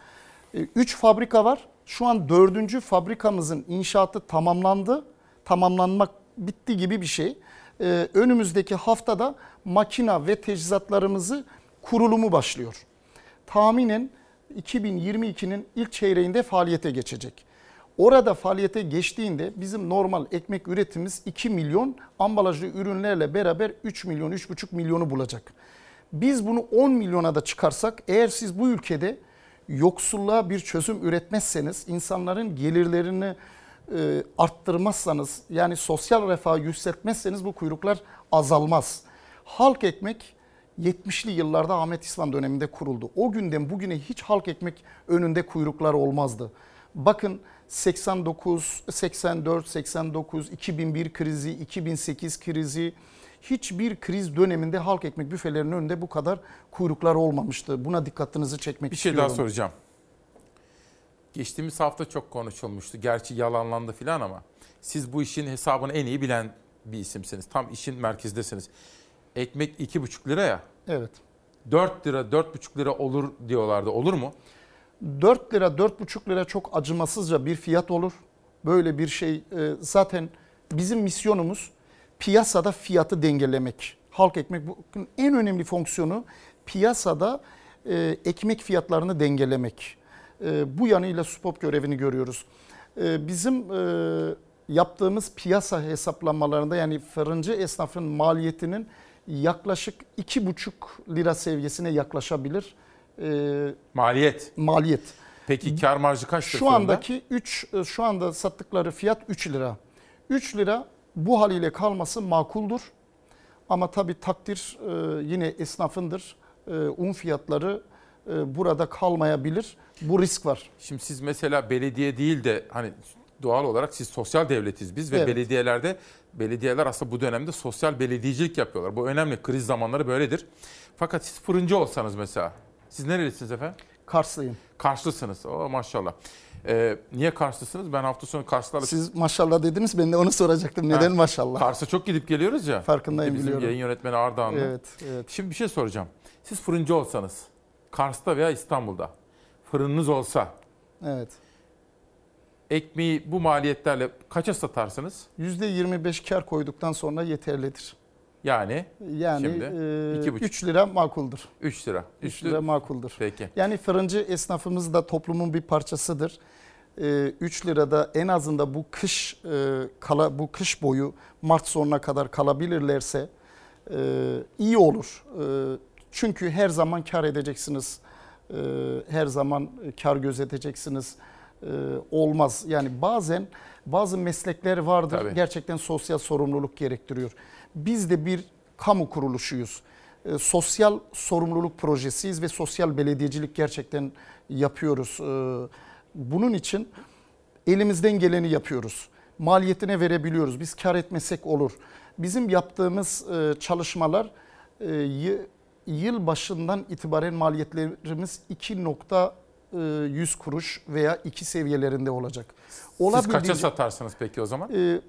3 e, fabrika var. Şu an dördüncü fabrikamızın inşaatı tamamlandı. Tamamlanmak bitti gibi bir şey. Ee, önümüzdeki haftada makina ve teçhizatlarımızı kurulumu başlıyor. Tahminen 2022'nin ilk çeyreğinde faaliyete geçecek. Orada faaliyete geçtiğinde bizim normal ekmek üretimimiz 2 milyon ambalajlı ürünlerle beraber 3 milyon 3,5 milyonu bulacak. Biz bunu 10 milyona da çıkarsak eğer siz bu ülkede yoksulluğa bir çözüm üretmezseniz, insanların gelirlerini e, arttırmazsanız, yani sosyal refahı yükseltmezseniz bu kuyruklar azalmaz. Halk ekmek 70'li yıllarda Ahmet İsvan döneminde kuruldu. O günden bugüne hiç halk ekmek önünde kuyruklar olmazdı. Bakın 89, 84, 89, 2001 krizi, 2008 krizi, hiçbir kriz döneminde halk ekmek büfelerinin önünde bu kadar kuyruklar olmamıştı. Buna dikkatinizi çekmek bir şey istiyorum. daha soracağım. Geçtiğimiz hafta çok konuşulmuştu. Gerçi yalanlandı filan ama siz bu işin hesabını en iyi bilen bir isimsiniz. Tam işin merkezdesiniz. Ekmek 2,5 lira ya. Evet. 4 lira, 4,5 lira olur diyorlardı. Olur mu? 4 lira, 4,5 lira çok acımasızca bir fiyat olur. Böyle bir şey e, zaten bizim misyonumuz piyasada fiyatı dengelemek. Halk ekmek bugün en önemli fonksiyonu piyasada e, ekmek fiyatlarını dengelemek. E, bu yanıyla SUPOP görevini görüyoruz. E, bizim e, yaptığımız piyasa hesaplamalarında yani fırıncı esnafın maliyetinin yaklaşık 2,5 lira seviyesine yaklaşabilir. E, maliyet. Maliyet. Peki kar marjı kaçtır? Şu andaki 3 şu anda sattıkları fiyat 3 lira. 3 lira bu haliyle kalması makuldur. Ama tabii takdir e, yine esnafındır. E, un fiyatları e, burada kalmayabilir. Bu risk var. Şimdi siz mesela belediye değil de hani doğal olarak siz sosyal devletiz biz ve Evet. belediyelerde belediyeler aslında bu dönemde sosyal belediyecilik yapıyorlar. Bu önemli. Kriz zamanları böyledir. Fakat siz fırıncı olsanız mesela siz nerelisiniz efendim? Karslıyım. Karşılısınız. O maşallah. Ee, niye Karşılısınız? Ben hafta sonu Karslarla... Siz maşallah dediniz ben de onu soracaktım. Neden Ha, maşallah? Kars'a çok gidip geliyoruz ya. Farkındayım, Bizim biliyorum. yayın yönetmeni Ardahan'da. Evet, evet. Şimdi bir şey soracağım. Siz fırıncı olsanız, Kars'ta veya İstanbul'da fırınınız olsa Evet. ekmeği bu maliyetlerle kaça satarsınız? %25 kar koyduktan sonra yeterlidir. Yani Yani Şimdi, e, iki buçuk. 3 lira makuldür. 3 lira. 3 Üstü- lira makuldür. Peki. Yani fırıncı esnafımız da toplumun bir parçasıdır. 3 lirada en azından bu kış e, kala bu kış boyu Mart sonuna kadar kalabilirlerse e, iyi olur. E, Çünkü her zaman kar edeceksiniz. E, Her zaman kar gözeteceksiniz. E, Olmaz. Yani bazen bazı meslekler vardır Tabii. gerçekten sosyal sorumluluk gerektiriyor. Biz de bir kamu kuruluşuyuz. E, sosyal sorumluluk projesiyiz ve sosyal belediyecilik gerçekten yapıyoruz. E, bunun için elimizden geleni yapıyoruz. Maliyetine verebiliyoruz. Biz kar etmesek olur. Bizim yaptığımız e, çalışmalar e, yıl başından itibaren maliyetlerimiz 2.100 kuruş veya 2 seviyelerinde olacak. Siz kaça satarsınız peki o zaman? e,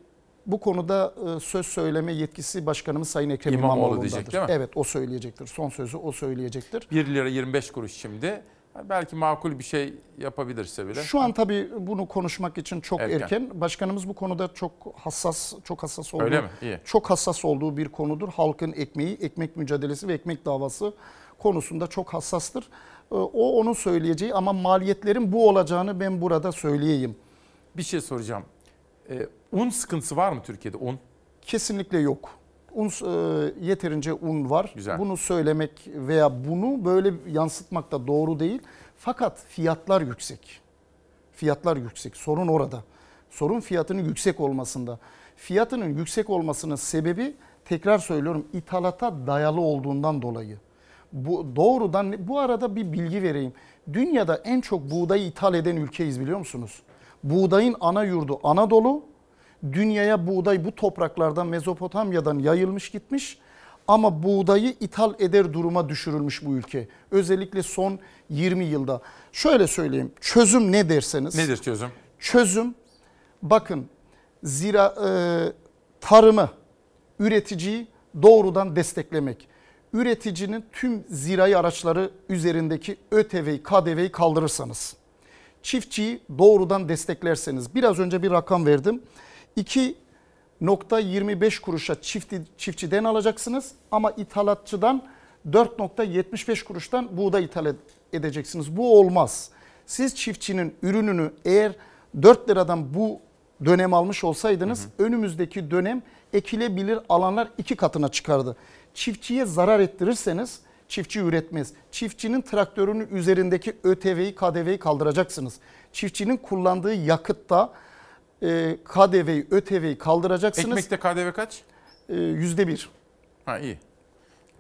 bu konuda e, söz söyleme yetkisi başkanımız Sayın Ekrem İmamoğlu İmamoğlu'ndadır. diyecek değil mi? Evet o söyleyecektir. Son sözü o söyleyecektir. 1 lira 25 kuruş şimdi. Belki makul bir şey yapabilirse bile. Şu an tabii bunu konuşmak için çok Erken. erken. Başkanımız bu konuda çok hassas, çok hassas olduğu, Öyle mi? İyi. çok hassas olduğu bir konudur. Halkın ekmeği, ekmek mücadelesi ve ekmek davası konusunda çok hassastır. E, O onun söyleyeceği ama maliyetlerin bu olacağını ben burada söyleyeyim. Bir şey soracağım. Ee, un sıkıntısı var mı Türkiye'de un? Kesinlikle yok. Un, e, yeterince un var. Güzel. Bunu söylemek veya bunu böyle yansıtmak da doğru değil. Fakat fiyatlar yüksek. Fiyatlar yüksek. Sorun orada. Sorun fiyatının yüksek olmasında. Fiyatının yüksek olmasının sebebi tekrar söylüyorum ithalata dayalı olduğundan dolayı. Bu doğrudan bu arada bir bilgi vereyim. Dünyada en çok buğdayı ithal eden ülkeyiz biliyor musunuz? Buğdayın ana yurdu Anadolu. Dünyaya buğday bu topraklardan Mezopotamya'dan yayılmış gitmiş. Ama buğdayı ithal eder duruma düşürülmüş bu ülke. Özellikle son 20 yılda. Şöyle söyleyeyim. Çözüm ne derseniz. Nedir çözüm? Çözüm bakın zira e, tarımı, üreticiyi doğrudan desteklemek. Üreticinin tüm zirai araçları üzerindeki ÖTV'yi, KDV'yi kaldırırsanız, çiftçiyi doğrudan desteklerseniz, biraz önce bir rakam verdim. 2.25 kuruşa çiftçi, çiftçiden alacaksınız ama ithalatçıdan 4.75 kuruştan buğday ithal ed- edeceksiniz. Bu olmaz. Siz çiftçinin ürününü eğer 4 liradan bu dönem almış olsaydınız önümüzdeki dönem ekilebilir alanlar iki katına çıkardı. Çiftçiye zarar ettirirseniz çiftçi üretmez. Çiftçinin traktörünün üzerindeki ÖTV'yi, KDV'yi kaldıracaksınız. Çiftçinin kullandığı yakıtta e, KDV'yi, ÖTV'yi kaldıracaksınız. Ekmekte KDV kaç? E, Yüzde bir. Ha iyi.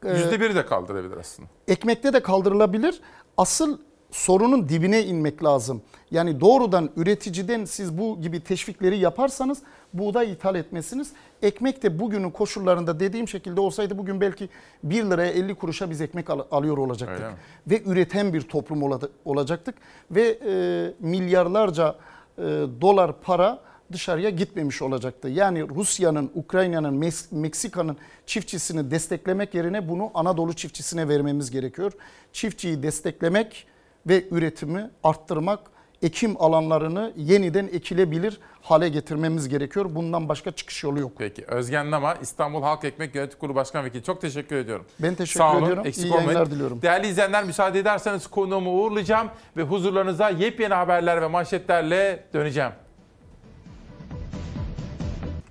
Ee, Yüzde biri de kaldırabilir aslında. Ekmekte de kaldırılabilir. Asıl sorunun dibine inmek lazım. Yani doğrudan üreticiden siz bu gibi teşvikleri yaparsanız buğday ithal etmesiniz. Ekmek de bugünün koşullarında dediğim şekilde olsaydı bugün belki 1 liraya 50 kuruşa biz ekmek al- alıyor olacaktık. Ve üreten bir toplum ola- olacaktık. Ve e, milyarlarca e, dolar para dışarıya gitmemiş olacaktı. Yani Rusya'nın, Ukrayna'nın, Meksika'nın çiftçisini desteklemek yerine bunu Anadolu çiftçisine vermemiz gerekiyor. Çiftçiyi desteklemek ve üretimi arttırmak, ekim alanlarını yeniden ekilebilir hale getirmemiz gerekiyor. Bundan başka çıkış yolu yok. Peki Özgen Nama İstanbul Halk Ekmek Yönetim Kurulu Başkan Vekili. Çok teşekkür ediyorum. Ben teşekkür Sağ olun, ediyorum. Eksik İyi olmayın. yayınlar diliyorum. Değerli izleyenler müsaade ederseniz konuğumu uğurlayacağım ve huzurlarınıza yepyeni haberler ve manşetlerle döneceğim.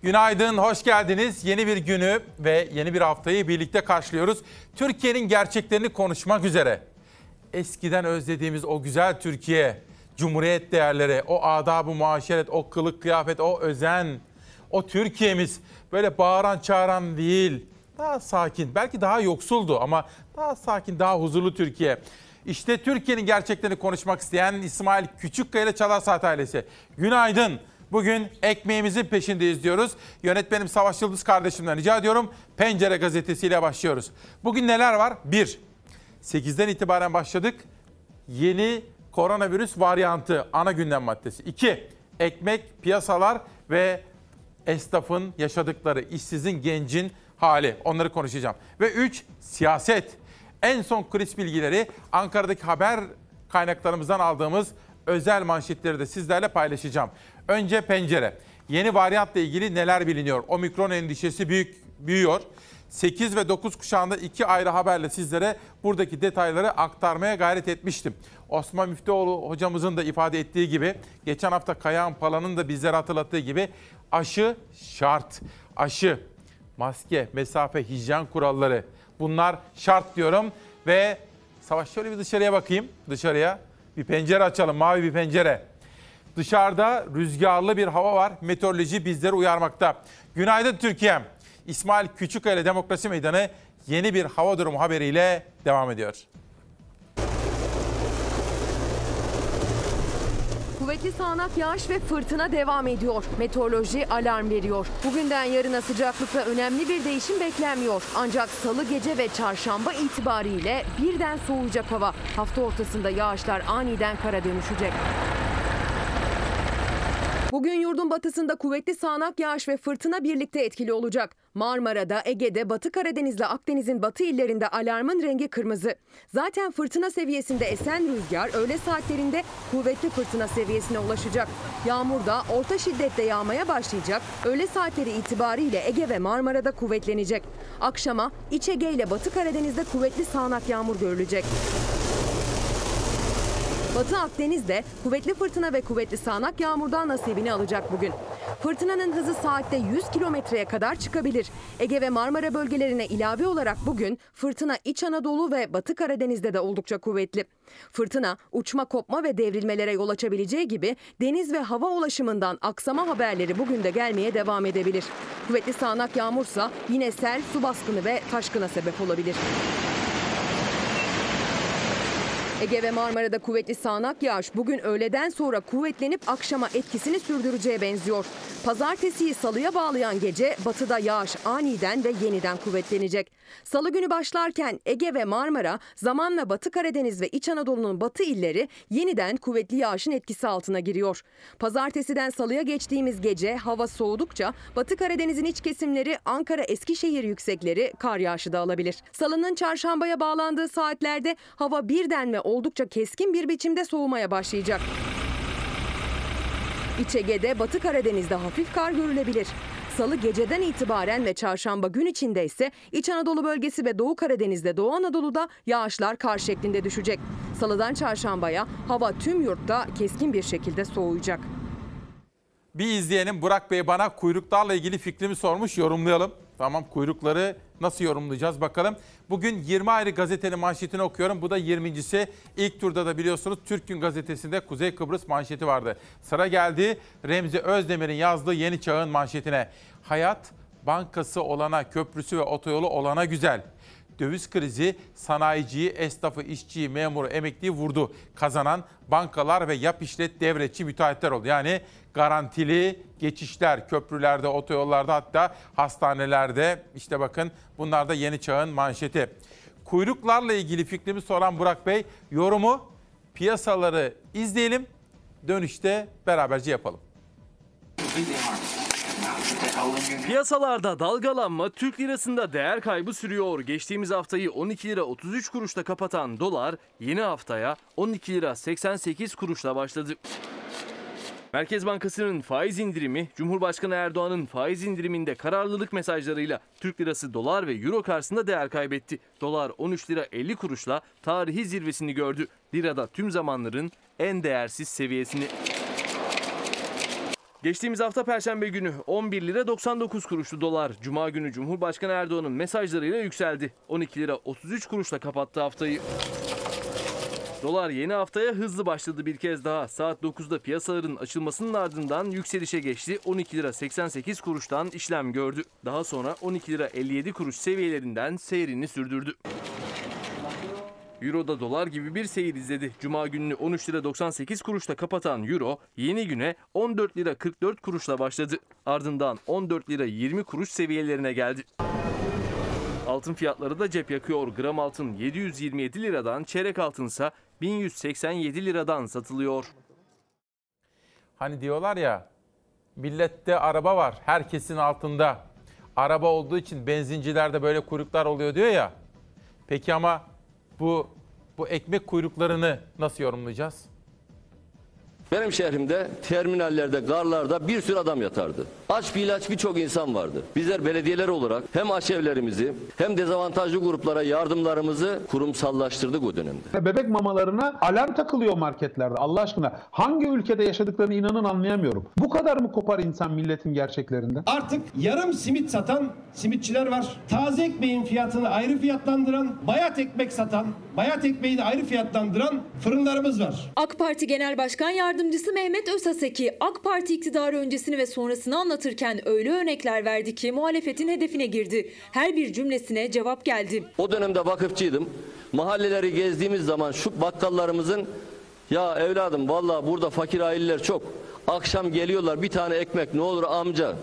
Günaydın, hoş geldiniz. Yeni bir günü ve yeni bir haftayı birlikte karşılıyoruz. Türkiye'nin gerçeklerini konuşmak üzere. Eskiden özlediğimiz o güzel Türkiye, cumhuriyet değerleri, o adab-ı muaşeret, o kılık kıyafet, o özen, o Türkiye'miz böyle bağıran çağıran değil, daha sakin, belki daha yoksuldu ama daha sakin, daha huzurlu Türkiye. İşte Türkiye'nin gerçeklerini konuşmak isteyen İsmail Küçükkaya ile Çalar ailesi. Günaydın. Bugün ekmeğimizin peşindeyiz diyoruz. Yönetmenim Savaş Yıldız kardeşimden rica ediyorum. Pencere gazetesiyle başlıyoruz. Bugün neler var? 1. 8'den itibaren başladık. Yeni koronavirüs varyantı ana gündem maddesi. 2. Ekmek, piyasalar ve esnafın yaşadıkları, işsizin, gencin hali. Onları konuşacağım. Ve 3. Siyaset. En son kriz bilgileri Ankara'daki haber kaynaklarımızdan aldığımız özel manşetleri de sizlerle paylaşacağım. Önce pencere. Yeni varyantla ilgili neler biliniyor? Omikron endişesi büyük büyüyor. 8 ve 9 kuşağında iki ayrı haberle sizlere buradaki detayları aktarmaya gayret etmiştim. Osman Müftüoğlu hocamızın da ifade ettiği gibi, geçen hafta Kayahan Pala'nın da bizlere hatırlattığı gibi aşı şart. Aşı, maske, mesafe, hijyen kuralları bunlar şart diyorum. Ve Savaş şöyle bir dışarıya bakayım, dışarıya. Bir pencere açalım, mavi bir pencere. Dışarıda rüzgarlı bir hava var. Meteoroloji bizleri uyarmakta. Günaydın Türkiye'm. İsmail Küçükkaya ile Demokrasi Meydanı yeni bir hava durumu haberiyle devam ediyor. Kuvvetli sağanak yağış ve fırtına devam ediyor. Meteoroloji alarm veriyor. Bugünden yarına sıcaklıkta önemli bir değişim beklenmiyor. Ancak salı gece ve çarşamba itibariyle birden soğuyacak hava. Hafta ortasında yağışlar aniden kara dönüşecek. Bugün yurdun batısında kuvvetli sağanak yağış ve fırtına birlikte etkili olacak. Marmara'da, Ege'de, Batı Karadeniz'le Akdeniz'in batı illerinde alarmın rengi kırmızı. Zaten fırtına seviyesinde esen rüzgar öğle saatlerinde kuvvetli fırtına seviyesine ulaşacak. Yağmur da orta şiddette yağmaya başlayacak. Öğle saatleri itibariyle Ege ve Marmara'da kuvvetlenecek. Akşama İç Ege ile Batı Karadeniz'de kuvvetli sağanak yağmur görülecek. Batı Akdeniz'de kuvvetli fırtına ve kuvvetli sağanak yağmurdan nasibini alacak bugün. Fırtınanın hızı saatte 100 kilometreye kadar çıkabilir. Ege ve Marmara bölgelerine ilave olarak bugün fırtına İç Anadolu ve Batı Karadeniz'de de oldukça kuvvetli. Fırtına uçma, kopma ve devrilmelere yol açabileceği gibi deniz ve hava ulaşımından aksama haberleri bugün de gelmeye devam edebilir. Kuvvetli sağanak yağmursa yine sel, su baskını ve taşkına sebep olabilir. Ege ve Marmara'da kuvvetli sağanak yağış bugün öğleden sonra kuvvetlenip akşama etkisini sürdüreceğe benziyor. Pazartesiyi salıya bağlayan gece batıda yağış aniden ve yeniden kuvvetlenecek. Salı günü başlarken Ege ve Marmara zamanla Batı Karadeniz ve İç Anadolu'nun batı illeri yeniden kuvvetli yağışın etkisi altına giriyor. Pazartesiden salıya geçtiğimiz gece hava soğudukça Batı Karadeniz'in iç kesimleri Ankara Eskişehir yüksekleri kar yağışı da alabilir. Salının çarşambaya bağlandığı saatlerde hava birden ve oldukça keskin bir biçimde soğumaya başlayacak. İç Ege'de Batı Karadeniz'de hafif kar görülebilir. Salı geceden itibaren ve çarşamba gün içinde ise İç Anadolu bölgesi ve Doğu Karadeniz'de Doğu Anadolu'da yağışlar kar şeklinde düşecek. Salıdan çarşambaya hava tüm yurtta keskin bir şekilde soğuyacak. Bir izleyenim Burak Bey bana kuyruklarla ilgili fikrimi sormuş yorumlayalım. Tamam kuyrukları nasıl yorumlayacağız bakalım. Bugün 20 ayrı gazetenin manşetini okuyorum. Bu da 20.si. İlk turda da biliyorsunuz Türk Gün gazetesinde Kuzey Kıbrıs manşeti vardı. Sıra geldi Remzi Özdemir'in yazdığı Yeni Çağ'ın manşetine. Hayat bankası olana, köprüsü ve otoyolu olana güzel. Döviz krizi sanayiciyi, esnafı, işçiyi, memuru, emekliyi vurdu. Kazanan bankalar ve yap işlet devretçi müteahhitler oldu. Yani garantili geçişler köprülerde, otoyollarda hatta hastanelerde işte bakın bunlar da yeni çağın manşeti. Kuyruklarla ilgili fikrimi soran Burak Bey yorumu piyasaları izleyelim dönüşte beraberce yapalım. Piyasalarda dalgalanma Türk lirasında değer kaybı sürüyor. Geçtiğimiz haftayı 12 lira 33 kuruşla kapatan dolar yeni haftaya 12 lira 88 kuruşla başladı. Merkez Bankası'nın faiz indirimi, Cumhurbaşkanı Erdoğan'ın faiz indiriminde kararlılık mesajlarıyla Türk lirası dolar ve euro karşısında değer kaybetti. Dolar 13 lira 50 kuruşla tarihi zirvesini gördü. Lirada tüm zamanların en değersiz seviyesini. Geçtiğimiz hafta Perşembe günü 11 lira 99 kuruşlu dolar. Cuma günü Cumhurbaşkanı Erdoğan'ın mesajlarıyla yükseldi. 12 lira 33 kuruşla kapattı haftayı. Dolar yeni haftaya hızlı başladı bir kez daha. Saat 9'da piyasaların açılmasının ardından yükselişe geçti. 12 lira 88 kuruştan işlem gördü. Daha sonra 12 lira 57 kuruş seviyelerinden seyrini sürdürdü. Euro'da dolar gibi bir seyir izledi. Cuma gününü 13 lira 98 kuruşla kapatan Euro yeni güne 14 lira 44 kuruşla başladı. Ardından 14 lira 20 kuruş seviyelerine geldi. Altın fiyatları da cep yakıyor. Gram altın 727 liradan, çeyrek altınsa 1187 liradan satılıyor. Hani diyorlar ya millette araba var herkesin altında. Araba olduğu için benzincilerde böyle kuyruklar oluyor diyor ya. Peki ama bu bu ekmek kuyruklarını nasıl yorumlayacağız? Benim şehrimde terminallerde, garlarda bir sürü adam yatardı. Aç bir ilaç birçok insan vardı. Bizler belediyeler olarak hem aşevlerimizi hem dezavantajlı gruplara yardımlarımızı kurumsallaştırdık o dönemde. Bebek mamalarına alarm takılıyor marketlerde Allah aşkına. Hangi ülkede yaşadıklarını inanın anlayamıyorum. Bu kadar mı kopar insan milletin gerçeklerinden? Artık yarım simit satan simitçiler var. Taze ekmeğin fiyatını ayrı fiyatlandıran, bayat ekmek satan, bayat ekmeği de ayrı fiyatlandıran fırınlarımız var. AK Parti Genel Başkan Yardımcısı Mehmet Özaseki AK Parti iktidarı öncesini ve sonrasını anlatırken öyle örnekler verdi ki muhalefetin hedefine girdi. Her bir cümlesine cevap geldi. O dönemde vakıfçıydım. Mahalleleri gezdiğimiz zaman şu bakkallarımızın ya evladım vallahi burada fakir aileler çok. Akşam geliyorlar bir tane ekmek ne olur amca.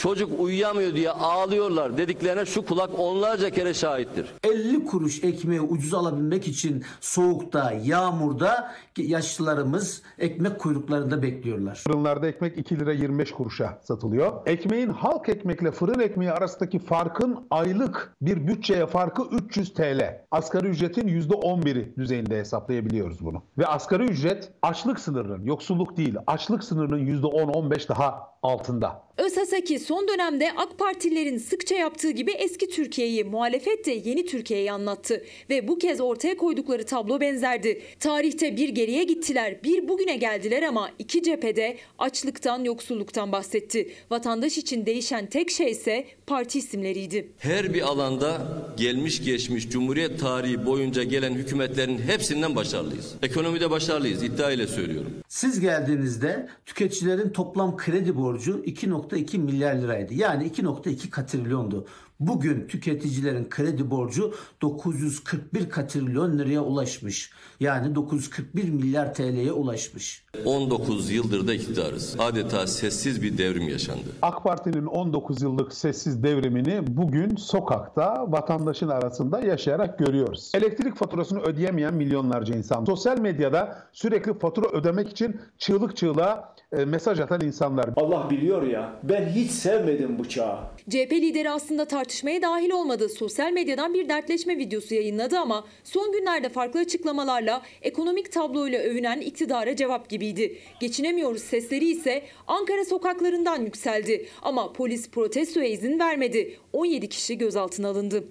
Çocuk uyuyamıyor diye ağlıyorlar dediklerine şu kulak onlarca kere şahittir. 50 kuruş ekmeği ucuz alabilmek için soğukta, yağmurda yaşlılarımız ekmek kuyruklarında bekliyorlar. Fırınlarda ekmek 2 lira 25 kuruşa satılıyor. Ekmeğin halk ekmekle fırın ekmeği arasındaki farkın aylık bir bütçeye farkı 300 TL. Asgari ücretin %11'i düzeyinde hesaplayabiliyoruz bunu. Ve asgari ücret açlık sınırının, yoksulluk değil, açlık sınırının %10-15 daha altında. Özaseki son dönemde AK Partililerin sıkça yaptığı gibi eski Türkiye'yi, muhalefet de yeni Türkiye'yi anlattı. Ve bu kez ortaya koydukları tablo benzerdi. Tarihte bir geriye gittiler, bir bugüne geldiler ama iki cephede açlıktan, yoksulluktan bahsetti. Vatandaş için değişen tek şey ise parti isimleriydi. Her bir alanda gelmiş geçmiş Cumhuriyet tarihi boyunca gelen hükümetlerin hepsinden başarılıyız. Ekonomide başarılıyız iddia ile söylüyorum. Siz geldiğinizde tüketicilerin toplam kredi borcu 2.2 milyar liraydı. Yani 2.2 katrilyondu. Bugün tüketicilerin kredi borcu 941 katrilyon liraya ulaşmış. Yani 941 milyar TL'ye ulaşmış. 19 yıldır da iktidarız. Adeta sessiz bir devrim yaşandı. AK Parti'nin 19 yıllık sessiz devrimini bugün sokakta vatandaşın arasında yaşayarak görüyoruz. Elektrik faturasını ödeyemeyen milyonlarca insan. Sosyal medyada sürekli fatura ödemek için çığlık çığlığa e, mesaj atan insanlar. Allah biliyor ya ben hiç sevmedim bu çağı. CHP lideri aslında tartışmaya dahil olmadı. Sosyal medyadan bir dertleşme videosu yayınladı ama son günlerde farklı açıklamalarla ekonomik tabloyla övünen iktidara cevap gibiydi. Geçinemiyoruz sesleri ise Ankara sokaklarından yükseldi. Ama polis protestoya izin vermedi. 17 kişi gözaltına alındı.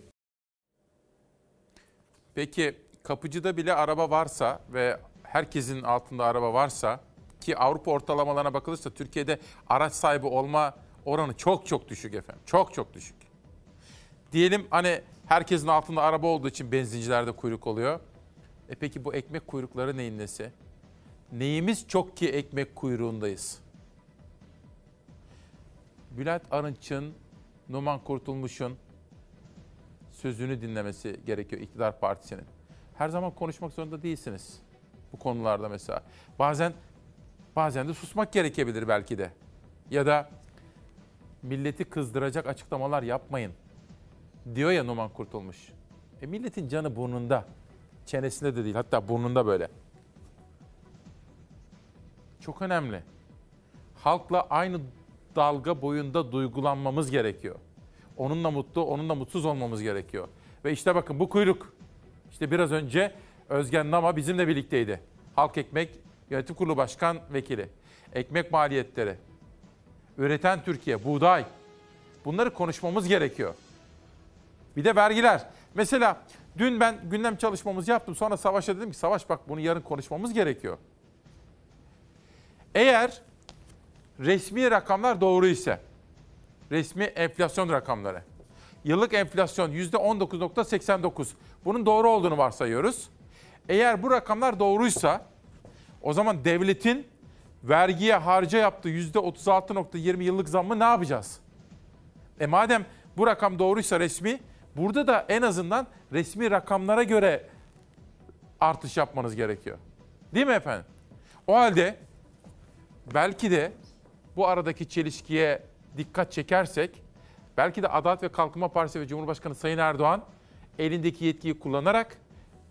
Peki kapıcıda bile araba varsa ve herkesin altında araba varsa ki Avrupa ortalamalarına bakılırsa Türkiye'de araç sahibi olma oranı çok çok düşük efendim. Çok çok düşük. Diyelim hani herkesin altında araba olduğu için benzincilerde kuyruk oluyor. E peki bu ekmek kuyrukları neyin nesi? Neyimiz çok ki ekmek kuyruğundayız? Bülent Arınç'ın, Numan Kurtulmuş'un sözünü dinlemesi gerekiyor iktidar partisinin. Her zaman konuşmak zorunda değilsiniz bu konularda mesela. Bazen bazen de susmak gerekebilir belki de. Ya da milleti kızdıracak açıklamalar yapmayın. Diyor ya Numan Kurtulmuş. E milletin canı burnunda. Çenesinde de değil hatta burnunda böyle. Çok önemli. Halkla aynı dalga boyunda duygulanmamız gerekiyor. Onunla mutlu, onunla mutsuz olmamız gerekiyor. Ve işte bakın bu kuyruk. İşte biraz önce Özgen Nama bizimle birlikteydi. Halk Ekmek Yönetim Kurulu Başkan Vekili. Ekmek maliyetleri. Üreten Türkiye, buğday. Bunları konuşmamız gerekiyor. Bir de vergiler. Mesela dün ben gündem çalışmamızı yaptım. Sonra Savaş'a dedim ki Savaş bak bunu yarın konuşmamız gerekiyor. Eğer resmi rakamlar doğru ise, resmi enflasyon rakamları, yıllık enflasyon %19.89. Bunun doğru olduğunu varsayıyoruz. Eğer bu rakamlar doğruysa o zaman devletin vergiye harca yaptığı %36.20 yıllık zammı ne yapacağız? E madem bu rakam doğruysa resmi, burada da en azından resmi rakamlara göre artış yapmanız gerekiyor. Değil mi efendim? O halde belki de bu aradaki çelişkiye dikkat çekersek, belki de Adalet ve Kalkınma Partisi ve Cumhurbaşkanı Sayın Erdoğan elindeki yetkiyi kullanarak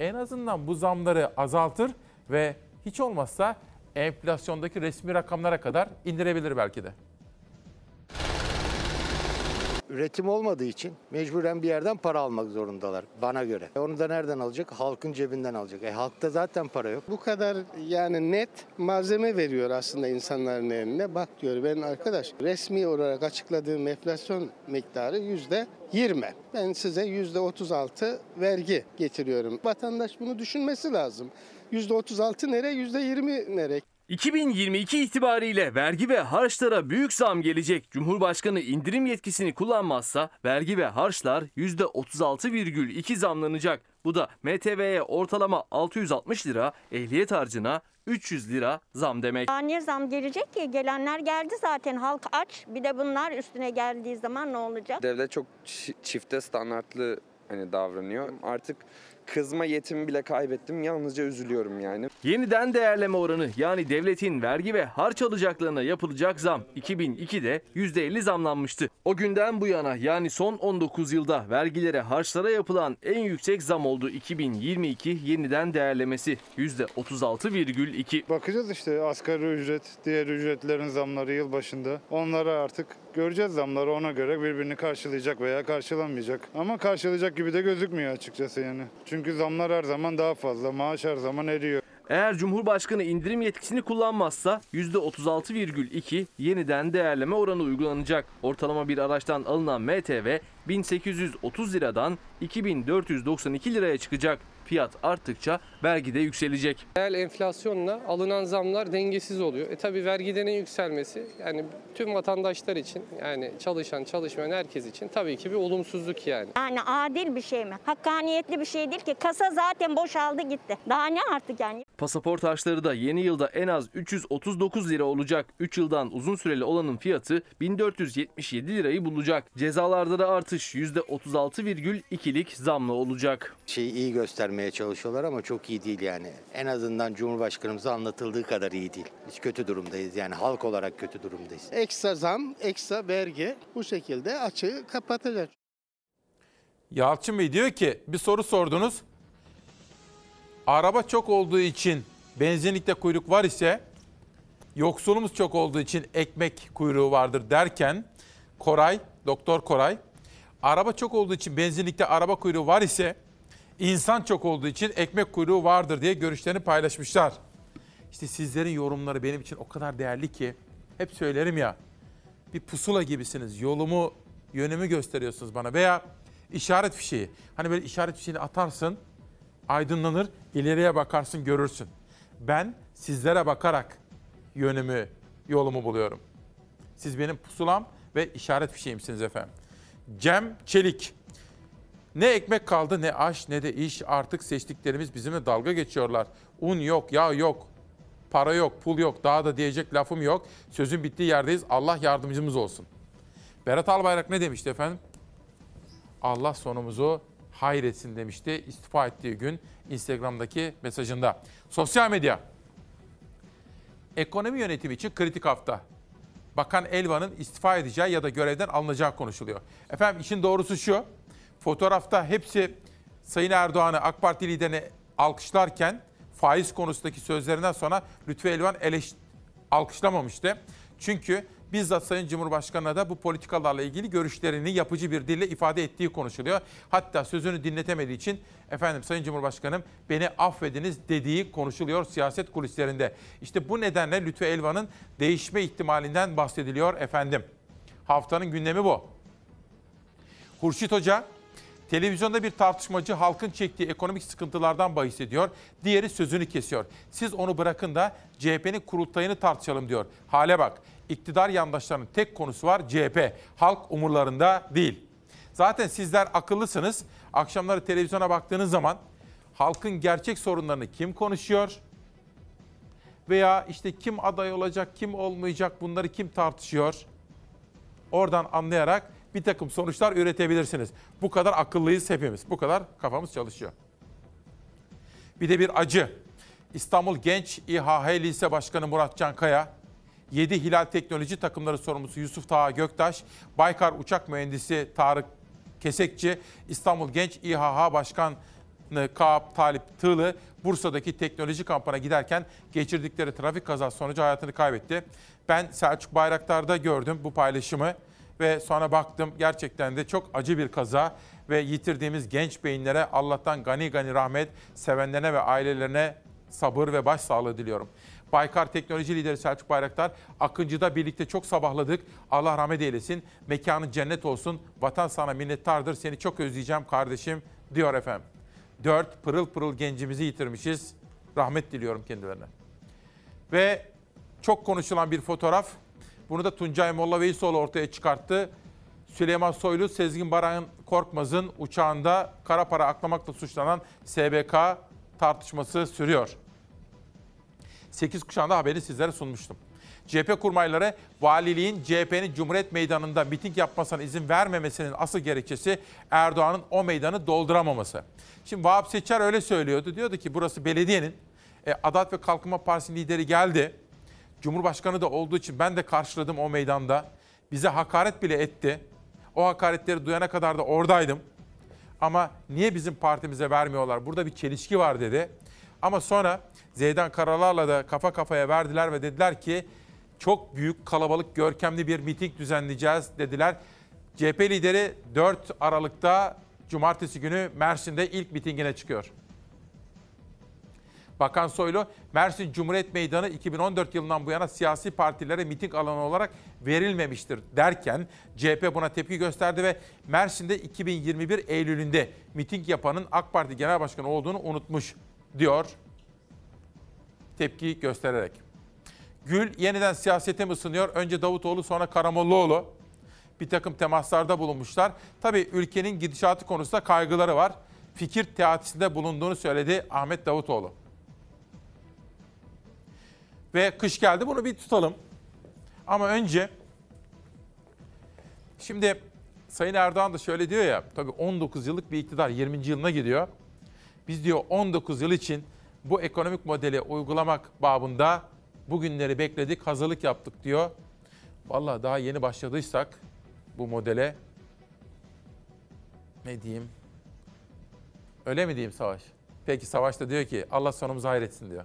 en azından bu zamları azaltır ve hiç olmazsa enflasyondaki resmi rakamlara kadar indirebilir belki de. Üretim olmadığı için mecburen bir yerden para almak zorundalar bana göre. E Onu da nereden alacak? Halkın cebinden alacak. E halkta zaten para yok. Bu kadar yani net malzeme veriyor aslında insanların eline. Bak diyor ben arkadaş resmi olarak açıkladığım enflasyon miktarı yüzde 20. Ben size yüzde 36 vergi getiriyorum. Vatandaş bunu düşünmesi lazım. Yüzde 36 nere, yüzde 20 nere? 2022 itibariyle vergi ve harçlara büyük zam gelecek. Cumhurbaşkanı indirim yetkisini kullanmazsa vergi ve harçlar %36,2 zamlanacak. Bu da MTV'ye ortalama 660 lira, ehliyet harcına 300 lira zam demek. Daha niye zam gelecek ki? Gelenler geldi zaten. Halk aç. Bir de bunlar üstüne geldiği zaman ne olacak? Devlet çok çi- çifte standartlı hani davranıyor. Artık kızma yetimi bile kaybettim. Yalnızca üzülüyorum yani. Yeniden değerleme oranı yani devletin vergi ve harç alacaklarına yapılacak zam 2002'de %50 zamlanmıştı. O günden bu yana yani son 19 yılda vergilere harçlara yapılan en yüksek zam oldu 2022 yeniden değerlemesi %36,2. Bakacağız işte asgari ücret, diğer ücretlerin zamları yıl başında. Onları artık göreceğiz zamları ona göre birbirini karşılayacak veya karşılamayacak. Ama karşılayacak gibi de gözükmüyor açıkçası yani. Çünkü zamlar her zaman daha fazla, maaş her zaman eriyor. Eğer Cumhurbaşkanı indirim yetkisini kullanmazsa %36,2 yeniden değerleme oranı uygulanacak. Ortalama bir araçtan alınan MTV 1830 liradan 2492 liraya çıkacak. Fiyat arttıkça vergi de yükselecek. Reel enflasyonla alınan zamlar dengesiz oluyor. E tabi vergilerin yükselmesi yani tüm vatandaşlar için yani çalışan çalışmayan herkes için tabii ki bir olumsuzluk yani. Yani adil bir şey mi? Hakkaniyetli bir şey değil ki. Kasa zaten boşaldı gitti. Daha ne artık yani? Pasaport harçları da yeni yılda en az 339 lira olacak. 3 yıldan uzun süreli olanın fiyatı 1477 lirayı bulacak. Cezalarda da artış %36,2'lik zamlı olacak. Şeyi iyi göstermeye çalışıyorlar ama çok iyi değil yani. En azından Cumhurbaşkanımıza anlatıldığı kadar iyi değil. Biz kötü durumdayız yani halk olarak kötü durumdayız. Ekstra zam, ekstra vergi bu şekilde açığı kapatacak. Yalçın Bey diyor ki bir soru sordunuz. Araba çok olduğu için benzinlikte kuyruk var ise yoksulumuz çok olduğu için ekmek kuyruğu vardır derken Koray, Doktor Koray araba çok olduğu için benzinlikte araba kuyruğu var ise insan çok olduğu için ekmek kuyruğu vardır diye görüşlerini paylaşmışlar. İşte sizlerin yorumları benim için o kadar değerli ki hep söylerim ya bir pusula gibisiniz. Yolumu, yönümü gösteriyorsunuz bana veya işaret fişeği. Hani böyle işaret fişeğini atarsın, aydınlanır, ileriye bakarsın, görürsün. Ben sizlere bakarak yönümü, yolumu buluyorum. Siz benim pusulam ve işaret fişeğimsiniz efendim. Cem Çelik. Ne ekmek kaldı ne aş ne de iş artık seçtiklerimiz bizimle dalga geçiyorlar. Un yok, yağ yok, para yok, pul yok, daha da diyecek lafım yok. Sözün bittiği yerdeyiz. Allah yardımcımız olsun. Berat Albayrak ne demişti efendim? Allah sonumuzu hayretsin demişti istifa ettiği gün Instagram'daki mesajında. Sosyal medya. Ekonomi yönetimi için kritik hafta. Bakan Elvan'ın istifa edeceği ya da görevden alınacağı konuşuluyor. Efendim işin doğrusu şu. Fotoğrafta hepsi Sayın Erdoğan'ı AK Parti liderini alkışlarken faiz konusundaki sözlerinden sonra Lütfü Elvan eleş alkışlamamıştı. Çünkü bizzat Sayın Cumhurbaşkanı'na da bu politikalarla ilgili görüşlerini yapıcı bir dille ifade ettiği konuşuluyor. Hatta sözünü dinletemediği için efendim Sayın Cumhurbaşkanım beni affediniz dediği konuşuluyor siyaset kulislerinde. İşte bu nedenle Lütfü Elvan'ın değişme ihtimalinden bahsediliyor efendim. Haftanın gündemi bu. Hurşit Hoca Televizyonda bir tartışmacı halkın çektiği ekonomik sıkıntılardan bahis ediyor. Diğeri sözünü kesiyor. Siz onu bırakın da CHP'nin kurultayını tartışalım diyor. Hale bak. İktidar yandaşlarının tek konusu var CHP. Halk umurlarında değil. Zaten sizler akıllısınız. Akşamları televizyona baktığınız zaman halkın gerçek sorunlarını kim konuşuyor? Veya işte kim aday olacak, kim olmayacak bunları kim tartışıyor? Oradan anlayarak bir takım sonuçlar üretebilirsiniz. Bu kadar akıllıyız hepimiz. Bu kadar kafamız çalışıyor. Bir de bir acı. İstanbul Genç İHH Lise Başkanı Murat Cankaya, 7 Hilal Teknoloji takımları sorumlusu Yusuf Taha Göktaş, Baykar Uçak Mühendisi Tarık Kesekçi, İstanbul Genç İHH Başkanı Kaap Talip Tığlı, Bursa'daki teknoloji kampına giderken geçirdikleri trafik kazası sonucu hayatını kaybetti. Ben Selçuk Bayraktar'da gördüm bu paylaşımı ve sonra baktım gerçekten de çok acı bir kaza ve yitirdiğimiz genç beyinlere Allah'tan gani gani rahmet, sevenlerine ve ailelerine sabır ve başsağlığı diliyorum. Baykar Teknoloji Lideri Selçuk Bayraktar, Akıncı'da birlikte çok sabahladık. Allah rahmet eylesin, mekanın cennet olsun, vatan sana minnettardır, seni çok özleyeceğim kardeşim diyor efendim. Dört pırıl pırıl gencimizi yitirmişiz. Rahmet diliyorum kendilerine. Ve çok konuşulan bir fotoğraf. Bunu da Tuncay Molla Veysoğlu ortaya çıkarttı. Süleyman Soylu, Sezgin Baran Korkmaz'ın uçağında kara para aklamakla suçlanan SBK tartışması sürüyor. 8 kuşağında haberi sizlere sunmuştum. CHP kurmayları valiliğin CHP'nin Cumhuriyet Meydanı'nda miting yapmasına izin vermemesinin asıl gerekçesi Erdoğan'ın o meydanı dolduramaması. Şimdi Vahap Seçer öyle söylüyordu. Diyordu ki burası belediyenin. E, Adalet ve Kalkınma Partisi lideri geldi. Cumhurbaşkanı da olduğu için ben de karşıladım o meydanda. Bize hakaret bile etti. O hakaretleri duyana kadar da oradaydım. Ama niye bizim partimize vermiyorlar? Burada bir çelişki var dedi. Ama sonra Zeydan Karalar'la da kafa kafaya verdiler ve dediler ki çok büyük kalabalık görkemli bir miting düzenleyeceğiz dediler. CHP lideri 4 Aralık'ta cumartesi günü Mersin'de ilk mitingine çıkıyor. Bakan Soylu, Mersin Cumhuriyet Meydanı 2014 yılından bu yana siyasi partilere miting alanı olarak verilmemiştir derken CHP buna tepki gösterdi ve Mersin'de 2021 Eylül'ünde miting yapanın AK Parti Genel Başkanı olduğunu unutmuş diyor tepki göstererek. Gül yeniden siyasete mi ısınıyor? Önce Davutoğlu sonra Karamollaoğlu bir takım temaslarda bulunmuşlar. Tabii ülkenin gidişatı konusunda kaygıları var. Fikir teatisinde bulunduğunu söyledi Ahmet Davutoğlu. Ve kış geldi bunu bir tutalım. Ama önce şimdi Sayın Erdoğan da şöyle diyor ya tabii 19 yıllık bir iktidar 20. yılına gidiyor. Biz diyor 19 yıl için bu ekonomik modeli uygulamak babında bugünleri bekledik, hazırlık yaptık diyor. Vallahi daha yeni başladıysak bu modele ne diyeyim? Öyle mi diyeyim Savaş? Peki Savaş da diyor ki Allah sonumuzu hayretsin diyor.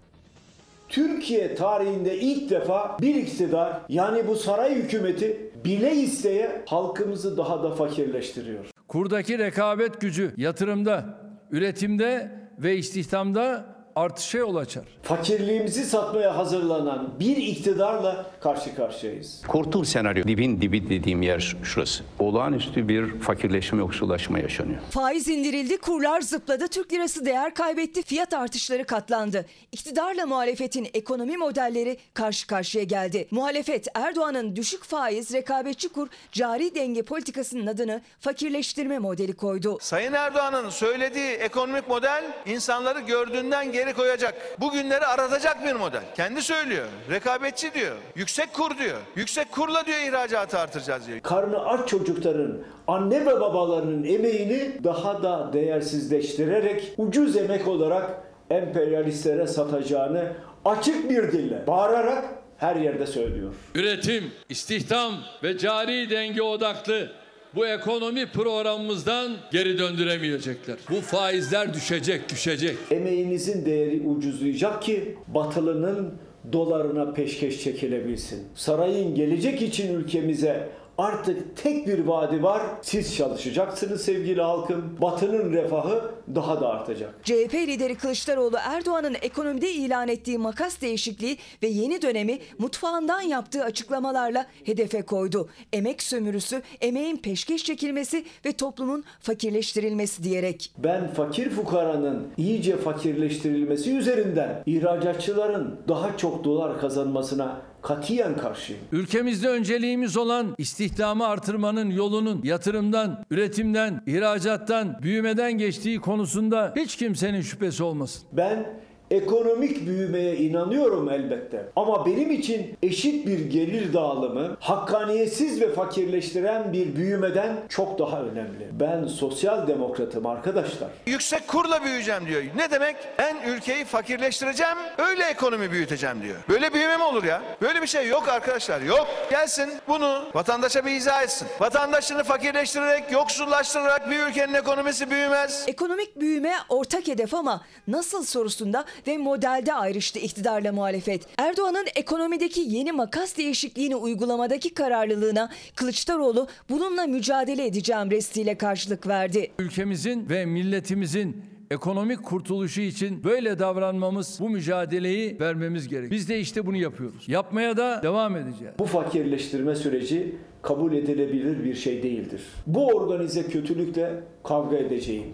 Türkiye tarihinde ilk defa bir iktidar yani bu saray hükümeti bile isteye halkımızı daha da fakirleştiriyor. Kurdaki rekabet gücü yatırımda, üretimde ve istihdamda artışa yol açar. Fakirliğimizi satmaya hazırlanan bir iktidarla karşı karşıyayız. Kurtul senaryo dibin dibi dediğim yer şurası. Olağanüstü bir fakirleşme yoksullaşma yaşanıyor. Faiz indirildi, kurlar zıpladı, Türk lirası değer kaybetti, fiyat artışları katlandı. İktidarla muhalefetin ekonomi modelleri karşı karşıya geldi. Muhalefet Erdoğan'ın düşük faiz, rekabetçi kur, cari denge politikasının adını fakirleştirme modeli koydu. Sayın Erdoğan'ın söylediği ekonomik model insanları gördüğünden geri koyacak. Bugünleri aratacak bir model. Kendi söylüyor. Rekabetçi diyor. Yüksek kur diyor. Yüksek kurla diyor ihracatı artıracağız diyor. Karnı aç çocukların, anne ve babalarının emeğini daha da değersizleştirerek ucuz emek olarak emperyalistlere satacağını açık bir dille bağırarak her yerde söylüyor. Üretim, istihdam ve cari denge odaklı bu ekonomi programımızdan geri döndüremeyecekler. Bu faizler düşecek, düşecek. Emeğinizin değeri ucuzlayacak ki batılının dolarına peşkeş çekilebilsin. Sarayın gelecek için ülkemize artık tek bir vaadi var. Siz çalışacaksınız sevgili halkım. Batının refahı daha da artacak. CHP lideri Kılıçdaroğlu Erdoğan'ın ekonomide ilan ettiği makas değişikliği ve yeni dönemi mutfağından yaptığı açıklamalarla hedefe koydu. Emek sömürüsü, emeğin peşkeş çekilmesi ve toplumun fakirleştirilmesi diyerek. Ben fakir fukaranın iyice fakirleştirilmesi üzerinden ihracatçıların daha çok dolar kazanmasına katiyen karşıyım. Ülkemizde önceliğimiz olan istihdamı artırmanın yolunun yatırımdan, üretimden, ihracattan, büyümeden geçtiği konu konusunda hiç kimsenin şüphesi olmasın. Ben ekonomik büyümeye inanıyorum elbette. Ama benim için eşit bir gelir dağılımı, hakkaniyetsiz ve fakirleştiren bir büyümeden çok daha önemli. Ben sosyal demokratım arkadaşlar. Yüksek kurla büyüyeceğim diyor. Ne demek? Ben ülkeyi fakirleştireceğim, öyle ekonomi büyüteceğim diyor. Böyle büyüme mi olur ya? Böyle bir şey yok arkadaşlar, yok. Gelsin bunu vatandaşa bir izah etsin. Vatandaşını fakirleştirerek, yoksullaştırarak bir ülkenin ekonomisi büyümez. Ekonomik büyüme ortak hedef ama nasıl sorusunda ve modelde ayrıştı iktidarla muhalefet. Erdoğan'ın ekonomideki yeni makas değişikliğini uygulamadaki kararlılığına Kılıçdaroğlu bununla mücadele edeceğim restiyle karşılık verdi. Ülkemizin ve milletimizin ekonomik kurtuluşu için böyle davranmamız, bu mücadeleyi vermemiz gerek. Biz de işte bunu yapıyoruz. Yapmaya da devam edeceğiz. Bu fakirleştirme süreci kabul edilebilir bir şey değildir. Bu organize kötülükle kavga edeceğim.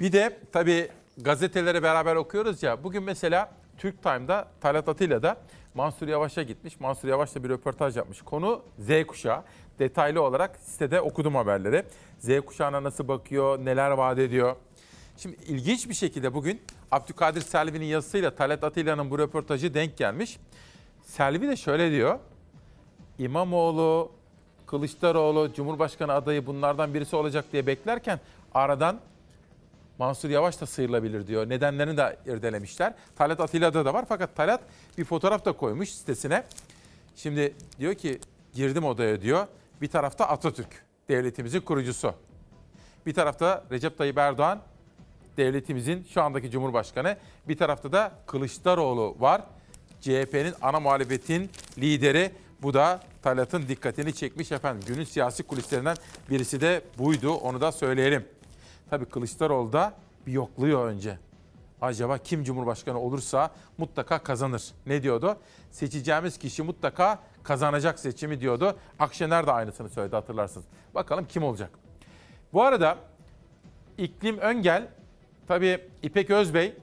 Bir de tabii gazeteleri beraber okuyoruz ya. Bugün mesela Türk Time'da Talat Atilla da Mansur Yavaş'a gitmiş. Mansur Yavaş'la bir röportaj yapmış. Konu Z kuşağı. Detaylı olarak sitede okudum haberleri. Z kuşağına nasıl bakıyor, neler vaat ediyor. Şimdi ilginç bir şekilde bugün Abdülkadir Selvi'nin yazısıyla Talat Atilla'nın bu röportajı denk gelmiş. Selvi de şöyle diyor. İmamoğlu, Kılıçdaroğlu, Cumhurbaşkanı adayı bunlardan birisi olacak diye beklerken aradan Mansur Yavaş da sıyrılabilir diyor. Nedenlerini de irdelemişler. Talat Atilla'da da var fakat Talat bir fotoğraf da koymuş sitesine. Şimdi diyor ki girdim odaya diyor. Bir tarafta Atatürk, devletimizin kurucusu. Bir tarafta Recep Tayyip Erdoğan, devletimizin şu andaki Cumhurbaşkanı. Bir tarafta da Kılıçdaroğlu var. CHP'nin ana muhalefetin lideri. Bu da Talat'ın dikkatini çekmiş efendim. Günün siyasi kulislerinden birisi de buydu. Onu da söyleyelim. Tabii Kılıçdaroğlu da bir yokluyor önce. Acaba kim Cumhurbaşkanı olursa mutlaka kazanır. Ne diyordu? Seçeceğimiz kişi mutlaka kazanacak seçimi diyordu. Akşener de aynısını söyledi hatırlarsınız. Bakalım kim olacak? Bu arada İklim Öngel, tabii İpek Özbey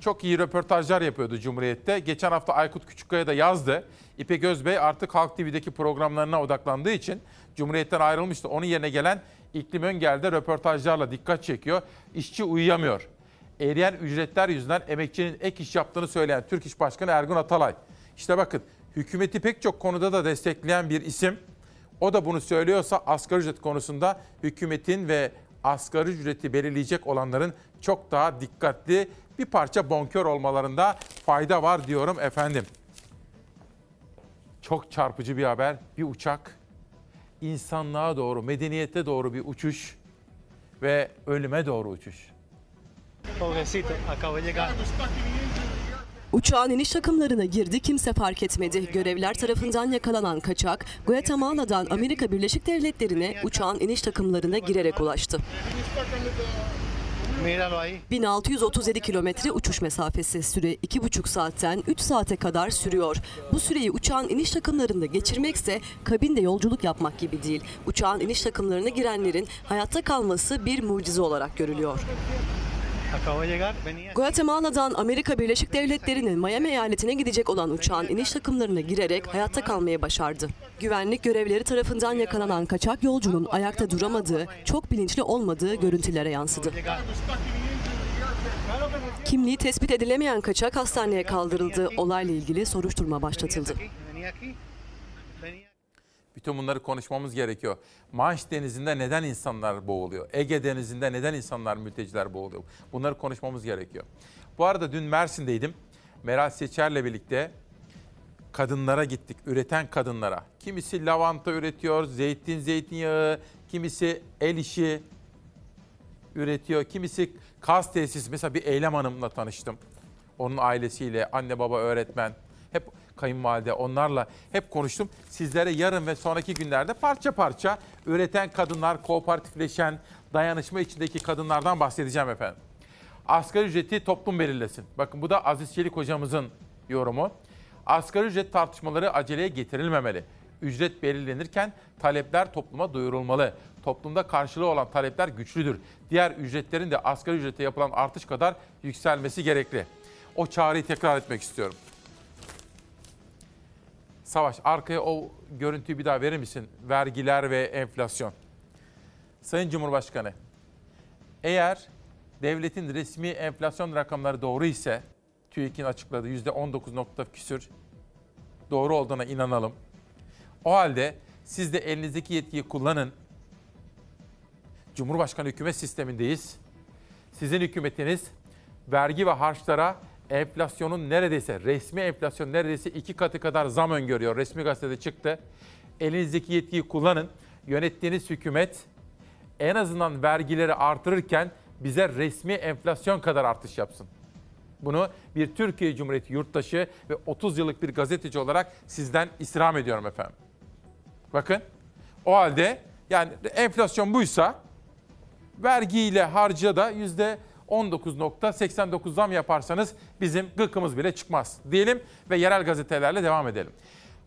çok iyi röportajlar yapıyordu Cumhuriyet'te. Geçen hafta Aykut Küçükkaya da yazdı. İpek Özbey artık Halk TV'deki programlarına odaklandığı için Cumhuriyet'ten ayrılmıştı. Onun yerine gelen İklim Öngel'de röportajlarla dikkat çekiyor. İşçi uyuyamıyor. Eriyen ücretler yüzünden emekçinin ek iş yaptığını söyleyen Türk İş Başkanı Ergun Atalay. İşte bakın hükümeti pek çok konuda da destekleyen bir isim. O da bunu söylüyorsa asgari ücret konusunda hükümetin ve asgari ücreti belirleyecek olanların çok daha dikkatli bir parça bonkör olmalarında fayda var diyorum efendim. Çok çarpıcı bir haber. Bir uçak insanlığa doğru, medeniyete doğru bir uçuş ve ölüme doğru uçuş. Uçağın iniş takımlarına girdi kimse fark etmedi. Görevler tarafından yakalanan kaçak Guatemala'dan Amerika Birleşik Devletleri'ne uçağın iniş takımlarına girerek ulaştı. 1637 kilometre uçuş mesafesi süre 2,5 saatten 3 saate kadar sürüyor. Bu süreyi uçağın iniş takımlarında geçirmekse kabinde yolculuk yapmak gibi değil. Uçağın iniş takımlarına girenlerin hayatta kalması bir mucize olarak görülüyor. Guatemala'dan Amerika Birleşik Devletleri'nin Miami eyaletine gidecek olan uçağın iniş takımlarına girerek hayatta kalmayı başardı. Güvenlik görevleri tarafından yakalanan kaçak yolcunun ayakta duramadığı, çok bilinçli olmadığı görüntülere yansıdı. Kimliği tespit edilemeyen kaçak hastaneye kaldırıldı. Olayla ilgili soruşturma başlatıldı. Bütün bunları konuşmamız gerekiyor. Manş Denizi'nde neden insanlar boğuluyor? Ege Denizi'nde neden insanlar, mülteciler boğuluyor? Bunları konuşmamız gerekiyor. Bu arada dün Mersin'deydim. Meral Seçer'le birlikte kadınlara gittik, üreten kadınlara. Kimisi lavanta üretiyor, zeytin, zeytinyağı, kimisi el işi üretiyor, kimisi kas tesis. Mesela bir Eylem Hanım'la tanıştım. Onun ailesiyle, anne baba öğretmen. Hep kayınvalide onlarla hep konuştum. Sizlere yarın ve sonraki günlerde parça parça üreten kadınlar, kooperatifleşen, dayanışma içindeki kadınlardan bahsedeceğim efendim. Asgari ücreti toplum belirlesin. Bakın bu da Aziz Çelik hocamızın yorumu. Asgari ücret tartışmaları aceleye getirilmemeli. Ücret belirlenirken talepler topluma duyurulmalı. Toplumda karşılığı olan talepler güçlüdür. Diğer ücretlerin de asgari ücrete yapılan artış kadar yükselmesi gerekli. O çağrıyı tekrar etmek istiyorum. Savaş arkaya o görüntüyü bir daha verir misin? Vergiler ve enflasyon. Sayın Cumhurbaşkanı, Eğer devletin resmi enflasyon rakamları doğru ise TÜİK'in açıkladığı %19 nokta küsür doğru olduğuna inanalım. O halde siz de elinizdeki yetkiyi kullanın. Cumhurbaşkanı hükümet sistemindeyiz. Sizin hükümetiniz vergi ve harçlara enflasyonun neredeyse resmi enflasyon neredeyse iki katı kadar zam öngörüyor. Resmi gazetede çıktı. Elinizdeki yetkiyi kullanın. Yönettiğiniz hükümet en azından vergileri artırırken bize resmi enflasyon kadar artış yapsın. Bunu bir Türkiye Cumhuriyeti yurttaşı ve 30 yıllık bir gazeteci olarak sizden istirham ediyorum efendim. Bakın o halde yani enflasyon buysa vergiyle harca da yüzde 19.89 zam yaparsanız bizim gıkımız bile çıkmaz diyelim ve yerel gazetelerle devam edelim.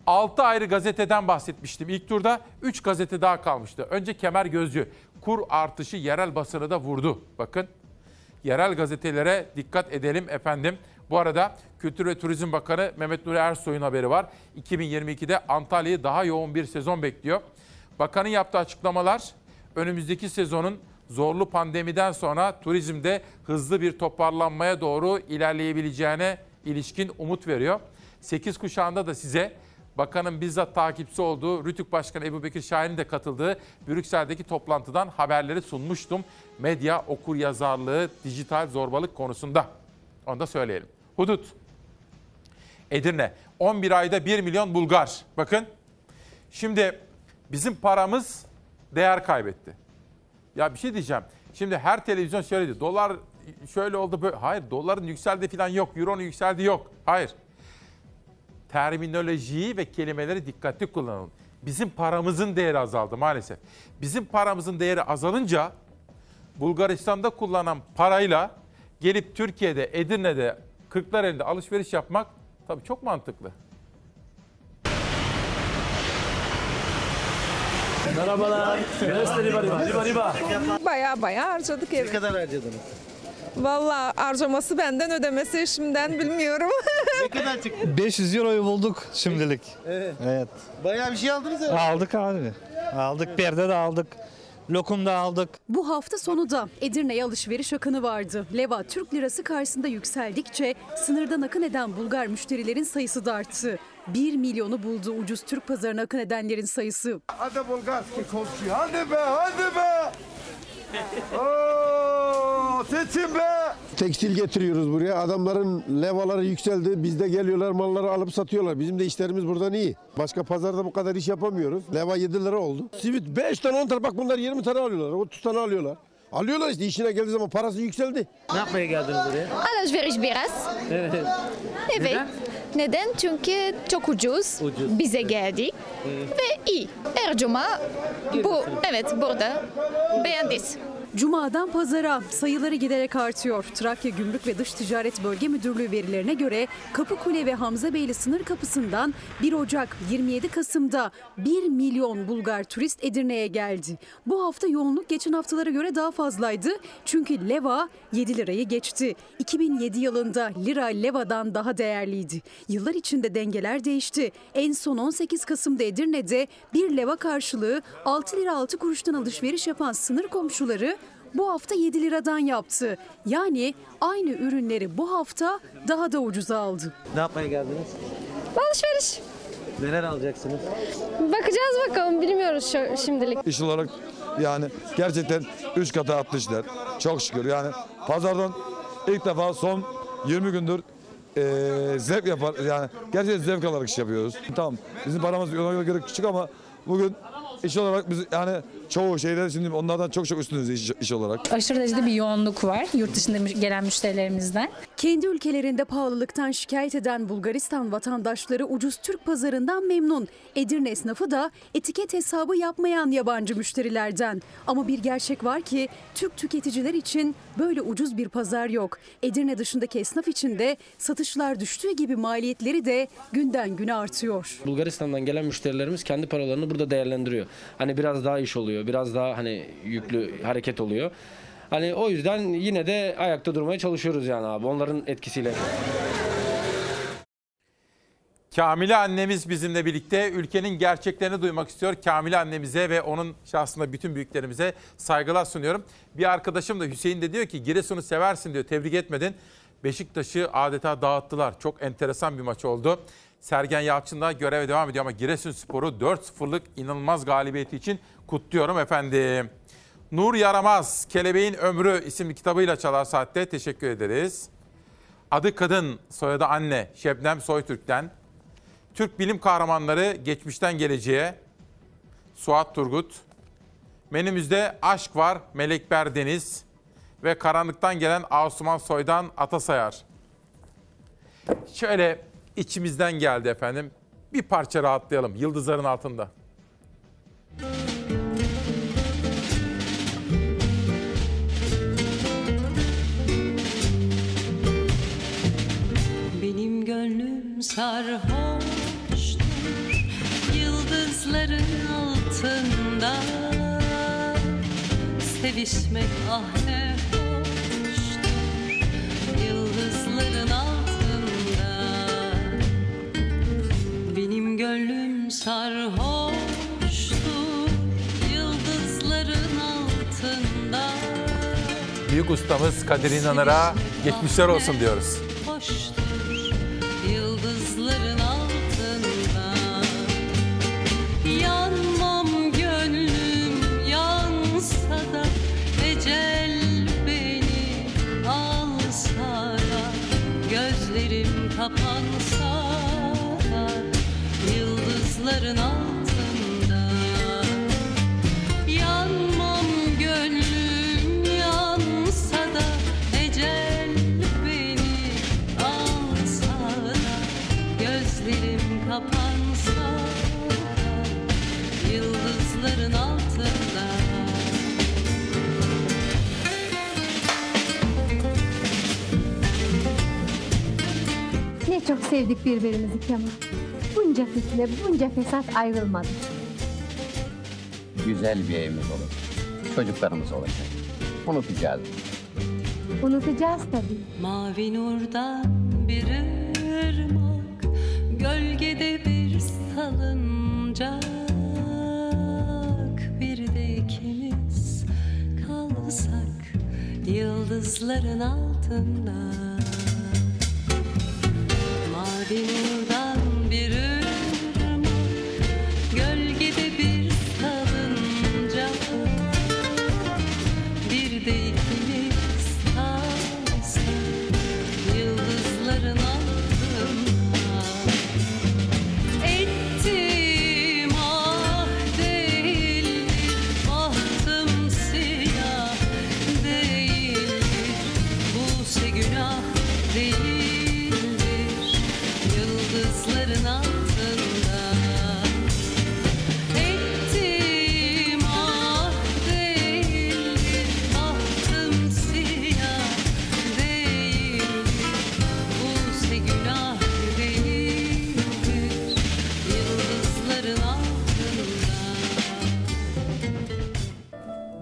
6 ayrı gazeteden bahsetmiştim ilk turda. 3 gazete daha kalmıştı. Önce Kemer Gözcü. Kur artışı yerel basını da vurdu. Bakın yerel gazetelere dikkat edelim efendim. Bu arada Kültür ve Turizm Bakanı Mehmet Nuri Ersoy'un haberi var. 2022'de Antalya'yı daha yoğun bir sezon bekliyor. Bakanın yaptığı açıklamalar önümüzdeki sezonun zorlu pandemiden sonra turizmde hızlı bir toparlanmaya doğru ilerleyebileceğine ilişkin umut veriyor. 8 kuşağında da size bakanın bizzat takipçisi olduğu Rütük Başkanı Ebu Bekir Şahin'in de katıldığı Brüksel'deki toplantıdan haberleri sunmuştum. Medya, okur yazarlığı, dijital zorbalık konusunda. Onu da söyleyelim. Hudut. Edirne. 11 ayda 1 milyon Bulgar. Bakın. Şimdi bizim paramız değer kaybetti. Ya bir şey diyeceğim. Şimdi her televizyon söyledi. Dolar şöyle oldu böyle. Hayır doların yükseldi falan yok. Euro'nun yükseldi yok. Hayır. Terminolojiyi ve kelimeleri dikkatli kullanalım. Bizim paramızın değeri azaldı maalesef. Bizim paramızın değeri azalınca Bulgaristan'da kullanılan parayla gelip Türkiye'de, Edirne'de, Kırklareli'nde alışveriş yapmak tabii çok mantıklı. Merhabalar. Gösteri riba riba riba. Baya baya harcadık evi. Ne kadar harcadınız? Valla harcaması benden ödemesi eşimden bilmiyorum. Ne (laughs) kadar çıktı? 500 euroyu bulduk şimdilik. Evet. Evet. Bayağı bir şey aldınız herhalde. Aldık abi. Aldık perde de aldık. Lokum da aldık. Bu hafta sonu da Edirne'ye alışveriş akını vardı. Leva Türk lirası karşısında yükseldikçe sınırdan akın eden Bulgar müşterilerin sayısı da arttı. 1 milyonu buldu ucuz Türk pazarına akın edenlerin sayısı. Hadi Bulgarski komşu. Hadi be hadi be. (laughs) Oo, seçin be. Tekstil getiriyoruz buraya. Adamların levaları yükseldi. Bizde geliyorlar malları alıp satıyorlar. Bizim de işlerimiz buradan iyi. Başka pazarda bu kadar iş yapamıyoruz. Leva 7 lira oldu. Simit 5 tane 10 tane bak bunlar 20 tane alıyorlar. 30 tane alıyorlar. Alıyorlar işte işine geldiği zaman parası yükseldi. Ne yapmaya geldiniz buraya? Alışveriş biraz. Evet. Evet. Neden? Neden? Çünkü çok ucuz. Ucuz. Bize geldi ve iyi. Her cuma bu evet burada beğendiniz. Cuma'dan pazara sayıları giderek artıyor. Trakya Gümrük ve Dış Ticaret Bölge Müdürlüğü verilerine göre Kapıkule ve Hamzabeyli sınır kapısından 1 Ocak 27 Kasım'da 1 milyon Bulgar turist Edirne'ye geldi. Bu hafta yoğunluk geçen haftalara göre daha fazlaydı. Çünkü leva 7 lirayı geçti. 2007 yılında lira levadan daha değerliydi. Yıllar içinde dengeler değişti. En son 18 Kasım'da Edirne'de 1 leva karşılığı 6 lira 6 kuruştan alışveriş yapan sınır komşuları bu hafta 7 liradan yaptı. Yani aynı ürünleri bu hafta daha da ucuza aldı. Ne yapmaya geldiniz? Alışveriş. Neler alacaksınız? Bakacağız bakalım bilmiyoruz şu, şimdilik. İş olarak yani gerçekten 3 katı artmışlar. Çok şükür yani pazardan ilk defa son 20 gündür eee zevk yapar yani gerçekten zevk alarak iş yapıyoruz. Tamam bizim paramız ona göre küçük ama bugün iş olarak biz yani çoğu şeyler şimdi onlardan çok çok üstünüz iş, iş olarak. Aşırı derecede bir yoğunluk var yurt dışında gelen müşterilerimizden. Kendi ülkelerinde pahalılıktan şikayet eden Bulgaristan vatandaşları ucuz Türk pazarından memnun. Edirne esnafı da etiket hesabı yapmayan yabancı müşterilerden. Ama bir gerçek var ki Türk tüketiciler için böyle ucuz bir pazar yok. Edirne dışındaki esnaf için de satışlar düştüğü gibi maliyetleri de günden güne artıyor. Bulgaristan'dan gelen müşterilerimiz kendi paralarını burada değerlendiriyor. Hani biraz daha iş oluyor, biraz daha hani yüklü hareket oluyor. Hani o yüzden yine de ayakta durmaya çalışıyoruz yani abi onların etkisiyle. Kamile annemiz bizimle birlikte ülkenin gerçeklerini duymak istiyor. Kamile annemize ve onun şahsında bütün büyüklerimize saygılar sunuyorum. Bir arkadaşım da Hüseyin de diyor ki Giresun'u seversin diyor tebrik etmedin. Beşiktaş'ı adeta dağıttılar. Çok enteresan bir maç oldu. Sergen Yalçın da göreve devam ediyor ama Giresun Sporu 4-0'lık inanılmaz galibiyeti için kutluyorum efendim. Nur Yaramaz, Kelebeğin Ömrü isimli kitabıyla Çalar Saat'te teşekkür ederiz. Adı kadın, soyadı anne Şebnem Soytürk'ten. Türk bilim kahramanları geçmişten geleceğe. Suat Turgut. Menümüzde aşk var Melek Berdeniz ve karanlıktan gelen Asuman Soy'dan Atasayar. Şöyle içimizden geldi efendim. Bir parça rahatlayalım yıldızların altında. Sarhoştur Yıldızların altında. Sevişmek ah ne hoştur Yıldızların altında. Benim gönlüm sarhoştur Yıldızların altında. Büyük ustamız Kadir İnanır'a geçmişler olsun diyoruz. hoştur yıldızların altında. Yanmam gönlüm yansa Ecel beni alsa Gözlerim kapansa da Yıldızların altında çok sevdik birbirimizi Kemal. Bunca fitne, bunca fesat ayrılmadık. Güzel bir evimiz olur. Çocuklarımız olacak. Unutacağız. Unutacağız tabii. Mavi nurdan bir ırmak Gölgede bir salıncak Bir de ikimiz kalsak Yıldızların altında Nurdan bir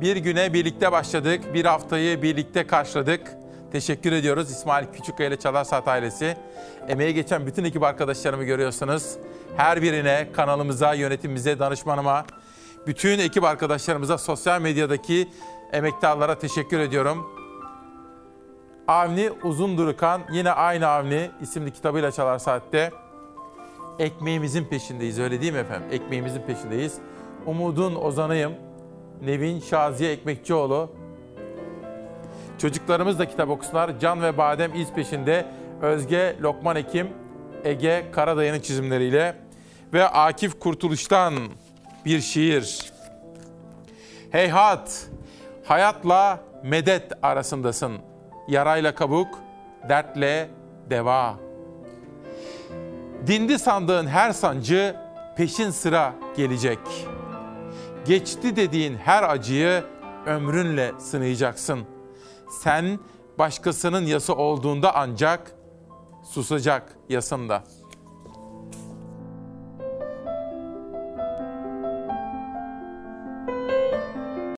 Bir güne birlikte başladık, bir haftayı birlikte karşıladık. Teşekkür ediyoruz İsmail Küçükkaya ile Çalar Saat ailesi. Emeğe geçen bütün ekip arkadaşlarımı görüyorsunuz. Her birine, kanalımıza, yönetimimize, danışmanıma, bütün ekip arkadaşlarımıza, sosyal medyadaki emektarlara teşekkür ediyorum. Avni Uzundurukan, yine aynı Avni isimli kitabıyla Çalar Saat'te. Ekmeğimizin peşindeyiz, öyle değil mi efendim? Ekmeğimizin peşindeyiz. Umudun ozanıyım. Nevin Şaziye Ekmekçioğlu. Çocuklarımız da kitap okusunlar. Can ve Badem iz peşinde. Özge Lokman Ekim, Ege Karadayı'nın çizimleriyle. Ve Akif Kurtuluş'tan bir şiir. Heyhat, hayatla medet arasındasın. Yarayla kabuk, dertle deva. Dindi sandığın her sancı peşin sıra gelecek.'' Geçti dediğin her acıyı ömrünle sınayacaksın. Sen başkasının yası olduğunda ancak susacak yasında.''